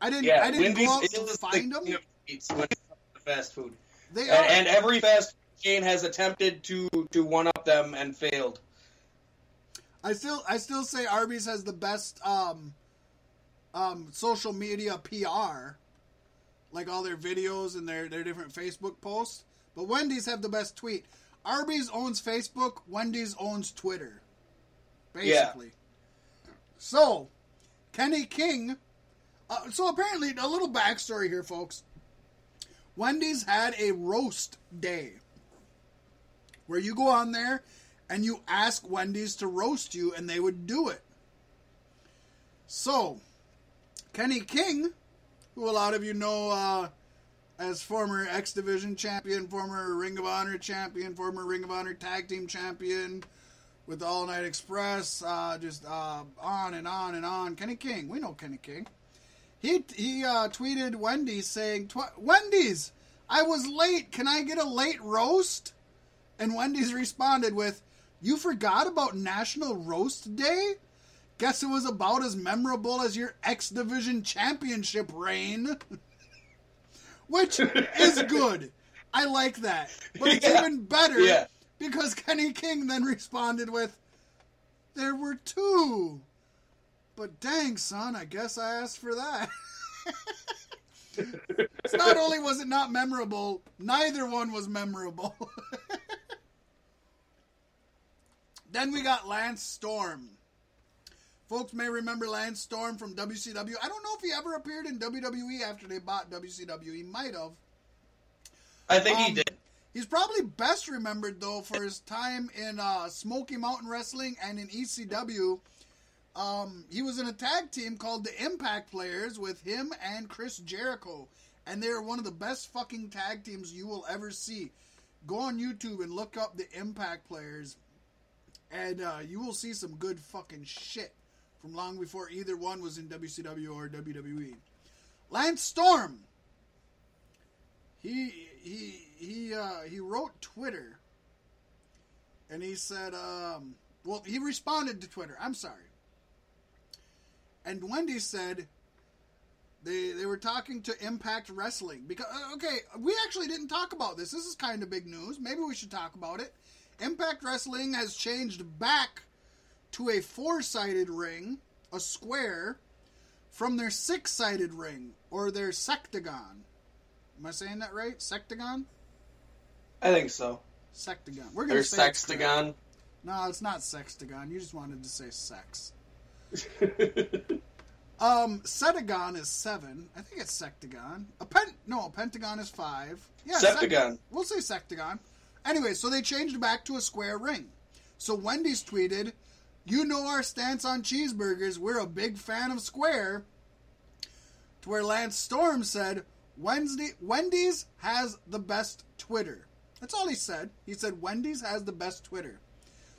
I didn't. Yeah, I didn't Wendy's go out to the find them. tweets when it comes to fast food. They And, are. and every fast food chain has attempted to to one up them and failed. I still. I still say Arby's has the best um, um, social media PR, like all their videos and their their different Facebook posts. But Wendy's have the best tweet. Arby's owns Facebook. Wendy's owns Twitter. Basically. So, Kenny King. Uh, so apparently, a little backstory here, folks. Wendy's had a roast day where you go on there and you ask Wendy's to roast you, and they would do it. So, Kenny King, who a lot of you know uh, as former X Division champion, former Ring of Honor champion, former Ring of Honor tag team champion with All Night Express, uh, just uh, on and on and on. Kenny King, we know Kenny King. He he uh, tweeted Wendy's saying, "Wendy's, I was late. Can I get a late roast?" And Wendy's responded with, "You forgot about National Roast Day? Guess it was about as memorable as your X Division Championship reign." (laughs) Which is good. I like that. But it's Yeah. even better Yeah. because Kenny King then responded with, "There were two. But dang, son, I guess I asked for that." So (laughs) not only was it not memorable, neither one was memorable. (laughs) then we got Lance Storm. Folks may remember Lance Storm from WCW. I don't know if he ever appeared in WWE after they bought WCW. He might have. I think he Um, did. He's probably best remembered though for his time in uh, Smoky Mountain Wrestling and in ECW. Um, he was in a tag team called the Impact Players with him and Chris Jericho, and they're one of the best fucking tag teams you will ever see. Go on YouTube and look up the Impact Players, and uh, you will see some good fucking shit from long before either one was in WCW or WWE. Lance Storm he he he uh, he wrote Twitter, and he said, um, well, he responded to Twitter. I'm sorry. And Wendy said they they were talking to Impact Wrestling because uh, okay, we actually didn't talk about this. This is kind of big news. Maybe we should talk about it. Impact Wrestling has changed back to a four-sided ring, a square, from their six-sided ring or their sectagon. Am I saying that right? Sectagon? I think so. Sectagon. We're gonna Or say. Sextagon. No, it's not sextagon. You just wanted to say sex. (laughs) Um, Cetagon is seven. I think it's sectagon. A pen no, a pentagon is five. Yeah, sect- Septagon. we'll say sectagon. Anyway, so they changed back to a square ring. So Wendy's tweeted, "You know our stance on cheeseburgers. We're a big fan of square." To where Lance Storm said, "Wednesday Wendy's has the best Twitter." That's all he said. He said Wendy's has the best Twitter.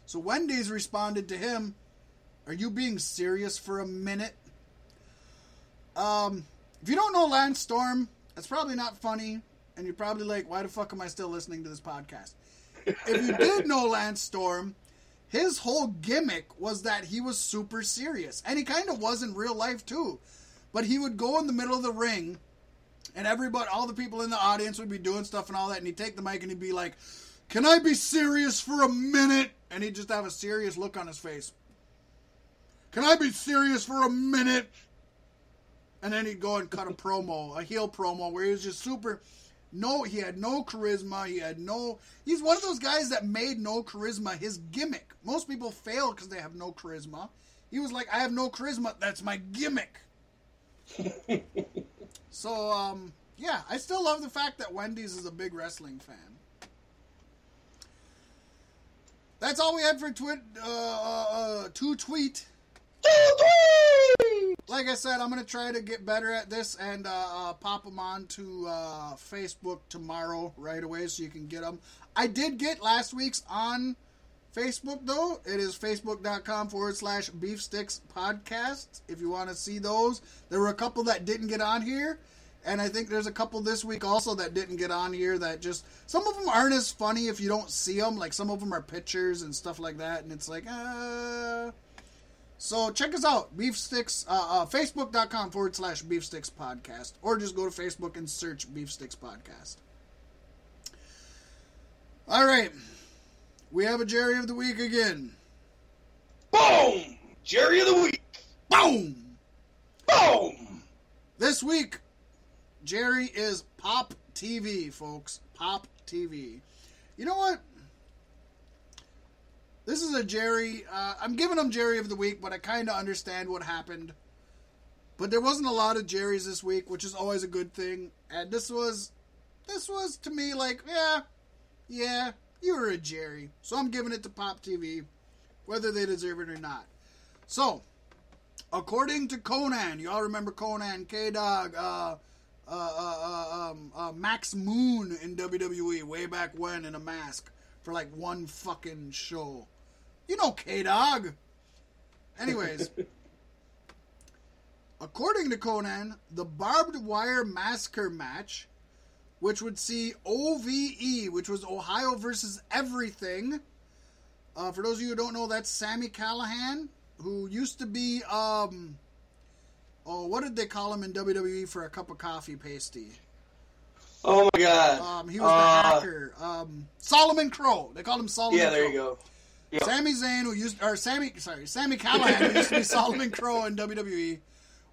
So Wendy's responded to him, "Are you being serious for a minute?" Um, if you don't know Lance Storm, that's probably not funny, and you're probably like, "Why the fuck am I still listening to this podcast?" if you did know Lance Storm, his whole gimmick was that he was super serious, and he kind of was in real life too. But he would go in the middle of the ring, and everybody, all the people in the audience would be doing stuff and all that, and he'd take the mic and he'd be like, "Can I be serious for a minute?" And he'd just have a serious look on his face. Can I be serious for a minute? And then he'd go and cut a promo, a heel promo, where he was just super. No, he had no charisma. He had no. He's one of those guys that made no charisma his gimmick. Most people fail because they have no charisma. He was like, I have no charisma. That's my gimmick. (laughs) so, um, yeah, I still love the fact that Wendy's is a big wrestling fan. That's all we had for twit, uh, uh, uh, to tweet. Like I said, I'm gonna try to get better at this and uh, uh, pop them on to uh, Facebook tomorrow right away, so you can get them. I did get last week's on Facebook though. It is facebook.com forward slash beefsticks podcast. If you want to see those, there were a couple that didn't get on here. And I think there's a couple this week also that didn't get on here that just some of them aren't as funny if you don't see them. Like some of them are pictures and stuff like that, and it's like, uh. So check us out, Beefsticks, uh, uh, Facebook.com forward slash Beefsticks podcast, or just go to Facebook and search Beefsticks podcast. All right, we have a Jerry of the week again. Boom! Jerry of the week. Boom! Boom! This week, Jerry is Pop TV, folks. Pop TV. You know what? This is a Jerry. Uh, I'm giving him Jerry of the week, but I kind of understand what happened. But there wasn't a lot of Jerry's this week, which is always a good thing. And this was, this was to me like, yeah, yeah, you were a Jerry. So I'm giving it to Pop TV, whether they deserve it or not. So, according to Konnan, y'all remember Konnan, K Dog, uh, uh, uh, uh, um, uh, Max Moon in WWE way back when in a mask for like one fucking show. You know K Dog. Anyways, (laughs) according to Konnan, the barbed wire massacre match, which would see OVE, which was Ohio versus Everything. Uh, for those of you who don't know, that's Sami Callihan, who used to be, um, oh, what did they call him in WWE for a cup of coffee pasty? Oh my god. Um, he was the Uh, hacker. Um, Solomon Crowe. They called him Solomon. Yeah, there Crowe. you go. Yep. Sami Zayn, who used or Sammy, sorry, Sami Callihan, who used to be (laughs) Solomon Crowe in WWE,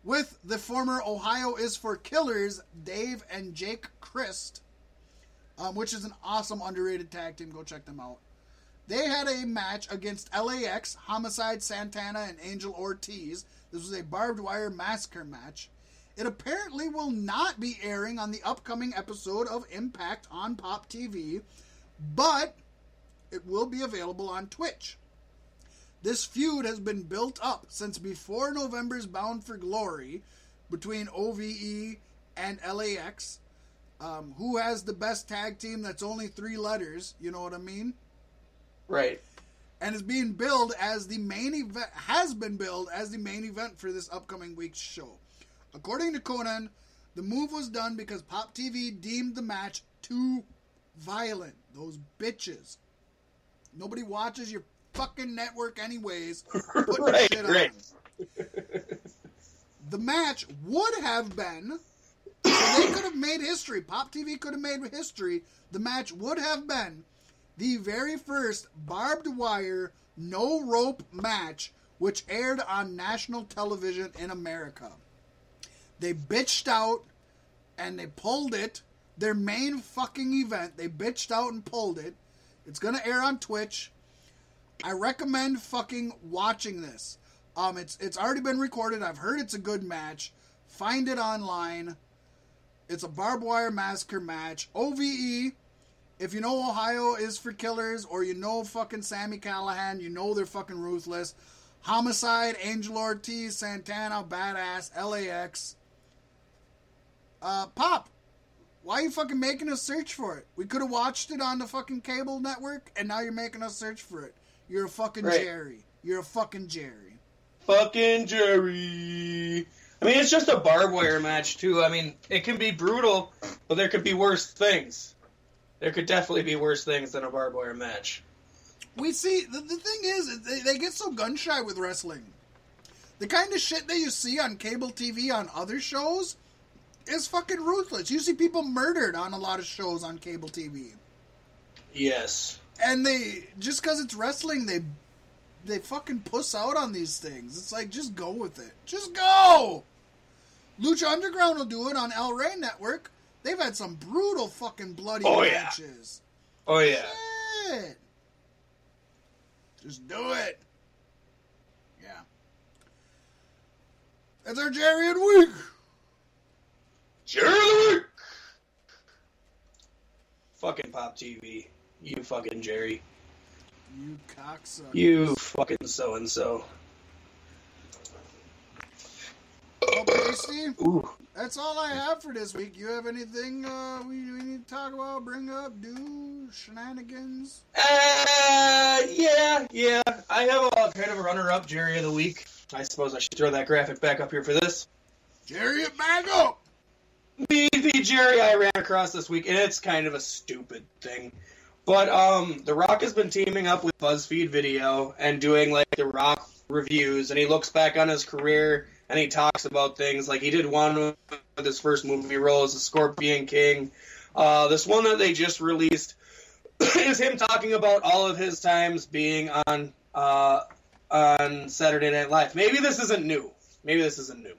with the former Ohio is for Killers, Dave and Jake Crist, um, which is an awesome underrated tag team. Go check them out. They had a match against LAX, Homicide Santana, and Angel Ortiz. This was a barbed wire massacre match. It apparently will not be airing on the upcoming episode of Impact on Pop TV, but it will be available on Twitch. This feud has been built up since before November's Bound for Glory between OVE and LAX. Um, who has the best tag team that's only three letters? You know what I mean? Right. and is being billed as the main event has been billed as the main event for this upcoming week's show. According to Konnan, the move was done because Pop TV deemed the match too violent. Those bitches. Nobody watches your fucking network anyways. (laughs) Put Right, shit right. The match would have been so they could have made history. Pop TV could have made history. The match would have been the very first barbed wire, no rope match, which aired on national television in America. They bitched out and they pulled it. Their main fucking event, they bitched out and pulled it. It's gonna air on Twitch. I recommend fucking watching this. Um, it's it's already been recorded. I've heard it's a good match. Find it online. It's a barbed wire massacre match. OVE. If you know Ohio is for killers, or you know fucking Sami Callihan, you know they're fucking ruthless. Homicide, Angel Ortiz, Santana, Badass, LAX. Uh, Pop, why are you fucking making us search for it? We could have watched it on the fucking cable network, and now you're making us search for it. You're a fucking Right. Jerry. You're a fucking Jerry. Fucking Jerry. I mean, it's just a barbed wire match, too. I mean, it can be brutal, but there could be worse things. There could definitely be worse things than a barbed wire match. We see the, the thing is they, they get so gun shy with wrestling. The kind of shit that you see on cable TV on other shows is fucking ruthless. You see people murdered on a lot of shows on cable TV, Yes. and they just because it's wrestling, they they fucking puss out on these things. It's like just go with it. Just go. Lucha Underground will do it on El Rey Network. They've had some brutal fucking bloody Oh, yeah. matches. Oh yeah. Shit. Just do it. Yeah. That's our Jerry and Week. Jerry the Week. Fucking Pop TV. You fucking Jerry. You cocksucker. You fucking so and so. Okay, Steve. Ooh. That's all I have for this week. You have anything uh, we, we need to talk about, bring up, do, shenanigans? Uh, yeah, yeah. I have a kind of a runner-up Jerry of the week. I suppose I should throw that graphic back up here for this. Jerry it back up! The, the Jerry I ran across this week, and it's kind of a stupid thing. But um, The Rock has been teaming up with BuzzFeed Video and doing like The Rock reviews, and he looks back on his career and he talks about things like he did one with his first movie role as a Scorpion King. Uh, this one that they just released (coughs) is him talking about all of his times being on uh, on Saturday Night Live. Maybe this isn't new. Maybe this isn't new.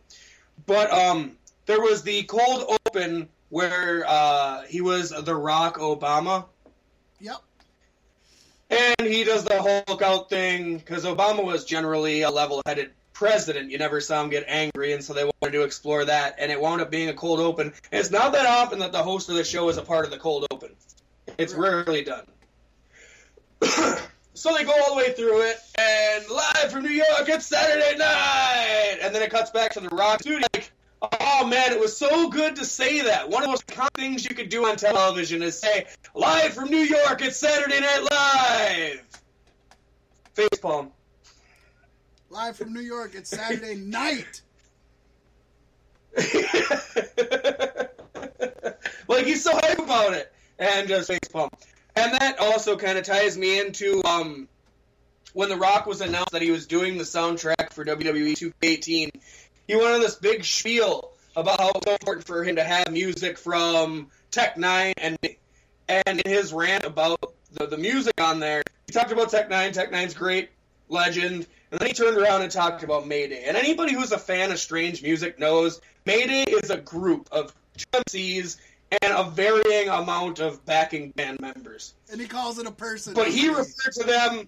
But um, there was the cold open where uh, he was The Rock Obama, Yep. and he does the Hulk out thing because Obama was generally a level-headed president. You never saw him get angry, and so they wanted to explore that, and it wound up being a cold open. And it's not that often that the host of the show is a part of the cold open. It's rarely done. (coughs) so they go all the way through it, and live from New York, it's Saturday night, and then it cuts back to the Rock studio. Like, oh man, it was so good to say that. One of the most common things you could do on television is say, live from New York, it's Saturday Night Live. Facepalm. Live from New York, it's Saturday (laughs) night. (laughs) like he's so hype about it, and just facepalm. And that also kind of ties me into um, when The Rock was announced that he was doing the soundtrack for WWE 2K18. He went on this big spiel about how important for him to have music from Tech N9ne, and and in his rant about the, the music on there, he talked about Tech N9ne. Tech N9ne's great, legend. And then he turned around and talked about Mayday. And anybody who's a fan of strange music knows Mayday is a group of MCs and a varying amount of backing band members. And he calls it a person. But he referred to them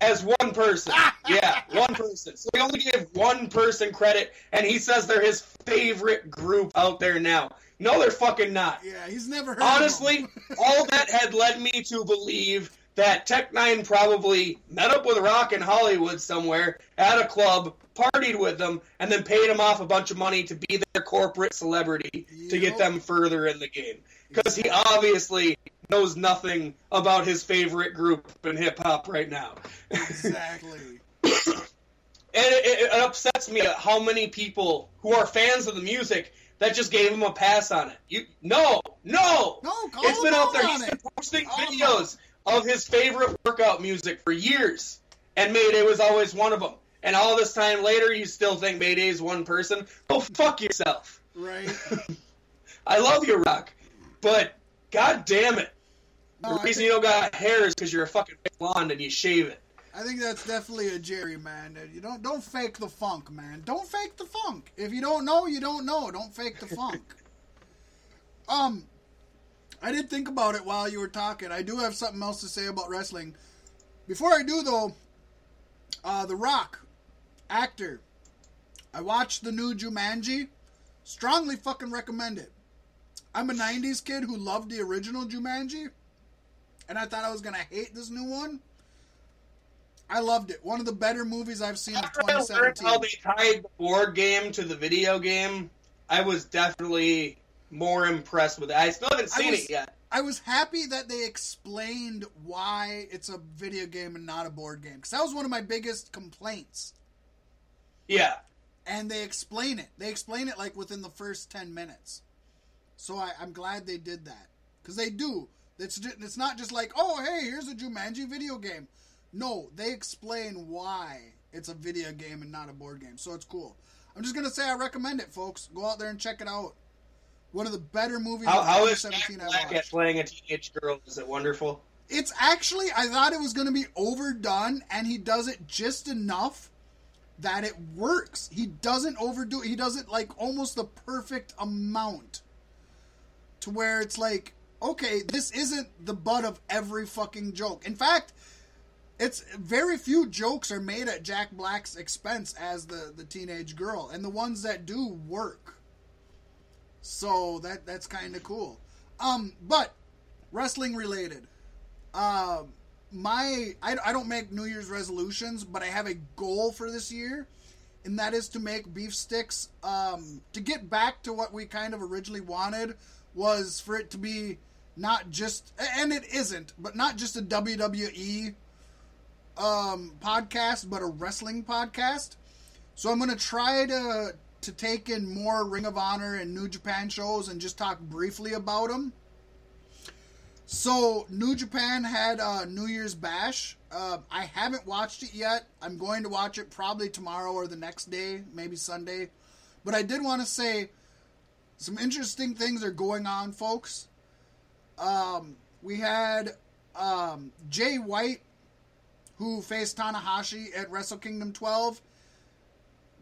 as one person. yeah, one person. So he only gave one person credit, and he says they're his favorite group out there now. No, they're fucking not. Yeah, he's never heard Honestly, (laughs) all that had led me to believe that Tech N9ne probably met up with Rock in Hollywood somewhere at a club, partied with them, and then paid him off a bunch of money to be their corporate celebrity to get them further in the game. Because he obviously knows nothing about his favorite group in hip hop right now. Exactly. (laughs) And it, it upsets me how many people who are fans of the music that just gave him a pass on it. You no, no, No, call It's been out there. He's been posting videos of his favorite workout music for years, and Mayday was always one of them. And all this time later, you still think Mayday is one person? Go fuck yourself. Right? (laughs) I love you, Rock, but god damn it, No, the reason you don't got hair is because you're a fucking blonde and you shave it. I think that's definitely a Jerry man. You don't don't fake the funk, man. Don't fake the funk. If you don't know, you don't know. Don't fake the funk. (laughs) um, I did think about it while you were talking. I do have something else to say about wrestling. Before I do though, uh, The Rock, actor. I watched the new Jumanji. Strongly fucking recommend it. I'm a '90s kid who loved the original Jumanji, and I thought I was gonna hate this new one. I loved it. One of the better movies I've seen of After I learned 2017. how they tied the board game to the video game, I was definitely more impressed with it. I still haven't seen was- it yet. I was happy that they explained why it's a video game and not a board game because that was one of my biggest complaints. Yeah. And they explain it. They explain it like within the first ten minutes. So I, I'm glad they did that because they do. It's ju- it's not just like oh hey here's a Jumanji video game. No, they explain why it's a video game and not a board game. So it's cool. I'm just gonna say I recommend it, folks. Go out there and check it out. One of the better movies How, of how is Jack 2017 I Black at playing a teenage girl? Is it wonderful? it's actually I thought it was going to be overdone, and he does it just enough that it works. He doesn't overdo it. He does it like almost the perfect amount to where it's like, okay, this isn't the butt of every fucking joke. In fact, it's very few jokes are made at Jack Black's expense as the the teenage girl, and the ones that do work. So that that's kind of cool. Um, but wrestling related. Um, my I, I don't make New Year's resolutions, but I have a goal for this year, and that is to make beef sticks. Um, to get back to what we kind of originally wanted was for it to be not just and it isn't, but not just a WWE um, podcast, but a wrestling podcast. So I'm gonna try to to take in more Ring of Honor and New Japan shows and just talk briefly about them. So New Japan had a New Year's Bash. Uh, I haven't watched it yet. I'm going to watch it probably tomorrow or the next day, maybe Sunday. But I did want to say some interesting things are going on, folks. Um, we had um, Jay White, who faced Tanahashi at Wrestle Kingdom 12,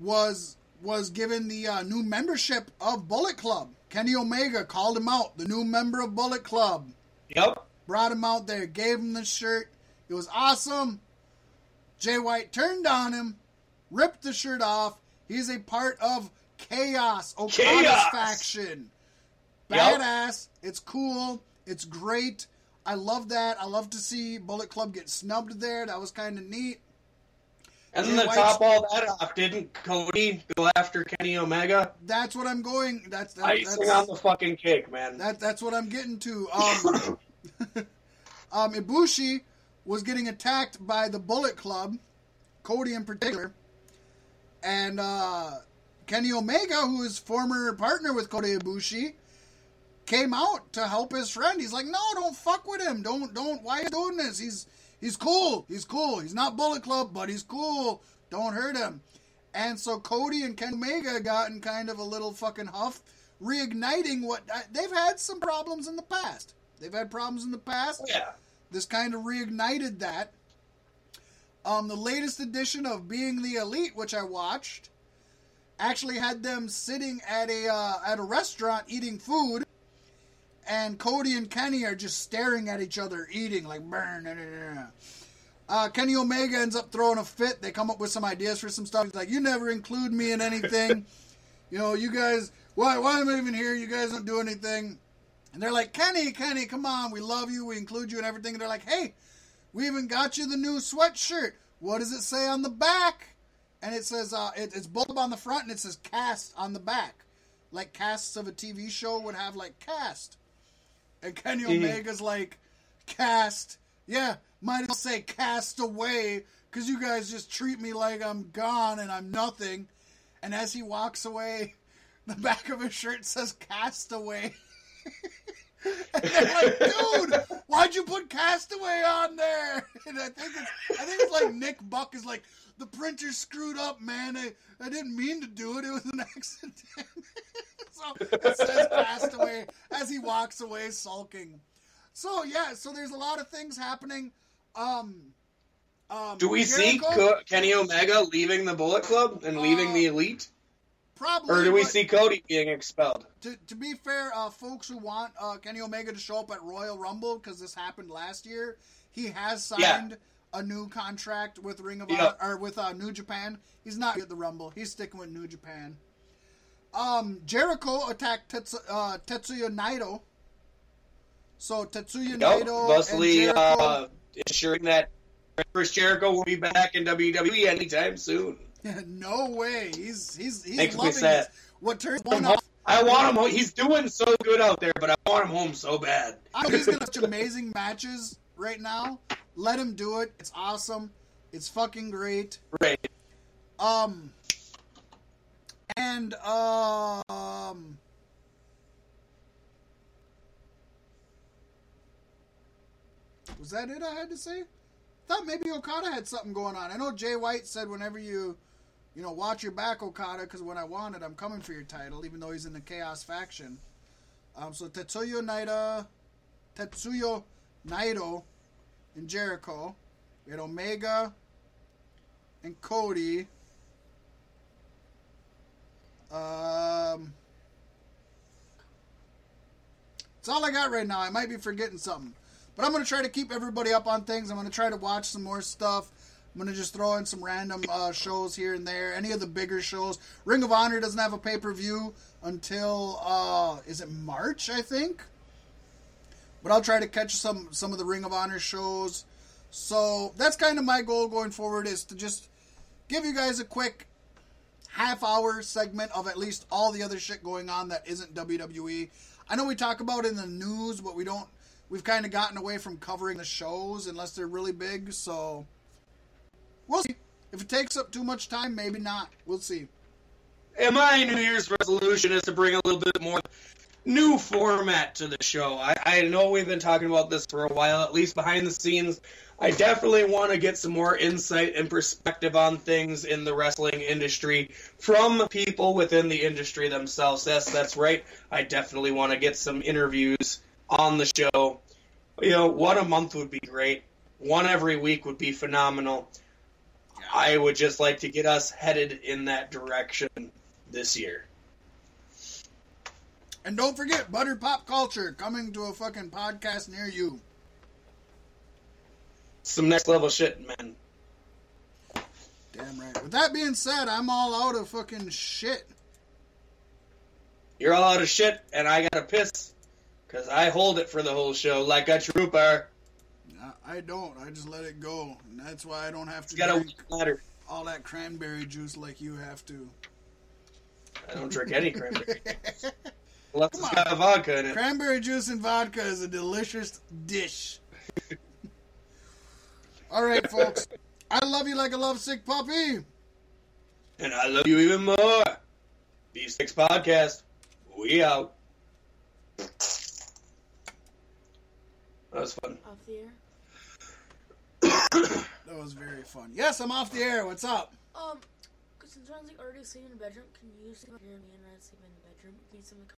was was given the uh, new membership of Bullet Club. Kenny Omega called him out, the new member of Bullet Club. Yep. Brought him out there, gave him the shirt. It was awesome. Jay White turned on him, ripped the shirt off. He's a part of Chaos, Okada's Chaos! faction. Yep. Badass. It's cool. It's great. I love that. I love to see Bullet Club get snubbed there. That was kind of neat. And then to top all that off, didn't Cody go after Kenny Omega? That's what I'm going. That's that, Icing that's on the fucking cake, man. That that's what I'm getting to. Um, (coughs) um, Ibushi was getting attacked by the Bullet Club, Cody in particular, and uh, Kenny Omega, who is former partner with Cody Ibushi, came out to help his friend. He's like, "No, don't fuck with him. Don't don't. Why are you doing this? He's he's cool. He's cool. He's not Bullet Club, but he's cool. Don't hurt him." And so Cody and Kenny Omega got in kind of a little fucking huff, reigniting what they've had some problems in the past. They've had problems in the past. yeah. This kind of reignited that. Um, the latest edition of Being the Elite, which I watched, actually had them sitting at a uh, at a restaurant eating food, and Cody and Kenny are just staring at each other eating like burn. nah, nah, nah." Uh, Kenny Omega ends up throwing a fit. They come up with some ideas for some stuff. He's like, "You never include me in anything. (laughs) you know, you guys. Why? Why am I even here? You guys don't do anything." And they're like, "Kenny, Kenny, come on. We love you. We include you in everything." And they're like, "Hey, we even got you the new sweatshirt. What does it say on the back?" And it says, uh, it, "It's bulb on the front, and it says cast on the back, like casts of a TV show would have like cast." And Kenny Omega's like, "Cast, yeah, might as well say cast away, because you guys just treat me like I'm gone and I'm nothing." And as he walks away, (laughs) the back of his shirt says "cast away." (laughs) And they're like, dude, why'd you put Castaway on there? (laughs) And I think it's, I think it's like Nick Buck is like, the printer screwed up, man. I, I didn't mean to do it. It was an accident. So it says passed away as he walks away sulking. So yeah, so there's a lot of things happening. Um, um, Do we see Co- Kenny Omega leaving the Bullet Club and leaving Uh, the Elite? Probably, Or do we see Cody being expelled? to, to be fair, uh, folks who want uh, Kenny Omega to show up at Royal Rumble because this happened last year, he has signed Yeah. a new contract with Ring of Yeah. Honor or with uh, New Japan. He's not at the Rumble. He's sticking with New Japan. Um, Jericho attacked Tetsu, uh, Tetsuya Naito. So Tetsuya. Naito Thusly and Jericho. uh, ensuring that Chris Jericho will be back in WWE anytime soon. (laughs) no way. He's he's he's Makes loving it. What turns one off I want him. home. He's doing so good out there, but I want him home so bad. I know he's gonna have such (laughs) amazing matches right now. Let him do it. It's awesome. It's fucking great. Right. Um and um Was that it I had to say? Thought maybe Okada had something going on. I know Jay White said whenever you you know, watch your back, Okada, because when I want it, I'm coming for your title, even though he's in the Chaos faction. Um, so Tetsuya Naito, Tetsuya Naito and Jericho. We had Omega and Cody. Um, that's all I got right now. I might be forgetting something. But I'm going to try to keep everybody up on things. I'm going to try to watch some more stuff. I'm going to just throw in some random uh, shows here and there. Any of the bigger shows. Ring of Honor doesn't have a pay per view until, uh, is it March, I think? But I'll try to catch some, some of the Ring of Honor shows. So that's kind of my goal going forward is to just give you guys a quick half hour segment of at least all the other shit going on that isn't WWE. I know we talk about it in the news, but we don't. We've kind of gotten away from covering the shows unless they're really big. So we'll see. If it takes up too much time, maybe not. We'll see. And my New Year's resolution is to bring a little bit more new format to the show. I, I know we've been talking about this for a while, at least behind the scenes. I definitely want to get some more insight and perspective on things in the wrestling industry from people within the industry themselves. Yes, that's right. I definitely want to get some interviews on the show. You know, one a month would be great. One every week would be phenomenal. I would just like to get us headed in that direction this year. And don't forget, Butter Pop Culture coming to a fucking podcast near you. Some next level shit, man. Damn right. With that being said, I'm all out of fucking shit. You're all out of shit, and I gotta piss. Because I hold it for the whole show like a trooper. I don't. I just let it go. And that's why I don't have to It's got a drink ladder. all that cranberry juice like you have to. I don't drink any cranberry. (laughs) Unless it's got vodka in it. Cranberry juice and vodka is a delicious dish. (laughs) All right, folks. I love you like a lovesick puppy. And I love you even more. Beef Sticks Podcast. We out. That was fun. Off the air. (coughs) That was very fun. Yes, I'm off the air. What's up? Um, since Ron's like already sleeping in the bedroom, can you sleep here and me and Ryan sleep in the bedroom? Can you sleep in the